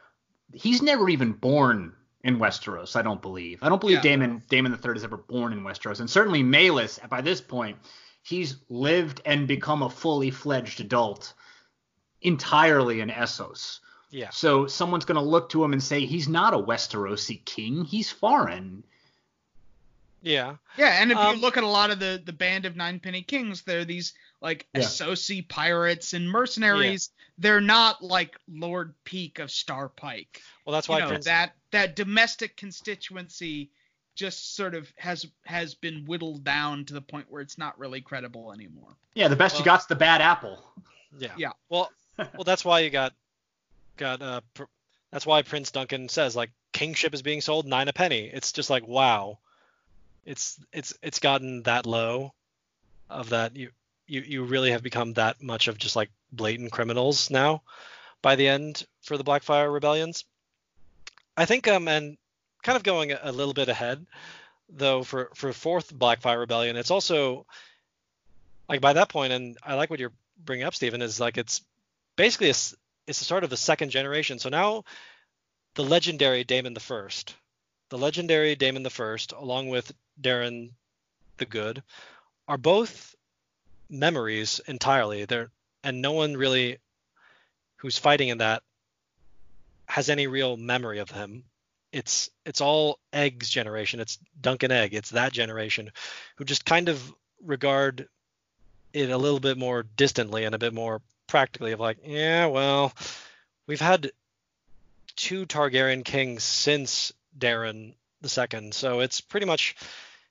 he's never even born in Westeros. I don't believe. I don't believe Yeah. Daemon Daemon the Third is ever born in Westeros, and certainly Maelys by this point, he's lived and become a fully fledged adult entirely in Essos. Yeah. So someone's going to look to him and say he's not a Westerosi king. He's foreign. Yeah. Yeah, and if Um, you look at a lot of the the band of Ninepenny Kings, they're these like Yeah. Essosi pirates and mercenaries. They're not like Lord Peake of Starpike. Well, that's you why know Prince. that that domestic constituency just sort of has has been whittled down to the point where it's not really credible anymore. Yeah, the best you Well- got's the bad apple. Yeah. Yeah. Well, well, that's why you got got uh. Pr- that's why Prince Duncan says like kingship is being sold nine a penny. It's just like wow. It's it's it's gotten that low, of that you you you really have become that much of just like blatant criminals now, by the end for the Blackfyre rebellions. I think um and kind of going a, little bit ahead though for for fourth Blackfyre rebellion it's also like by that point and I like what you're bringing up Steven is like it's basically a, it's the start of the second generation so now the legendary Daemon the First the legendary Daemon the First along with Daeron the Good are both memories entirely. They're and no one really who's fighting in that has any real memory of him. It's it's all eggs generation. It's Dunk and Egg. It's that generation who just kind of regard it a little bit more distantly and a bit more practically of like yeah well we've had two targaryen kings since Daeron the second. So it's pretty much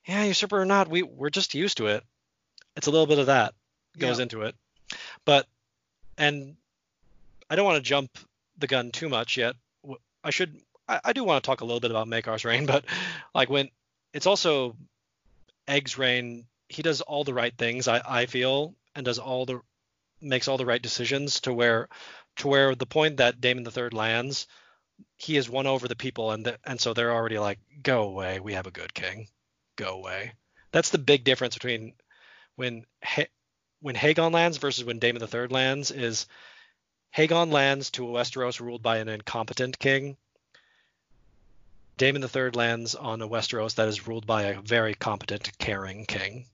yeah usurper or not we we're just used to it it's a little bit of that goes Yeah. into it but and i don't want to jump the gun too much yet I should I, I do want to talk a little bit about Maekar's reign, but like when it's also Egg's reign, he does all the right things. I, I feel and does all the makes all the right decisions to where to where the point that Daemon the Third lands, he has won over the people and the, and so they're already like, go away, we have a good king, go away. That's the big difference between when ha- when Haegon lands versus when Daemon the Third lands is Haegon lands to a Westeros ruled by an incompetent king. Daemon III lands on a Westeros that is ruled by a very competent, caring king.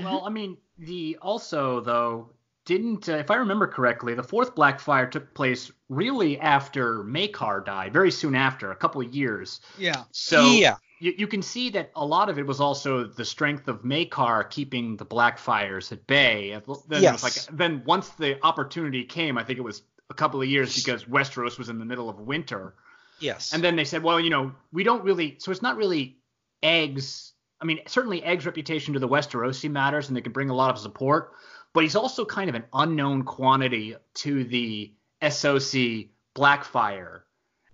Well, I mean, the also though didn't, uh, if I remember correctly, the fourth Blackfyre took place really after Maekar died, very soon after, a couple of years. Yeah. So yeah, you, you can see that a lot of it was also the strength of Maekar keeping the Blackfyres at bay. Then, it was Yes. like, then once the opportunity came, I think it was a couple of years because Westeros was in the middle of winter. yes, And then they said, well, you know, we don't really. So it's not really Egg's. I mean, certainly Egg's reputation to the Westerosi matters, and they can bring a lot of support. But he's also kind of an unknown quantity to the Essosi Blackfyre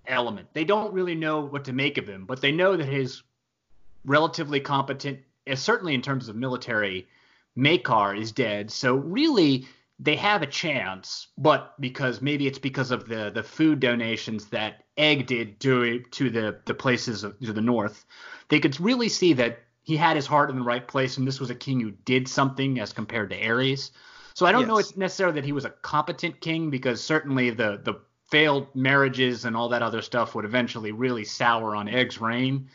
element. They don't really know what to make of him, but they know that his relatively competent uh, certainly in terms of military, Maekar is dead. So really, they have a chance, but because maybe it's because of the the food donations that Egg did to to the the places of, to the north, they could really see that he had his heart in the right place, and this was a king who did something as compared to Aerys. So I don't yes. know it's necessarily that he was a competent king because certainly the the failed marriages and all that other stuff would eventually really sour on Egg's reign,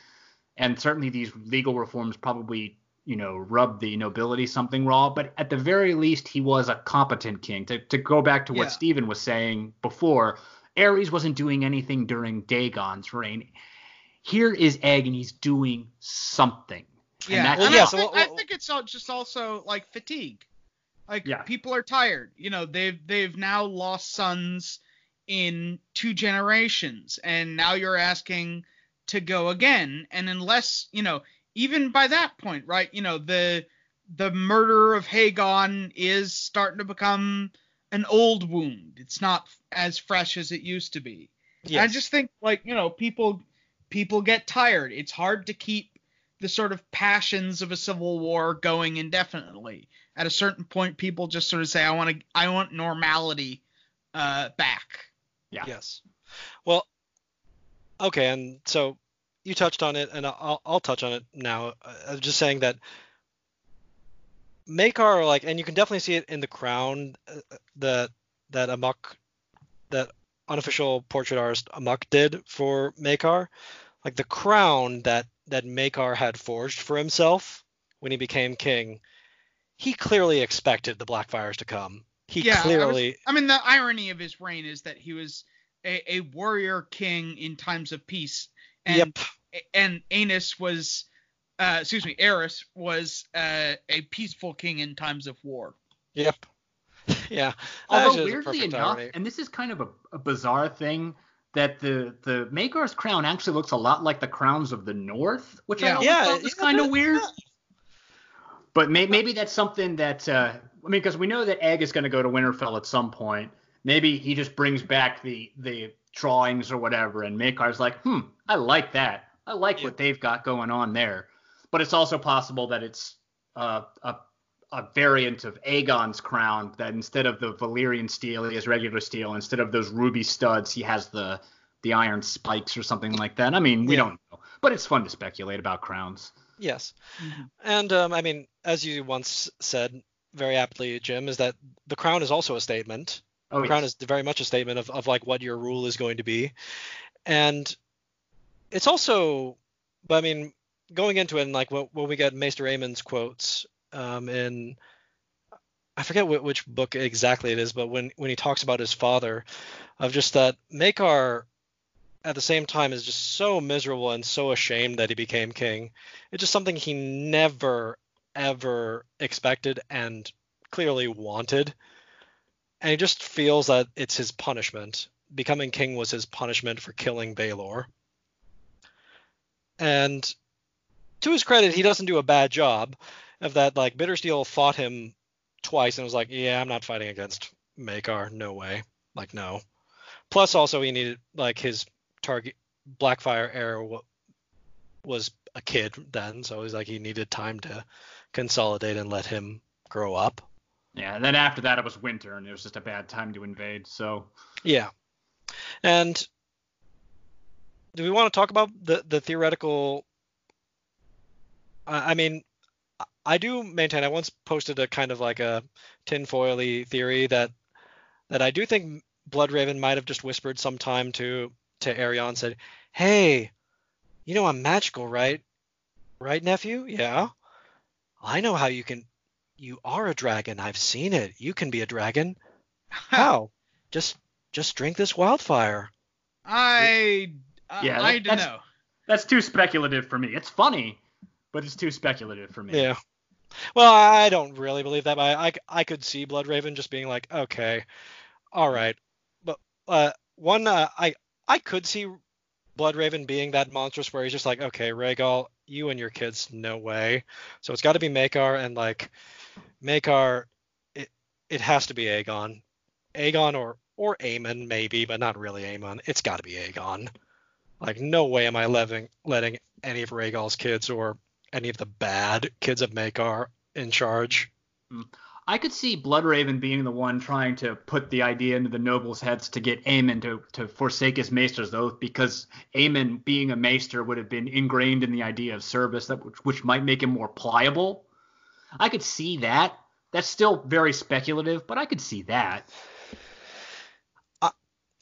and certainly these legal reforms probably you know, rub the nobility something raw, but at the very least, he was a competent king. To, to go back to what yeah. Steven was saying before, Aerys wasn't doing anything during Dagon's reign. Here is Egg, and he's doing something. Yeah, well, yeah. I, think, I think it's just also like fatigue. Like yeah. people are tired. You know, they've they've now lost sons in two generations, and now you're asking to go again. And unless you know, even by that point, right? You know, the the murder of Haegon is starting to become an old wound. It's not as fresh as it used to be. Yes. I just think like, you know, people people get tired. It's hard to keep the sort of passions of a civil war going indefinitely. At a certain point people just sort of say I want to I want normality uh back. Yeah. Yes. Well, okay, and so you touched on it, and I'll, I'll touch on it now. I'm just saying that Maekar, like, and you can definitely see it in the crown uh, that that Amok, that unofficial portrait artist Amok did for Maekar, like the crown that that Maekar had forged for himself when he became king. He clearly expected the Blackfyres to come. He yeah, clearly. I, was, I mean, the irony of his reign is that he was a, a warrior king in times of peace and, yep. And Aenys was, uh, excuse me, Aerys was uh, a peaceful king in times of war. Yep. yeah. Although weirdly enough, irony. and this is kind of a, a bizarre thing, that the the Maekar's crown actually looks a lot like the crowns of the North, which yeah. I always yeah, thought was kind of weird. But may, maybe that's something that uh, I mean, because we know that Egg is going to go to Winterfell at some point. Maybe he just brings back the the drawings or whatever, and Maekar's like, hmm, I like that. I like yeah. what they've got going on there. But it's also possible that it's uh, a a variant of Aegon's crown that instead of the Valyrian steel, he has regular steel. Instead of those ruby studs, he has the the iron spikes or something like that. I mean, we yeah. don't know, but it's fun to speculate about crowns. Yes, mm-hmm. and um, I mean, as you once said very aptly, Jim, is that the crown is also a statement. Oh, the crown yes. is very much a statement of, of like what your rule is going to be, and it's also, but I mean, going into it and like when, when we get Maester Aemon's quotes um, in, I forget which book exactly it is, but when when he talks about his father, of just that Maekar at the same time is just so miserable and so ashamed that he became king. It's just something he never ever expected and clearly wanted. And he just feels that it's his punishment. Becoming king was his punishment for killing Baelor. And to his credit, he doesn't do a bad job of that. Like Bittersteel fought him twice and was like, "Yeah, I'm not fighting against Maekar. No way. Like, no." Plus, also he needed like his target Blackfyre heir was a kid then, so he's like he needed time to consolidate and let him grow up. Yeah, and then after that it was winter and it was just a bad time to invade. So yeah, and do we want to talk about the the theoretical? I mean, I do maintain. I once posted a kind of like a tinfoily theory that that I do think Bloodraven might have just whispered sometime to to Aerion said, "Hey, you know I'm magical, right? Right, nephew? Yeah. I know how you can. You are a dragon. I've seen it. You can be a dragon. How? just just drink this wildfire." I yeah, I don't know. That's too speculative for me. It's funny, but it's too speculative for me. Yeah. Well, I don't really believe that, but I, I, I could see Bloodraven just being like, okay, all right, but uh, one uh, I I could see Bloodraven being that monstrous where he's just like, okay, Rhaegel, you and your kids, no way. So it's got to be Maekar and like Maekar, it it has to be Aegon, Aegon or or Aemon maybe, but not really Aemon. It's got to be Aegon. Like, no way am I letting letting any of Rhaegel's kids or any of the bad kids of Maekar in charge. Hmm. I could see Bloodraven being the one trying to put the idea into the nobles' heads to get Aemon to, to forsake his maester's oath because Aemon being a maester would have been ingrained in the idea of service that which, which might make him more pliable. I could see that. That's still very speculative, but I could see that.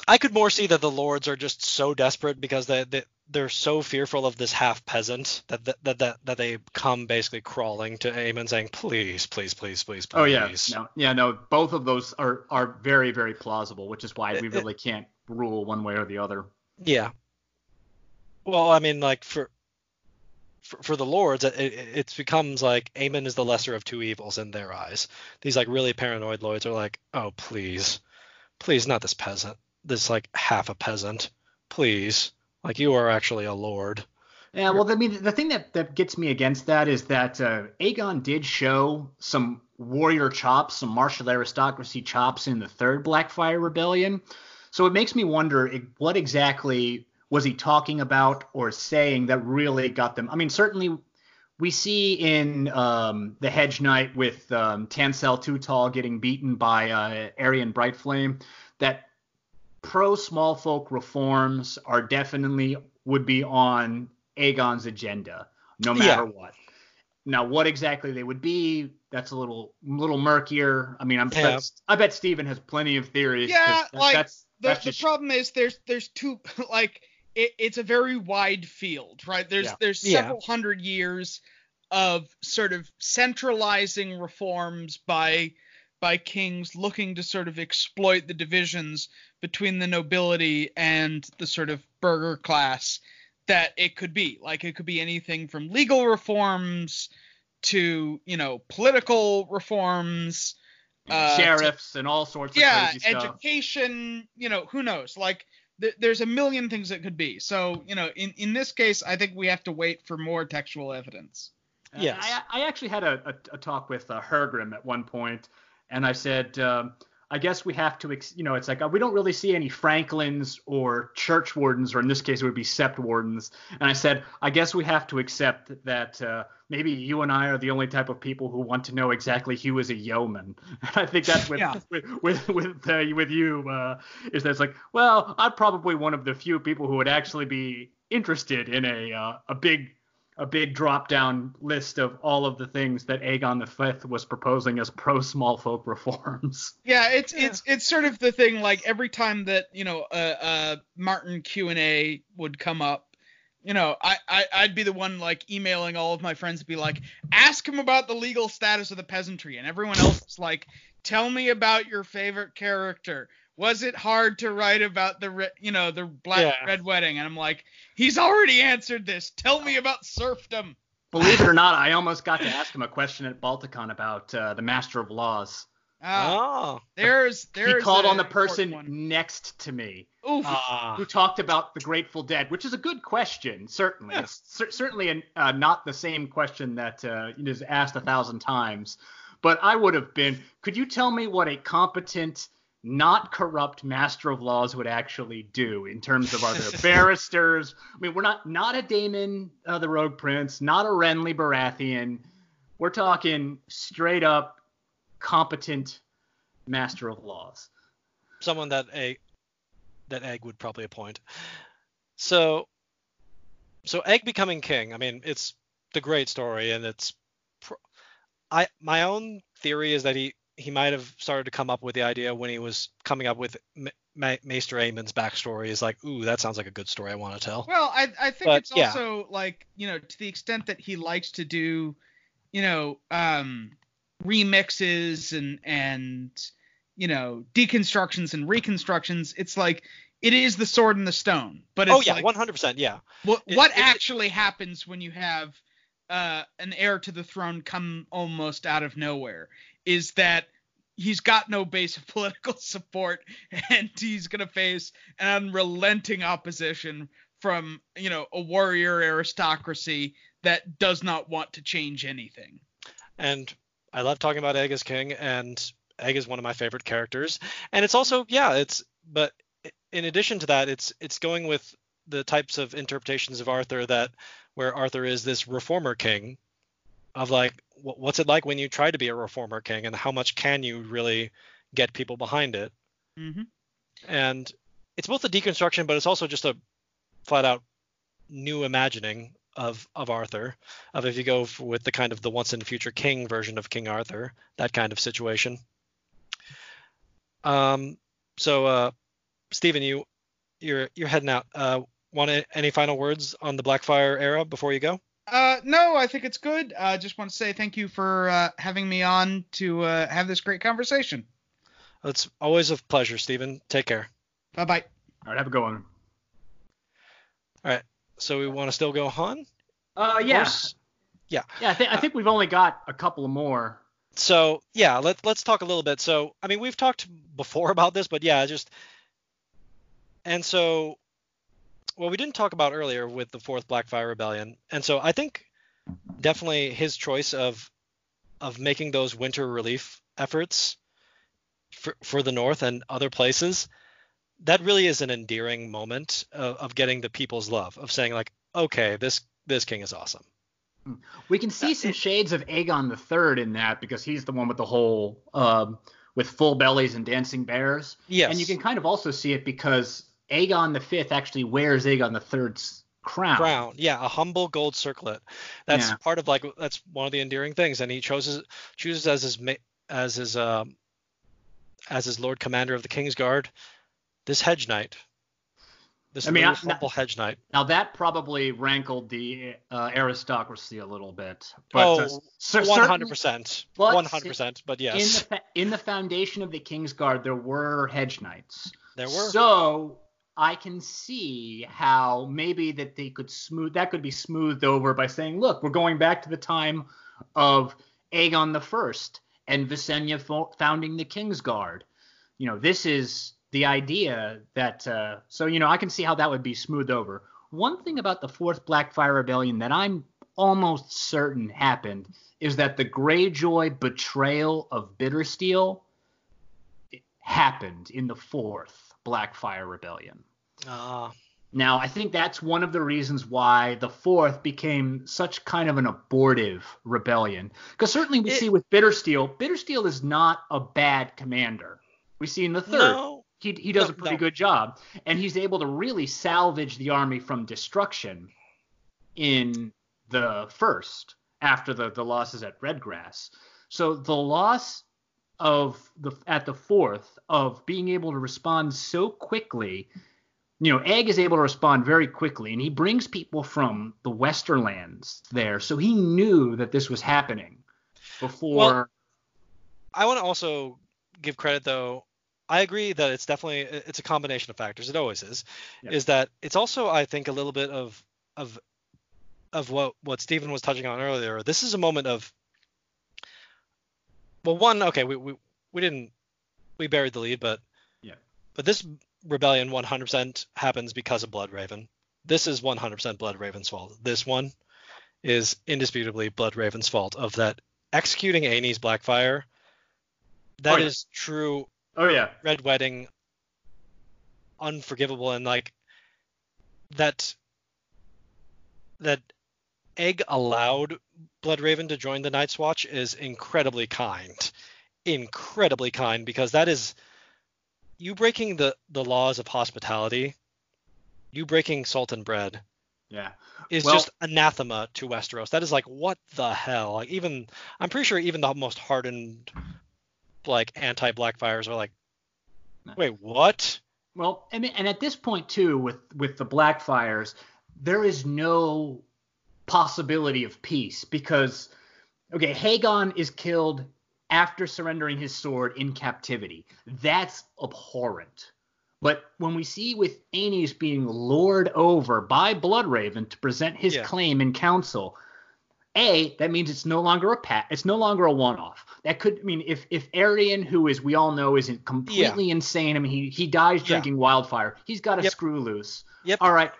I could more see that the lords are just so desperate because they, they they're so fearful of this half peasant that that, that that they come basically crawling to Aemon saying, "Please, please, please, please, please." Oh yeah, no, yeah, no. Both of those are are very very plausible, which is why we really can't rule one way or the other. Yeah. Well, I mean, like for for, for the lords, it, it becomes like Aemon is the lesser of two evils in their eyes. These like really paranoid lords are like, "Oh please, please, not this peasant." this like half a peasant. Please, like you are actually a lord. Yeah, well, I mean, the thing that, that gets me against that is that uh, Aegon did show some warrior chops, some martial aristocracy chops in the third Blackfyre Rebellion. So it makes me wonder what exactly was he talking about or saying that really got them. I mean, certainly we see in um, the Hedge Knight with um, Tanselle Too Tall getting beaten by uh, Aerion Brightflame that pro small folk reforms are definitely would be on Aegon's agenda, no matter yeah. what. Now, what exactly they would be, that's a little little murkier. I mean, I'm yeah. bet, I bet Steven has plenty of theories. Yeah, like that's, the, that's just... problem is there's there's two like it, it's a very wide field, right? There's yeah. there's several hundred years of sort of centralizing reforms by by kings looking to sort of exploit the divisions between the nobility and the sort of burger class that it could be. Like it could be anything from legal reforms to, you know, political reforms, uh, sheriffs to, and all sorts yeah, of Yeah, education, you know, who knows? Like th- there's a million things it could be. So, you know, in in this case, I think we have to wait for more textual evidence. Yes. I, I actually had a, a, a talk with uh, Hergrim at one point and I said, um, I guess we have to, you know, it's like uh, we don't really see any Franklins or church wardens, or in this case, it would be sept wardens. And I said, I guess we have to accept that uh, maybe you and I are the only type of people who want to know exactly who is a yeoman. And I think that's with yeah. with with with, uh, with you uh, is that it's like, well, I'm probably one of the few people who would actually be interested in a uh, a big a big drop down list of all of the things that Aegon V was proposing as pro small folk reforms. Yeah, it's yeah. it's it's sort of the thing like every time that you know uh, uh Martin Q and A would come up, you know, I, I I'd be the one like emailing all of my friends to be like, ask him about the legal status of the peasantry, and everyone else is like, tell me about your favorite character was it hard to write about the re- you know the black yeah. red wedding? And i'm like he's already answered this. Tell me about serfdom. Believe it or not i almost got to ask him a question at balticon about uh, the master of laws. Oh, there's there's he called on the person next to me uh, who talked about the grateful dead which is a good question certainly. Yeah. C- certainly an, uh, not the same question that uh, is asked a thousand times. But i would have been could you tell me what a competent not corrupt master of laws would actually do in terms of are there barristers? I mean, we're not not a Daemon uh, the Rogue Prince, not a Renly Baratheon. We're talking straight up competent master of laws. Someone that a that Egg would probably appoint. So so Egg becoming king. I mean, it's the great story, and it's. I my own theory is that he he might have started to come up with the idea when he was coming up with Ma- Ma- Maester Aemon's backstory. Is like, ooh, that sounds like a good story I want to tell. Well, I I think but, it's yeah. also like you know to the extent that he likes to do, you know, um, remixes and and you know deconstructions and reconstructions. It's like it is the sword and the stone. But oh yeah, one hundred percent, yeah. What what it, actually it, happens when you have uh, an heir to the throne come almost out of nowhere is that he's got no base of political support and he's going to face an unrelenting opposition from, you know, a warrior aristocracy that does not want to change anything. And I love talking about Egg as king and Egg is one of my favorite characters. And it's also, yeah, it's but in addition to that, it's it's going with the types of interpretations of Arthur that where Arthur is this reformer king of like what's it like when you try to be a reformer king and how much can you really get people behind it. Mm-hmm. And it's both a deconstruction, but it's also just a flat out new imagining of of Arthur, of if you go with the kind of the once in future king version of King Arthur, that kind of situation. Um, so uh, Steven, you you're you're heading out. Uh, want any final words on the Blackfyre era before you go? Uh, no, I think it's good. I uh, just want to say thank you for uh, having me on to uh, have this great conversation. It's always a pleasure, Steven. Take care. Bye bye. All right, have a good one. All right. So we want to still go on? Uh, yeah. Yeah. Yeah, I, th- I think we've only got a couple more. So yeah, let's let's talk a little bit. So I mean, we've talked before about this, but yeah, just and so well, we didn't talk about earlier with the fourth Blackfyre Rebellion, and so I think definitely his choice of of making those winter relief efforts for for the North and other places that really is an endearing moment of, of, getting the people's love of saying like okay this this king is awesome. We can see some shades of aegon the third in that because he's the one with the whole um, with full bellies and dancing bears. Yes. And you can kind of also see it because aegon the fifth actually wears aegon the third's crown crown yeah a humble gold circlet that's yeah. part of like that's one of the endearing things and he chooses chooses as his as his um as his lord commander of the king's guard this hedge knight. This I mean, I, humble hedge knight. Now that probably rankled the uh, aristocracy a little bit. But, oh, uh, one hundred percent, one hundred percent. But yes, in the, in the foundation of the King's Guard, there were hedge knights. There were. So I can see how maybe that they could smooth that could be smoothed over by saying, look, we're going back to the time of Aegon the First and Visenya founding the Kingsguard. You know, this is the idea that uh, so you know I can see how that would be smoothed over. One thing about the fourth Blackfyre Rebellion that I'm almost certain happened is that the Greyjoy betrayal of Bittersteel happened in the fourth Blackfyre Rebellion. Ah. Uh. Now, I think that's one of the reasons why the fourth became such kind of an abortive rebellion. Because certainly we it, see with Bittersteel, Bittersteel is not a bad commander. We see in the third. No, he he does no, a pretty no. good job, and he's able to really salvage the army from destruction in the first after the the losses at Redgrass. So the loss of the at the fourth of being able to respond so quickly you know, Egg is able to respond very quickly, and he brings people from the Westerlands there, so he knew that this was happening before. Well, I want to also give credit though I agree that it's definitely it's a combination of factors. It always is. Is that it's also I think a little bit of of of what what Steven was touching on earlier. This is a moment of well, one okay, we we, we didn't we buried the lead, but yeah, but this rebellion 100% happens because of Bloodraven. This is 100% Bloodraven's fault. This one is indisputably Bloodraven's fault of that executing Aenys Blackfyre. That oh, yeah. is true Oh yeah. Red Wedding unforgivable and like that that Egg allowed Bloodraven to join the Night's Watch is incredibly kind. Incredibly kind because that is you breaking the the laws of hospitality, you breaking salt and bread. Yeah. Is well, just anathema to Westeros. That is like what the hell? Like even I'm pretty sure even the most hardened like anti Blackfyres are like, wait, what? Well, and, and at this point too, with with the Blackfyres, there is no possibility of peace because okay, Haegon is killed after surrendering his sword in captivity. That's abhorrent. But when we see with Aenys being lured over by Bloodraven to present his yeah. claim in council, a, that means it's no longer a pat. It's no longer a one-off. That could I mean if if Aerion, who is we all know isn't completely yeah. insane. I mean he he dies drinking yeah. wildfire. He's got a yep. screw loose. Yep. All right.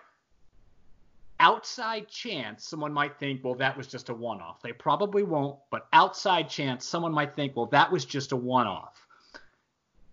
Outside chance, someone might think, well, that was just a one-off. They probably won't, but outside chance, someone might think, well, that was just a one-off.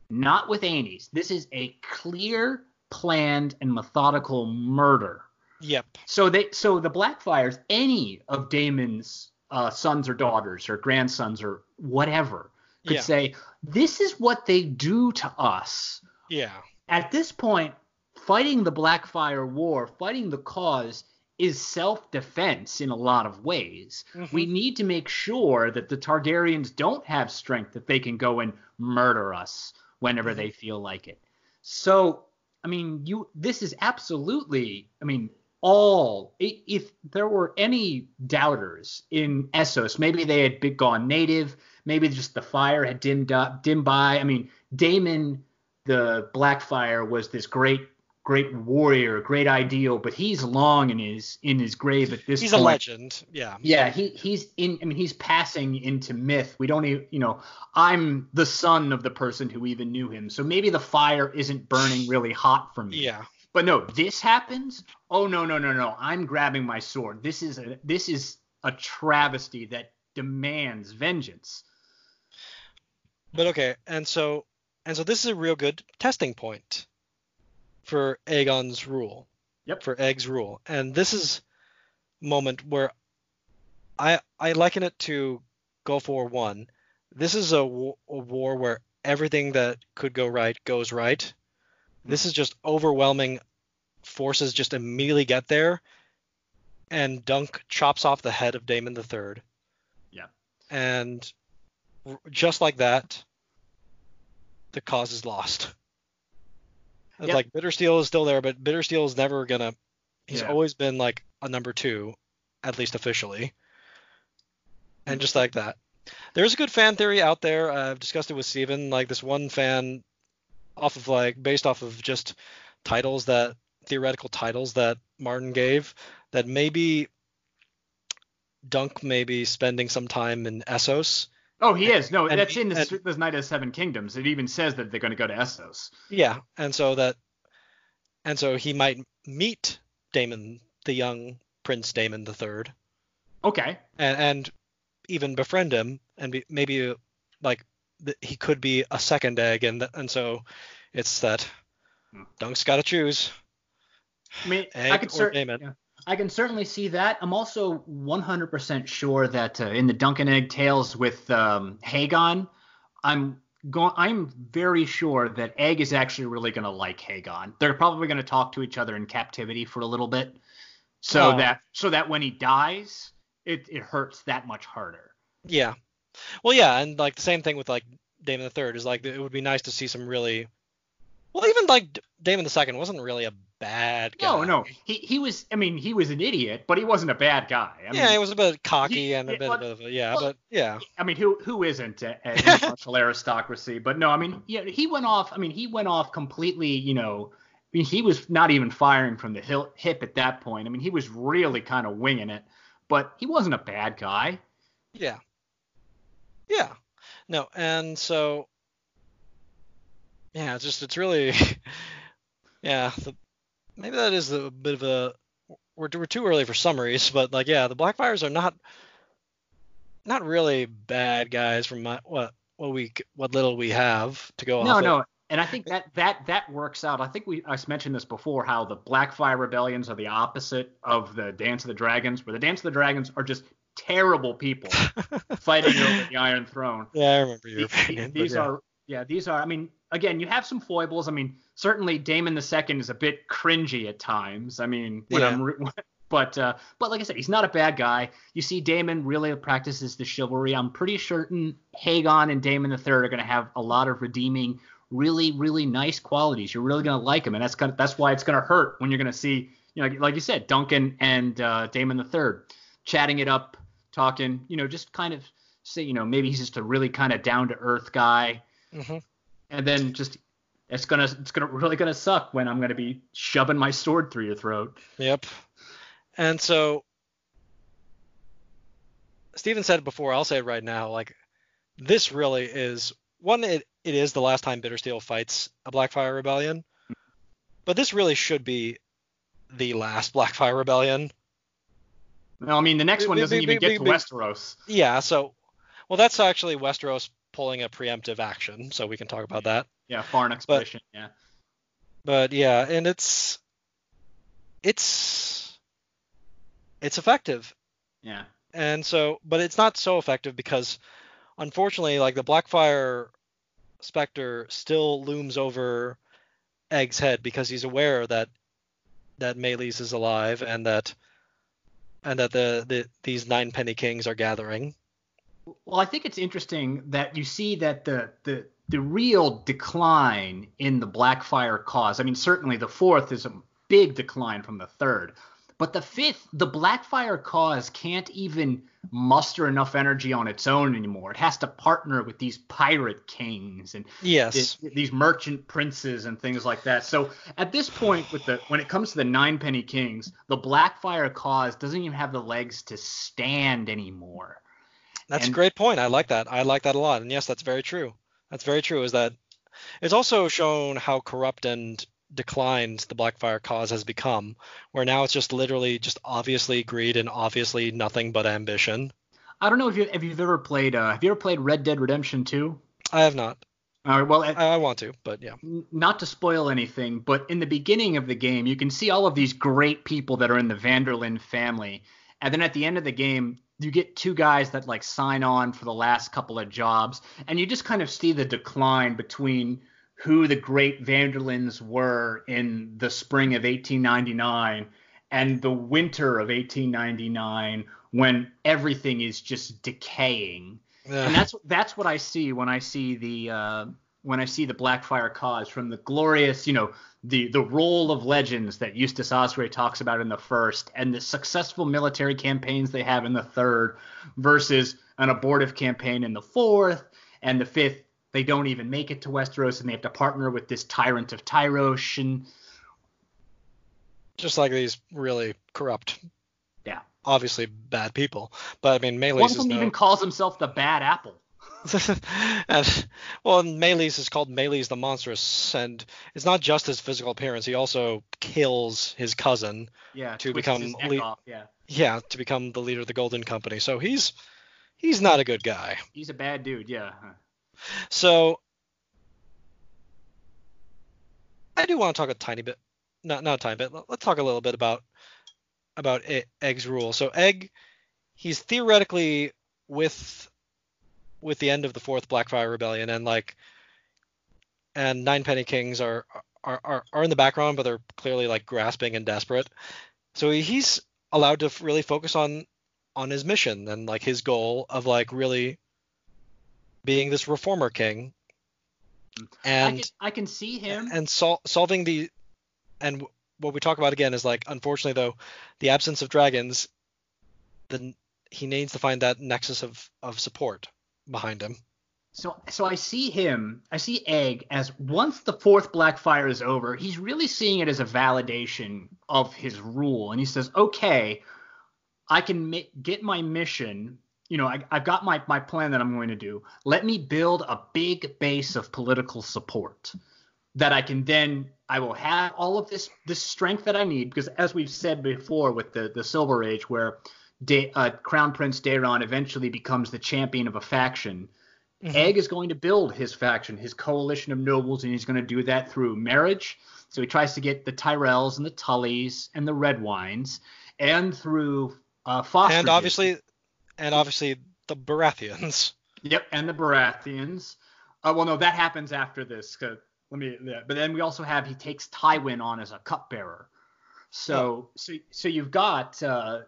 Not with Aenys. This is a clear, planned, and methodical murder Yep. So they so the Blackfyres, any of Daemon's uh, sons or daughters or grandsons or whatever could Yeah. say, "This is what they do to us." Yeah. At this point, fighting the Blackfyre War, fighting the cause, is self-defense in a lot of ways. Mhm. We need to make sure that the Targaryens don't have strength that they can go and murder us whenever they feel like it. So, I mean, you this is absolutely, I mean, all if there were any doubters in Essos, maybe they had been gone native, maybe just the fire had dimmed up, dimmed by. I mean, Daemon the Blackfyre was this great great warrior, great ideal, but he's long in his in his grave at this point. He's a legend. Yeah. Yeah, he he's in. I mean, he's passing into myth. We don't even, you know, I'm the son of the person who even knew him, so maybe the fire isn't burning really hot for me. Yeah. But no, this happens. Oh no, no, no, no! I'm grabbing my sword. This is a this is a travesty that demands vengeance. But okay, and so and so this is a real good testing point for Aegon's rule. Yep. For Egg's rule. And this is a moment where I I liken it to Gulf War One. This is a, a war where everything that could go right goes right. This hmm. is just overwhelming forces just immediately get there, and Dunk chops off the head of Daemon the Third. Yeah. And just like that, the cause is lost. Yep. Like Bittersteel is still there, but Bittersteel is never gonna. He's Yeah. always been like a number two, at least officially. And just like that, there's a good fan theory out there. I've discussed it with Steven. Like this one fan, off of like based off of just titles that theoretical titles that Martin gave, that maybe Dunk may be spending some time in Essos. Oh, he is. No, And that's in the, and- the Knight of Seven Kingdoms. It even says that they're going to go to Essos. Yeah, and so that, and so he might meet Daemon, the young Prince Daemon the Third, Okay. and and even befriend him, and be, maybe like th- he could be a second egg, and th- and so it's that Hmm. Dunk's got to choose. I mean, I Egg could or cer- Daemon. yeah. I can certainly see that. I'm also 100% sure that uh, in the Dunk and Egg Tales with um, Haegon, I'm going. I'm very sure that Egg is actually really going to like Haegon. They're probably going to talk to each other in captivity for a little bit, so Oh. that so that when he dies, it it hurts that much harder. Yeah, well, yeah, and like the same thing with like Daemon the Third is like it would be nice to see some really, well, even like Daemon the Second wasn't really a bad guy. No, no, he he was. I mean, he was an idiot, but he wasn't a bad guy. I yeah, mean, he was a bit cocky he- and a bit, of a yeah, well, but yeah, I mean, who who isn't at intellectual aristocracy? But no, I mean, yeah, he went off. I mean, he went off completely. You know, I mean, he was not even firing from the hip at that point. I mean, he was really kind of winging it. But he wasn't a bad guy. yeah, yeah, no, and so yeah, it's just it's really yeah, the, maybe that is a bit of a we're we're too early for summaries, but like yeah, the Blackfyres are not not really bad guys from my, what what we what little we have to go No, off. of. no. And I think that that that works out. I think we I mentioned this before how the Blackfyre rebellions are the opposite of the Dance of the Dragons, where the Dance of the Dragons are just terrible people fighting over the Iron Throne. Yeah, I remember your These- opinion. but these yeah. are yeah these are i mean again you have some foibles. I mean certainly daemon the second is a bit cringy at times. I mean when Yeah. i'm re- but uh but like i said he's not a bad guy. You see daemon really practices the chivalry. I'm pretty certain haegon and daemon the third are going to have a lot of redeeming really really nice qualities. You're really going to like him and that's that's why it's going to hurt when you're going to see you know like you said duncan and uh daemon the third chatting it up talking you know just kind of say you know maybe he's just a really kind of down to earth guy. Mhm. And then just it's gonna it's gonna really gonna suck when I'm gonna be shoving my sword through your throat. Yep. And so Steven said it before, I'll say it right now, like this really is one it, it is the last time Bittersteel fights a Blackfyre rebellion. But this really should be the last Blackfyre rebellion. No, I mean the next one doesn't be- even be- get be- to be- Westeros. Yeah, so well that's actually Westeros pulling a preemptive action, so we can talk about that. Yeah, foreign expedition. yeah. But yeah, and it's it's it's effective. Yeah. And so, but it's not so effective because, unfortunately, like the Blackfyre Spectre still looms over Egg's head because he's aware that that Maelys is alive and that and that the, the these nine penny kings are gathering. Well, I think it's interesting that you see that the the the real decline in the Blackfyre cause. I mean, certainly the fourth is a big decline from the third, but the fifth, the Blackfyre cause can't even muster enough energy on its own anymore. It has to partner with these pirate kings and yes, th- these merchant princes and things like that. So at this point, with the when it comes to the Ninepenny kings, the Blackfyre cause doesn't even have the legs to stand anymore. That's And- a great point. I like that. I like that a lot. And yes, that's very true. That's very true. Is that it's also shown how corrupt and declined the Blackfyre cause has become, where now it's just literally just obviously greed and obviously nothing but ambition. I don't know if you if you've ever played uh, have you ever played Red Dead Redemption 2? I have not. All right, well, I, I want to, but yeah. not to spoil anything, but in the beginning of the game, you can see all of these great people that are in the Van der Linde family, and then at the end of the game, you get two guys that like sign on for the last couple of jobs, and you just kind of see the decline between who the great Van der Lindes were in the spring of 1899 and the winter of 1899 when everything is just decaying. And that's that's what I see when I see the uh, when I see the Blackfyre cause from the glorious, you know, the the role of legends that Eustace Osprey talks about in the first, and the successful military campaigns they have in the third, versus an abortive campaign in the fourth and the fifth. They don't even make it to Westeros, and they have to partner with this tyrant of Tyrosh, and just like these really corrupt, yeah, obviously bad people. But I mean, one Maelys of them no. even calls himself the Bad Apple. And well, and Maelys is called Maelys the Monstrous, and it's not just his physical appearance. He also kills his cousin, Yeah, To become le- yeah, yeah, to become the leader of the Golden Company. So he's he's not a good guy. he's a bad dude, yeah. So I do want to talk a tiny bit, not not a tiny bit. let- Let's talk a little bit about about Egg's rule. So Egg, he's theoretically with with the end of the fourth Blackfyre Rebellion, and like, and Nine Penny Kings are are are, are in the background, but they're clearly like grasping and desperate. So he's allowed to really focus on on his mission and like his goal of like really being this reformer king I and can, I can see him. and sol- solving the and w- what we talk about again is like unfortunately though the absence of dragons then he needs to find that nexus of of support behind him So so I see him, I see Egg as once the fourth Blackfyre is over, he's really seeing it as a validation of his rule, and he says, okay, I can get my mission. You know, I, I've got my, my plan that I'm going to do. Let me build a big base of political support that I can then I will have all of this this strength that I need because as we've said before with the the Silver Age where da- uh, Crown Prince Daeron eventually becomes the champion of a faction. Mhm. Egg is going to build his faction, his coalition of nobles, and he's going to do that through marriage. So he tries to get the Tyrells and the Tullys and the Redwynes, and through uh, foster. and obviously and obviously the Baratheons Yep, and the Baratheons. Uh, well, no, that happens after this. let me. Yeah, but then we also have he takes Tywin on as a cupbearer. So, so, so you've got, uh,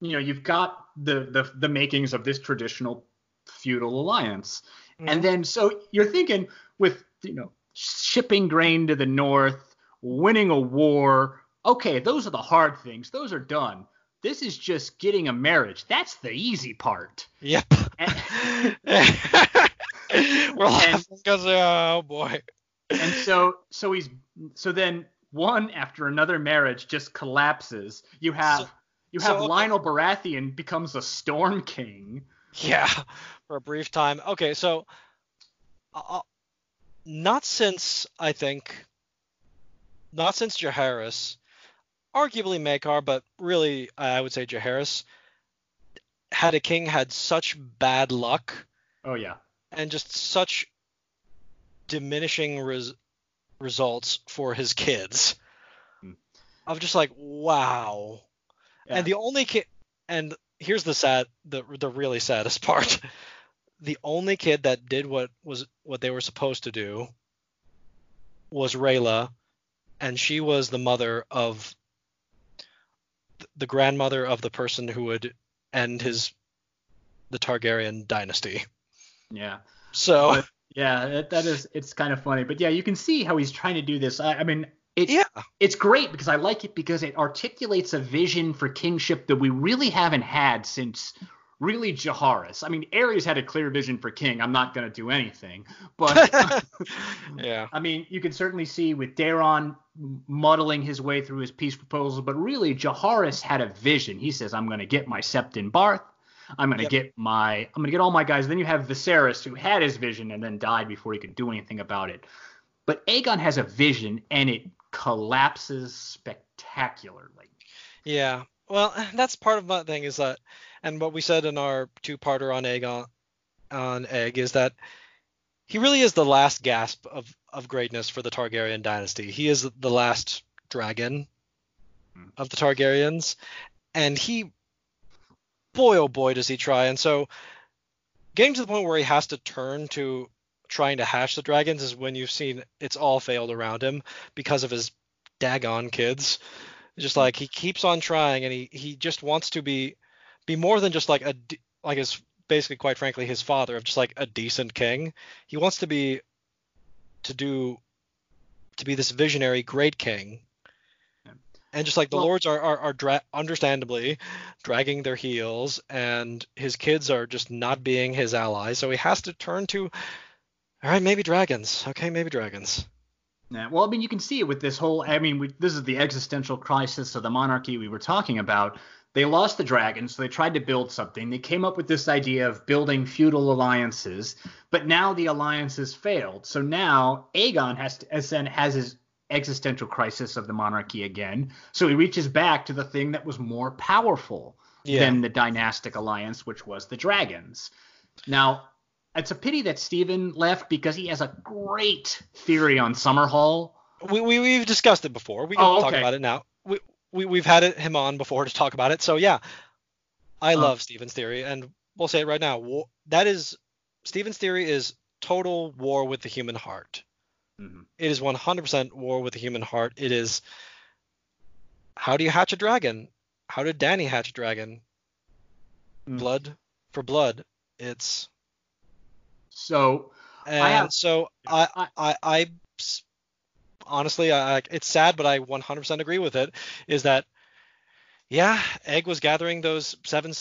you know, you've got the, the the makings of this traditional feudal alliance, Mhm. and then so you're thinking with you know shipping grain to the north, winning a war. Okay, those are the hard things. Those are done. This is just getting a marriage. That's the easy part. yep And- we're laughing because oh boy and so so he's so then one after another marriage just collapses. You have So- you have so- Lyonel Baratheon becomes a Storm King. Yeah, for a brief time. Okay, so uh, not since I think, not since Jaehaerys, arguably Maekar, but really I would say Jaehaerys had a king had such bad luck Oh yeah. and just such diminishing res- results for his kids. I'm just like wow, Yeah. and the only kid, and here's the sad, the the really saddest part. The only kid that did what was what they were supposed to do was Rhaelle, and she was the mother of the grandmother of the person who would end his the Targaryen dynasty. Yeah. So But, yeah, that, that is it's kind of funny, but yeah, you can see how he's trying to do this. I, I mean, it, yeah, it's great because I like it because it articulates a vision for kingship that we really haven't had since really Jaehaerys. I mean, Aerys had a clear vision for king. I'm not going to do anything, but yeah, I mean, you can certainly see with Daeron muddling his way through his peace proposal, but really Jaehaerys had a vision. He says, "I'm going to get my Septon Barth. I'm going to Yep. get my I'm going to get all my guys." Then you have Viserys who had his vision and then died before he could do anything about it. But Aegon has a vision and it collapses spectacularly. yeah. Well, that's part of my thing is that, and what we said in our two-parter on egg on, on egg is that he really is the last gasp of of greatness for the Targaryen dynasty. He is the last dragon Hmm. of the Targaryens, and he, boy oh boy, does he try. And so, getting to the point where he has to turn to trying to hatch the dragons is when you've seen it's all failed around him because of his daggone kids. Just like he keeps on trying, and he he just wants to be be more than just like a like his basically quite frankly his father of just like a decent king. He wants to be to do to be this visionary great king. Yeah. And just like the Well- lords are are, are dra- understandably dragging their heels, and his kids are just not being his allies, so he has to turn to, all right, maybe dragons. Okay, maybe dragons. Yeah, well, I mean, you can see it with this whole. I mean, we, this is the existential crisis of the monarchy we were talking about. They lost the dragons, so they tried to build something. They came up with this idea of building feudal alliances, but now the alliances failed. So now Aegon has to, has his existential crisis of the monarchy again. So he reaches back to the thing that was more powerful Yeah. than the dynastic alliance, which was the dragons. Now, it's a pity that Steven left because he has a great theory on Summerhall. We, we we've discussed it before. We can Oh, talk okay. about it now. We, we we've had it, him on before to talk about it. So yeah, I Uh. love Steven's theory, and we'll say it right now. That is Steven's theory is total war with the human heart. Mhm. It is 100% war with the human heart. It is how do you hatch a dragon? How did Dany hatch a dragon? Mm. Blood for blood. It's So and have- so I honestly, I, I- honestly I, it's sad, but I 100% agree with it. Is that, yeah, Egg was gathering those seven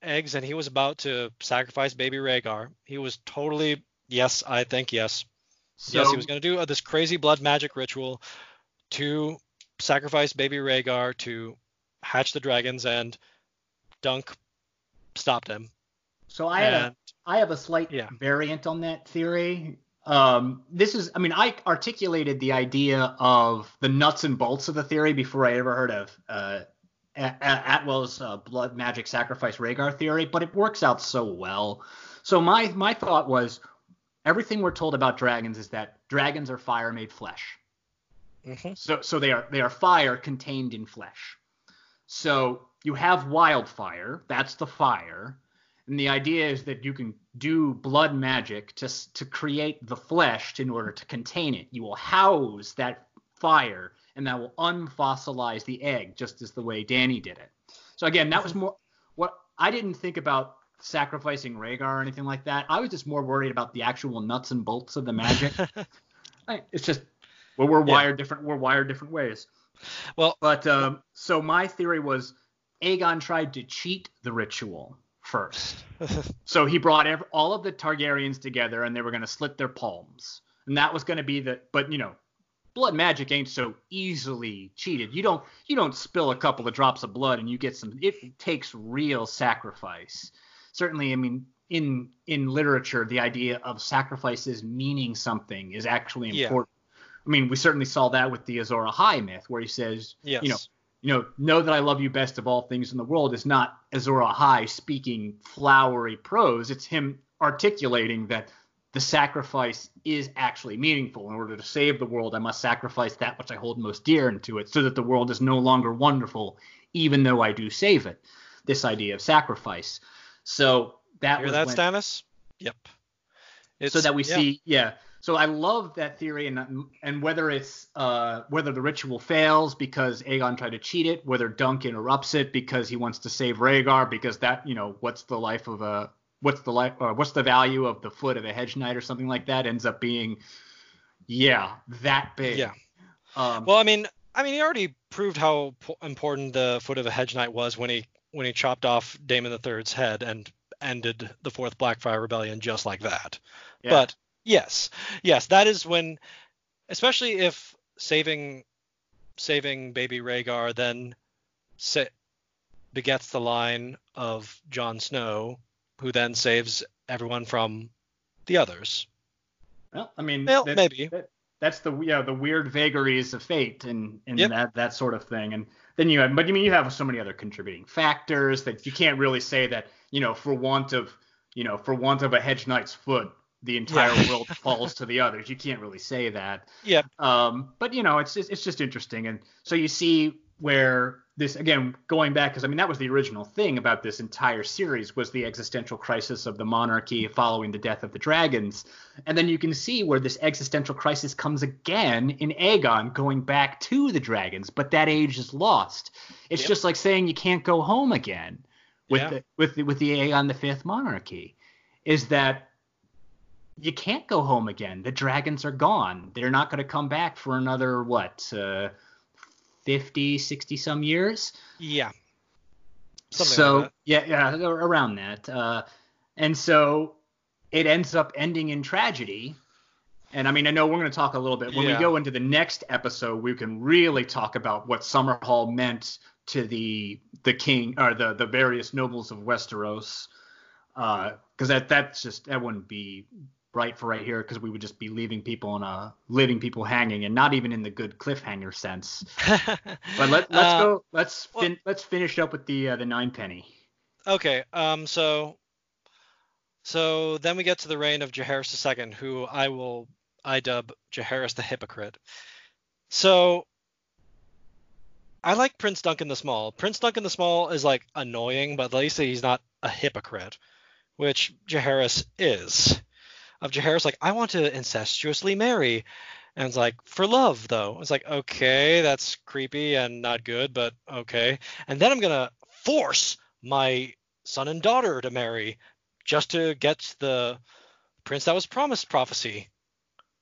eggs, and he was about to sacrifice baby Rhaegar. He was totally, yes, I think yes, so yes, he was going to do uh, this crazy blood magic ritual to sacrifice baby Rhaegar to hatch the dragons, and Dunk stopped him. so I had a and I have a slight Yeah. variant on that theory. Um, this is, I mean, I articulated the idea of the nuts and bolts of the theory before I ever heard of uh, A- A- Attewell's uh, blood magic sacrifice Rhaegar theory, but it works out so well. So my my thought was, everything we're told about dragons is that dragons are fire made flesh. Mhm. So so they are they are fire contained in flesh. So you have wildfire, that's the fire, and the idea is that you can do blood magic to to create the flesh in order to contain it. You will house that fire, and that will unfossilize the egg, just as the way Dany did it. So again, that was more what I didn't think about sacrificing Rhaegar or anything like that. I was just more worried about the actual nuts and bolts of the magic. It's just well, we're Yeah. wired different. We're wired different ways. Well, But um, so my theory was Aegon tried to cheat the ritual first. so he brought ev- all of the Targaryens together, and they were going to slit their palms, and that was going to be the. But you know, blood magic ain't so easily cheated. You don't you don't spill a couple of drops of blood and you get some. It takes real sacrifice. Certainly, I mean. In, in literature, the idea of sacrifices meaning something is actually Yeah. important. I mean, we certainly saw that with the Azor Ahai myth, where he says, yes. you know, you know, know that I love you best of all things in the world is not Azor Ahai speaking flowery prose. It's him articulating that the sacrifice is actually meaningful. In order to save the world, I must sacrifice that which I hold most dear into it, so that the world is no longer wonderful, even though I do save it. this idea of sacrifice. So that Hear was that, when, Stannis? Yep. so that we yeah. see yeah so i love that theory and and whether it's uh whether the ritual fails because aegon tried to cheat it whether dunk interrupts it because he wants to save Rhaegar because that you know what's the life of a what's the life or what's the value of the foot of a hedge knight or something like that ends up being yeah that big Yeah. um Well, I mean, I mean, he already proved how important the foot of a hedge knight was when he when he chopped off Daemon III's head and ended the Fourth Blackfire Rebellion just like that. yeah. But yes, yes, that is when, especially if saving saving baby Rhaegar then sa- begets the line of Jon Snow, who then saves everyone from the others. well, i mean Well, that- maybe. that- that's the yeah the weird vagaries of fate and and Yep. that that sort of thing and then you have but you mean you have so many other contributing factors that you can't really say that you know for want of you know for want of a hedge knight's foot the entire Yeah. world falls to the others you can't really say that Yeah. um but you know it's just, it's just interesting and so you see where this again going back because i mean that was the original thing about this entire series was the existential crisis of the monarchy following the death of the dragons and then you can see where this existential crisis comes again in aegon going back to the dragons but that age is lost it's Yep. just like saying you can't go home again with Yeah. the, with the, with the aegon the fifth monarchy is that you can't go home again. The dragons are gone. They're not going to come back for another what, uh, 50, 60 some years. Yeah. Something so like that. yeah, yeah, around that. Uh, and so it ends up ending in tragedy. And I mean, I know we're going to talk a little bit when Yeah. we go into the next episode. We can really talk about what Summerhall meant to the the king or the the various nobles of Westeros. Because that that's just that wouldn't be right for right here because we would just be leaving people in a leaving people hanging and not even in the good cliffhanger sense. But let, let's Uh, go. Let's well- fin- let's finish up with the uh, the nine penny. Okay, um, so so then we get to the reign of Jaehaerys II, who I will I dub Jaehaerys the hypocrite. So I like Prince Duncan the Small. Prince Duncan the Small is like annoying, but at least he's not a hypocrite, which Jaehaerys is. Of Jaehaerys, like I want to incestuously marry, and it's like for love though. It's like okay, that's creepy and not good, but okay. And then I'm gonna force my son and daughter to marry just to get the prince that was promised prophecy.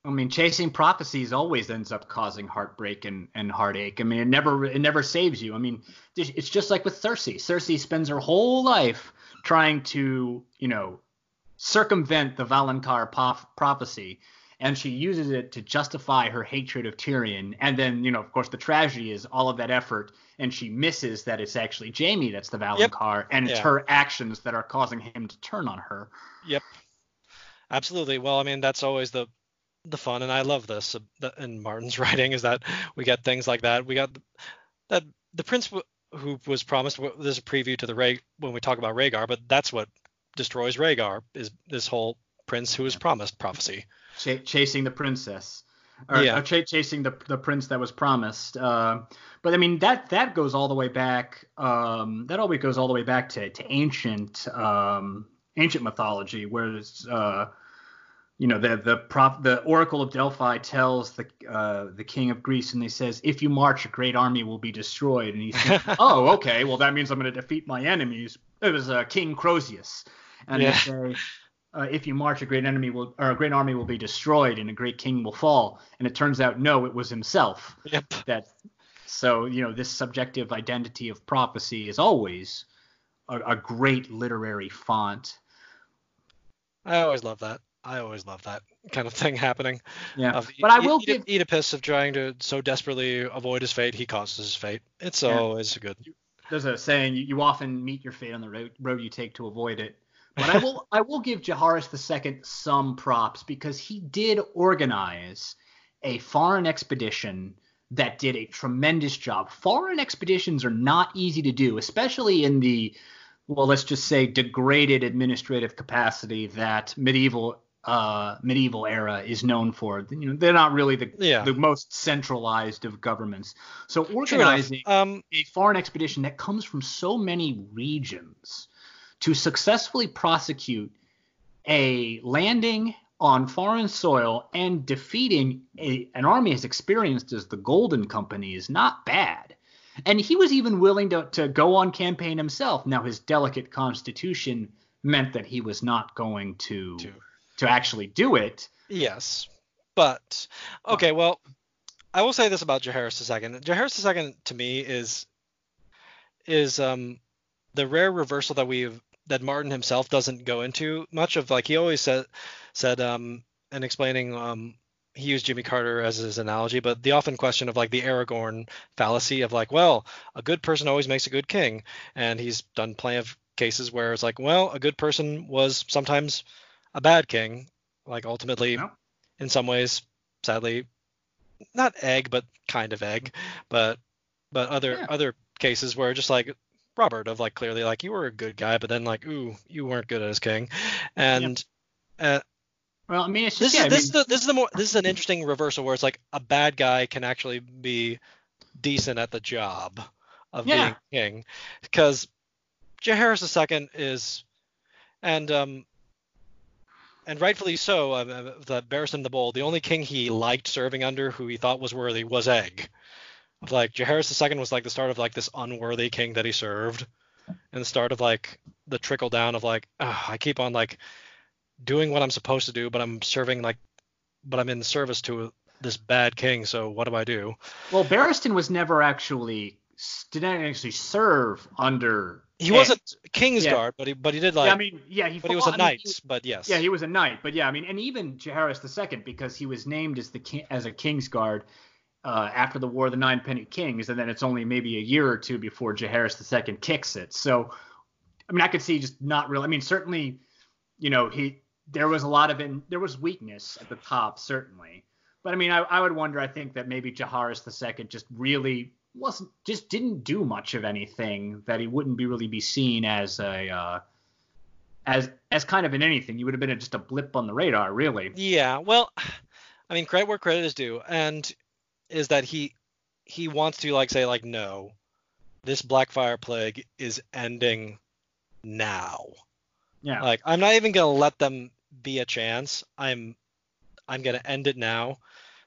I mean, chasing prophecies always ends up causing heartbreak and, and heartache. I mean, it never it never saves you. I mean, it's just like with Cersei. Cersei spends her whole life trying to, you know, circumvent the Valonqar pof- prophecy, and she uses it to justify her hatred of Tyrion. And then, you know, of course, the tragedy is all of that effort, and she misses that it's actually Jaime that's the Valonqar, and it's her actions that are causing him to turn on her. Yep. Absolutely. Well, I mean, that's always the the fun, and I love this uh, in Martin's writing is that we get things like that. We got that the prince w- who was promised. There's a preview to the Ray when we talk about Rhaegar, but that's what destroys Rhaegar is this whole prince who was promised prophecy. Ch- chasing the princess, or, Yeah. or ch- chasing the the prince that was promised. Uh, but I mean that that goes all the way back. Um, that always goes all the way back to to ancient um, ancient mythology, where it's uh, you know the the prop the oracle of Delphi tells the uh, the king of Greece, and he says, "If you march, a great army will be destroyed." And he says "Oh, okay, well that means I'm going to defeat my enemies." It was uh, King Croesus, and Yeah. they say, uh, "If you march, a great enemy will or a great army will be destroyed, and a great king will fall." And it turns out, no, it was himself Yep. that. So you know, this subjective identity of prophecy is always a, a great literary font. I always love that. I always love that kind of thing happening. Yeah, Of but I E- will Oedi- give Oedipus of trying to so desperately avoid his fate, he causes his fate. It's Yeah. always good. there's a saying you, you often meet your fate on the road, road you take to avoid it. But I will I will give Jaehaerys II some props because he did organize a foreign expedition that did a tremendous job. Foreign expeditions are not easy to do, especially in the well, let's just say degraded administrative capacity that medieval uh, medieval era is known for. You know, they're not really the Yeah. the most centralized of governments. So organizing Um, a foreign expedition that comes from so many regions to successfully prosecute a landing on foreign soil and defeating a, an army as experienced as the Golden Company is not bad. And he was even willing to, to go on campaign himself. Now, his delicate constitution meant that he was not going to To. To actually do it. Yes, but okay. Well, I will say this about Jaehaerys II. Jaehaerys II to me is is um the rare reversal that we've that Martin himself doesn't go into much of. Like he always said said um in explaining um he used Jimmy Carter as his analogy, but the often question of like the Aragorn fallacy of like, well, a good person always makes a good king, and he's done plenty of cases where it's like, well, a good person was sometimes a bad king, like ultimately No. in some ways, sadly, not egg, but kind of egg, but but other Yeah. other cases where just like Robert of like clearly like you were a good guy, but then like ooh you weren't good as king, and uh, Well, I mean, it's this just yeah, is I this is the this is the more this is an interesting reversal where it's like a bad guy can actually be decent at the job of Yeah. being king because Jaehaerys II is and um and rightfully so uh, the Barristan the Bold the only king he liked serving under who he thought was worthy was Egg like Jaehaerys II was like the start of like this unworthy king that he served and the start of like the trickle down of like "Ugh, I keep on like doing what I'm supposed to do, but I'm serving like, but I'm in service to this bad king. So what do I do? well, Barristan was never actually didn't actually serve under. He wasn't King's Yeah. Guard, but he but he did like, yeah, I mean, yeah, he. but he was a fought- I mean, knight. but yes, Yeah, he was a knight, but yeah, I mean, and even Jaehaerys II, because he was named as the king, as a king's guard uh, after the War of the Nine Penny Kings, and then it's only maybe a year or two before Jaehaerys II kicks it. So, I mean, I could see just not really. I mean, certainly, you know, he there was a lot of in, there was weakness at the top, certainly, but I mean, I, I would wonder. I think that maybe Jaehaerys II just really wasn't just didn't do much of anything that he wouldn't be really be seen as a uh, as as kind of in anything. You would have been just a blip on the radar, really. Yeah, well, I mean, credit where credit is due, and is that he he wants to like say like no, this Blackfyre plague is ending now. Yeah. Like I'm not even gonna let them be a chance. I'm I'm gonna end it now.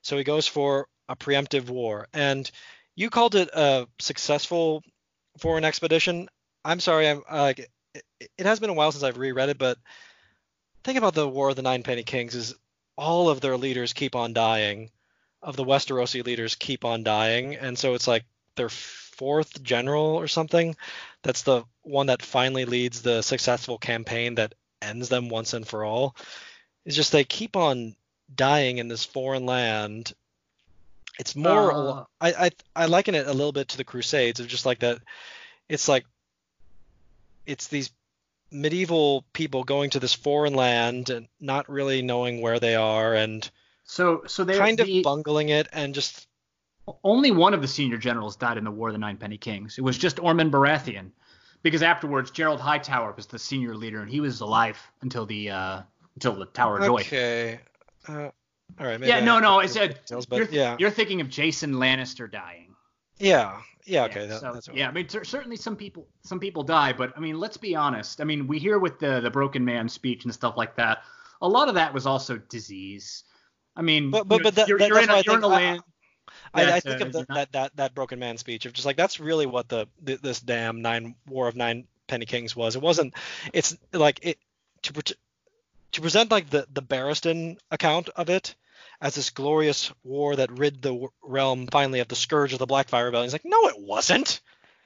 So he goes for a preemptive war, and you called it a successful foreign expedition. I'm sorry, I'm uh, like it, it has been a while since I've reread it, but think about the War of the Nine Penny Kings is all of their leaders keep on dying, of the Westerosi leaders keep on dying, and so it's like their fourth general or something. That's the one that finally leads the successful campaign that ends them once and for all. It's just they keep on dying in this foreign land. It's more Uh. I, I I liken it a little bit to the Crusades of just like that. It's like it's these medieval people going to this foreign land and not really knowing where they are and So so they kind of the, bungling it and just only one of the senior generals died in the War of the Nine Penny Kings. It was just Ormond Baratheon, because afterwards Gerold Hightower was the senior leader and he was alive until the uh, until the Tower of Joy. okay. Uh, all right. Yeah, no, no, it's a, details, but you're, yeah, you're thinking of Jason Lannister dying. yeah, yeah. Okay, that, so, that's yeah. I mean, cer- certainly some people some people die, but I mean, let's be honest. I mean, we hear with the the broken man speech and stuff like that. A lot of that was also disease. I mean, But but but that, you're, that- you're that's in a, I you're in think a I-. I, I think uh, of the, not- that that that broken man speech of just like that's really what the th- this damn nine War of Nine Penny Kings was. It wasn't. It's like it to to present like the the Barristan account of it as this glorious war that rid the realm finally of the scourge of the Blackfyre Rebellion. He's like no, it wasn't.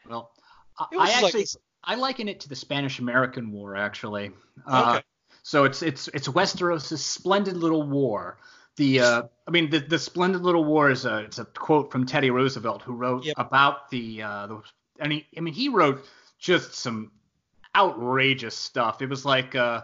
Well, I, It was I like- actually I liken it to the Spanish American War actually. Uh, Okay. So it's it's it's Westeros' splendid little war. The uh, I mean the the splendid little war is a it's a quote from Teddy Roosevelt who wrote Yep. about the uh the and he I mean he wrote just some outrageous stuff. It was like uh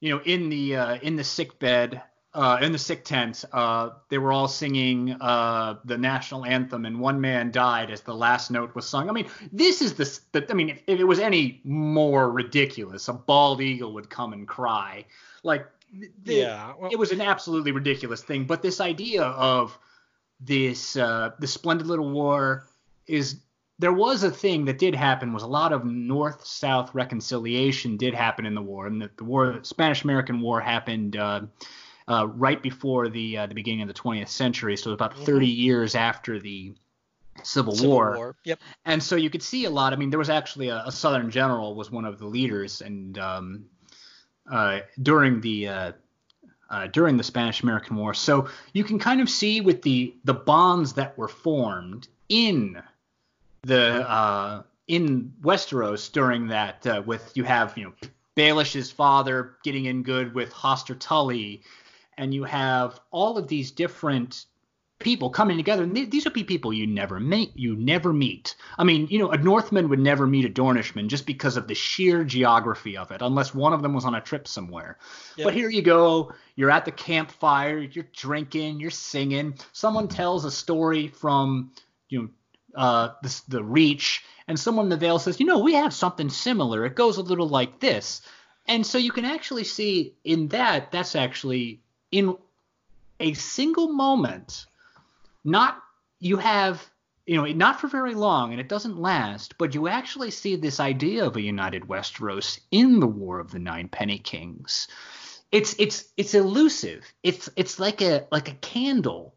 you know in the uh, in the sick bed uh, in the sick tent, uh, they were all singing uh, the national anthem, and one man died as the last note was sung. I mean, this is the. the I mean, if, if it was any more ridiculous, a bald eagle would come and cry. Like the, yeah. Well, it was an absolutely ridiculous thing. But this idea of this uh, the splendid little war is there was a thing that did happen was a lot of north south reconciliation did happen in the war and the, the war Spanish American War happened uh, uh, right before the uh, the beginning of the 20th century so about 30 years after the Civil, Civil War. War. Yep. and so you could see a lot. I mean, there was actually a, a Southern general was one of the leaders, and um, uh, during the uh, uh, during the Spanish American War, so you can kind of see with the the bonds that were formed in the uh, in Westeros during that. Uh, with you have you know Baelish's father getting in good with Hoster Tully, and you have all of these different people coming together and th- these would be people you never meet you never meet. I mean you know a northman would never meet a dornishman just because of the sheer geography of it unless one of them was on a trip somewhere. Yep. but here you go you're at the campfire you're drinking you're singing. Someone tells a story from you know uh the, the reach and someone in the vale says you know we have something similar. It goes a little like this. And so you can actually see in that that's actually in a single moment not you have you know not for very long and it doesn't last but you actually see this idea of a united westeros in the war of the nine penny kings it's it's it's elusive it's it's like a like a candle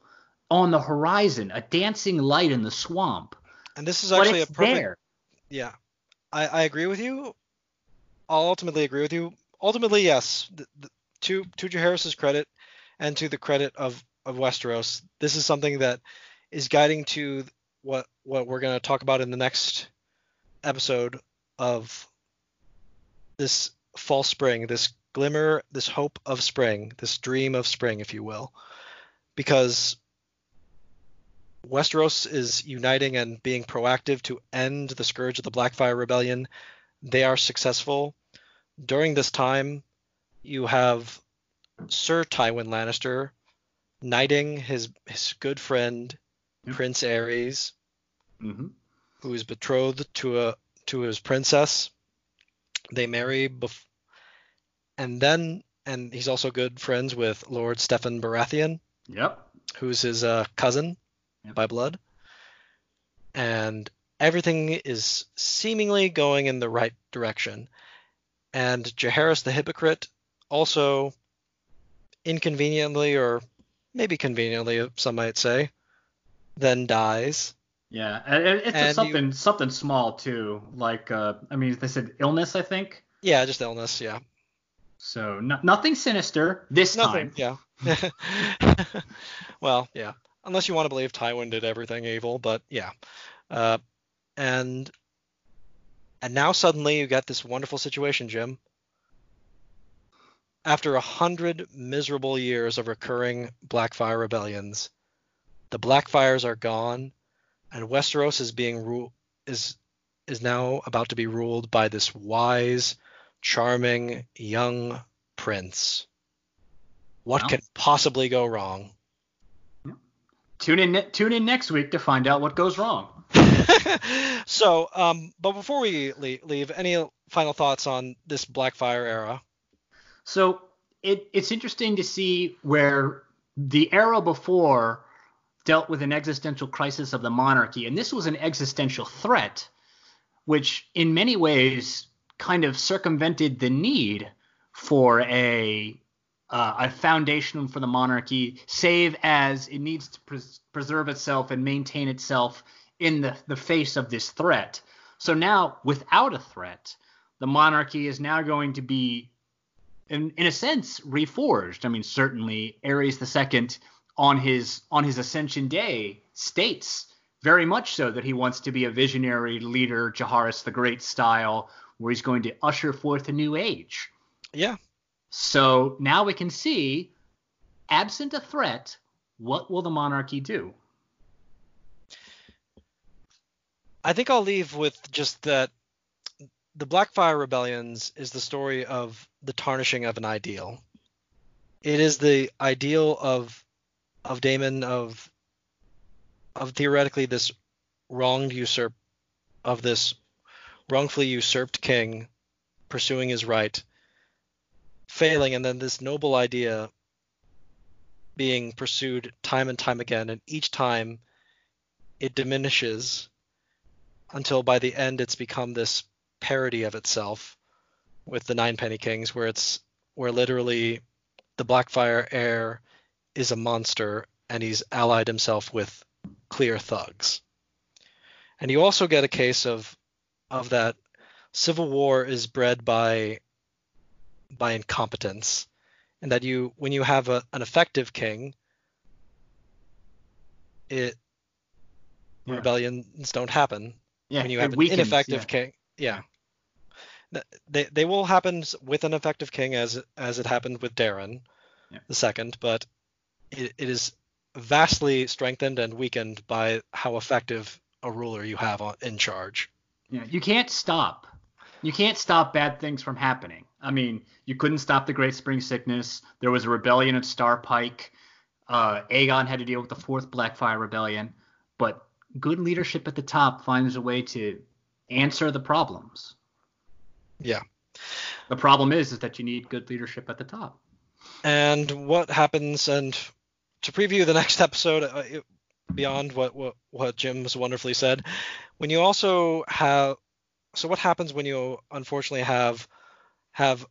on the horizon a dancing light in the swamp And this is actually a perfect. there Yeah, I, I agree with you. I'll ultimately agree with you. Ultimately, yes. The, the, to to Jaehaerys's credit, and to the credit of of Westeros, this is something that is guiding to what what we're going to talk about in the next episode of this fall spring, this glimmer, this hope of spring, this dream of spring, if you will, because Westeros is uniting and being proactive to end the scourge of the Blackfyre Rebellion. They are successful. During this time, you have Sir Tywin Lannister knighting his his good friend Yep. Prince Aerys, hmm who is betrothed to a to his princess. They marry, bef- and then and he's also good friends with Lord Steffon Baratheon yep who's his uh, cousin Yep. by blood. And everything is seemingly going in the right direction. And Jaehaerys the hypocrite also inconveniently, or maybe conveniently, some might say, then dies. yeah it's And you- something something small too like uh i mean they said illness i think Yeah, just illness. Yeah, so no, nothing sinister this nothing. time Yeah. well, yeah. Unless you want to believe Tywin did everything evil, but yeah. Uh, and and now suddenly you got this wonderful situation, Jim. After a hundred miserable years of recurring Blackfyre rebellions, the Blackfyres are gone, and Westeros is being ruled is is now about to be ruled by this wise, charming young prince. What Wow. can possibly go wrong? Tune in ne- tune in next week to find out what goes wrong. so, um, but before we le- leave, any final thoughts on this Blackfyre era? So it, it's interesting to see where the era before dealt with an existential crisis of the monarchy, and this was an existential threat, which in many ways kind of circumvented the need for a uh, a foundation for the monarchy, save as it needs to pres- preserve itself and maintain itself in the, the face of this threat. So now, without a threat, the monarchy is now going to be in, in a sense reforged. I mean, certainly Aerys II on his on his ascension day states very much so that he wants to be a visionary leader, Jaehaerys the Great style, where he's going to usher forth a new age. Yeah, So now we can see, absent a threat, what will the monarchy do? I think I'll leave with just that the Blackfyre Rebellions is the story of the tarnishing of an ideal. It is the ideal of of Daemon of of theoretically this wronged usurp of this wrongfully usurped king pursuing his right failing and then this noble idea being pursued time and time again and each time it diminishes until by the end it's become this parody of itself with the nine penny kings where it's where literally the blackfyre heir is a monster and he's allied himself with clear thugs and you also get a case of of that civil war is bred by by incompetence and that you when you have a, an effective king it Yeah. rebellions don't happen Yeah, when you have an weakens, ineffective yeah. king yeah they they will happen with an effective king as as it happened with Daeron Yeah. the second but it, it is vastly strengthened and weakened by how effective a ruler you have on, in charge Yeah, you can't stop. You can't stop bad things from happening. I mean, you couldn't stop the Great Spring Sickness. There was a rebellion at Starpike. Uh, Aegon had to deal with the Fourth Blackfyre Rebellion. But good leadership at the top finds a way to answer the problems. Yeah. The problem is, is that you need good leadership at the top. and what happens and to preview the next episode uh, it- beyond what, what what Jim's wonderfully said when you also have so what happens when you unfortunately have have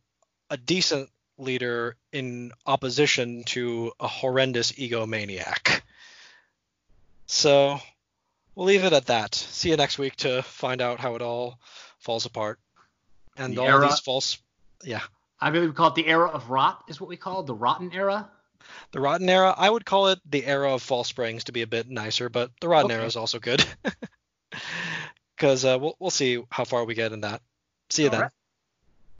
a decent leader in opposition to a horrendous egomaniac? So we'll leave it at that. See you next week to find out how it all falls apart and The all era- these false yeah I believe we call it the era of rot, is what we call it, the rotten era. The Rotten Era, I would call it the era of False Springs to be a bit nicer, but the Rotten Okay. Era is also good. Because uh, we'll, we'll see how far we get in that. See you All then. right.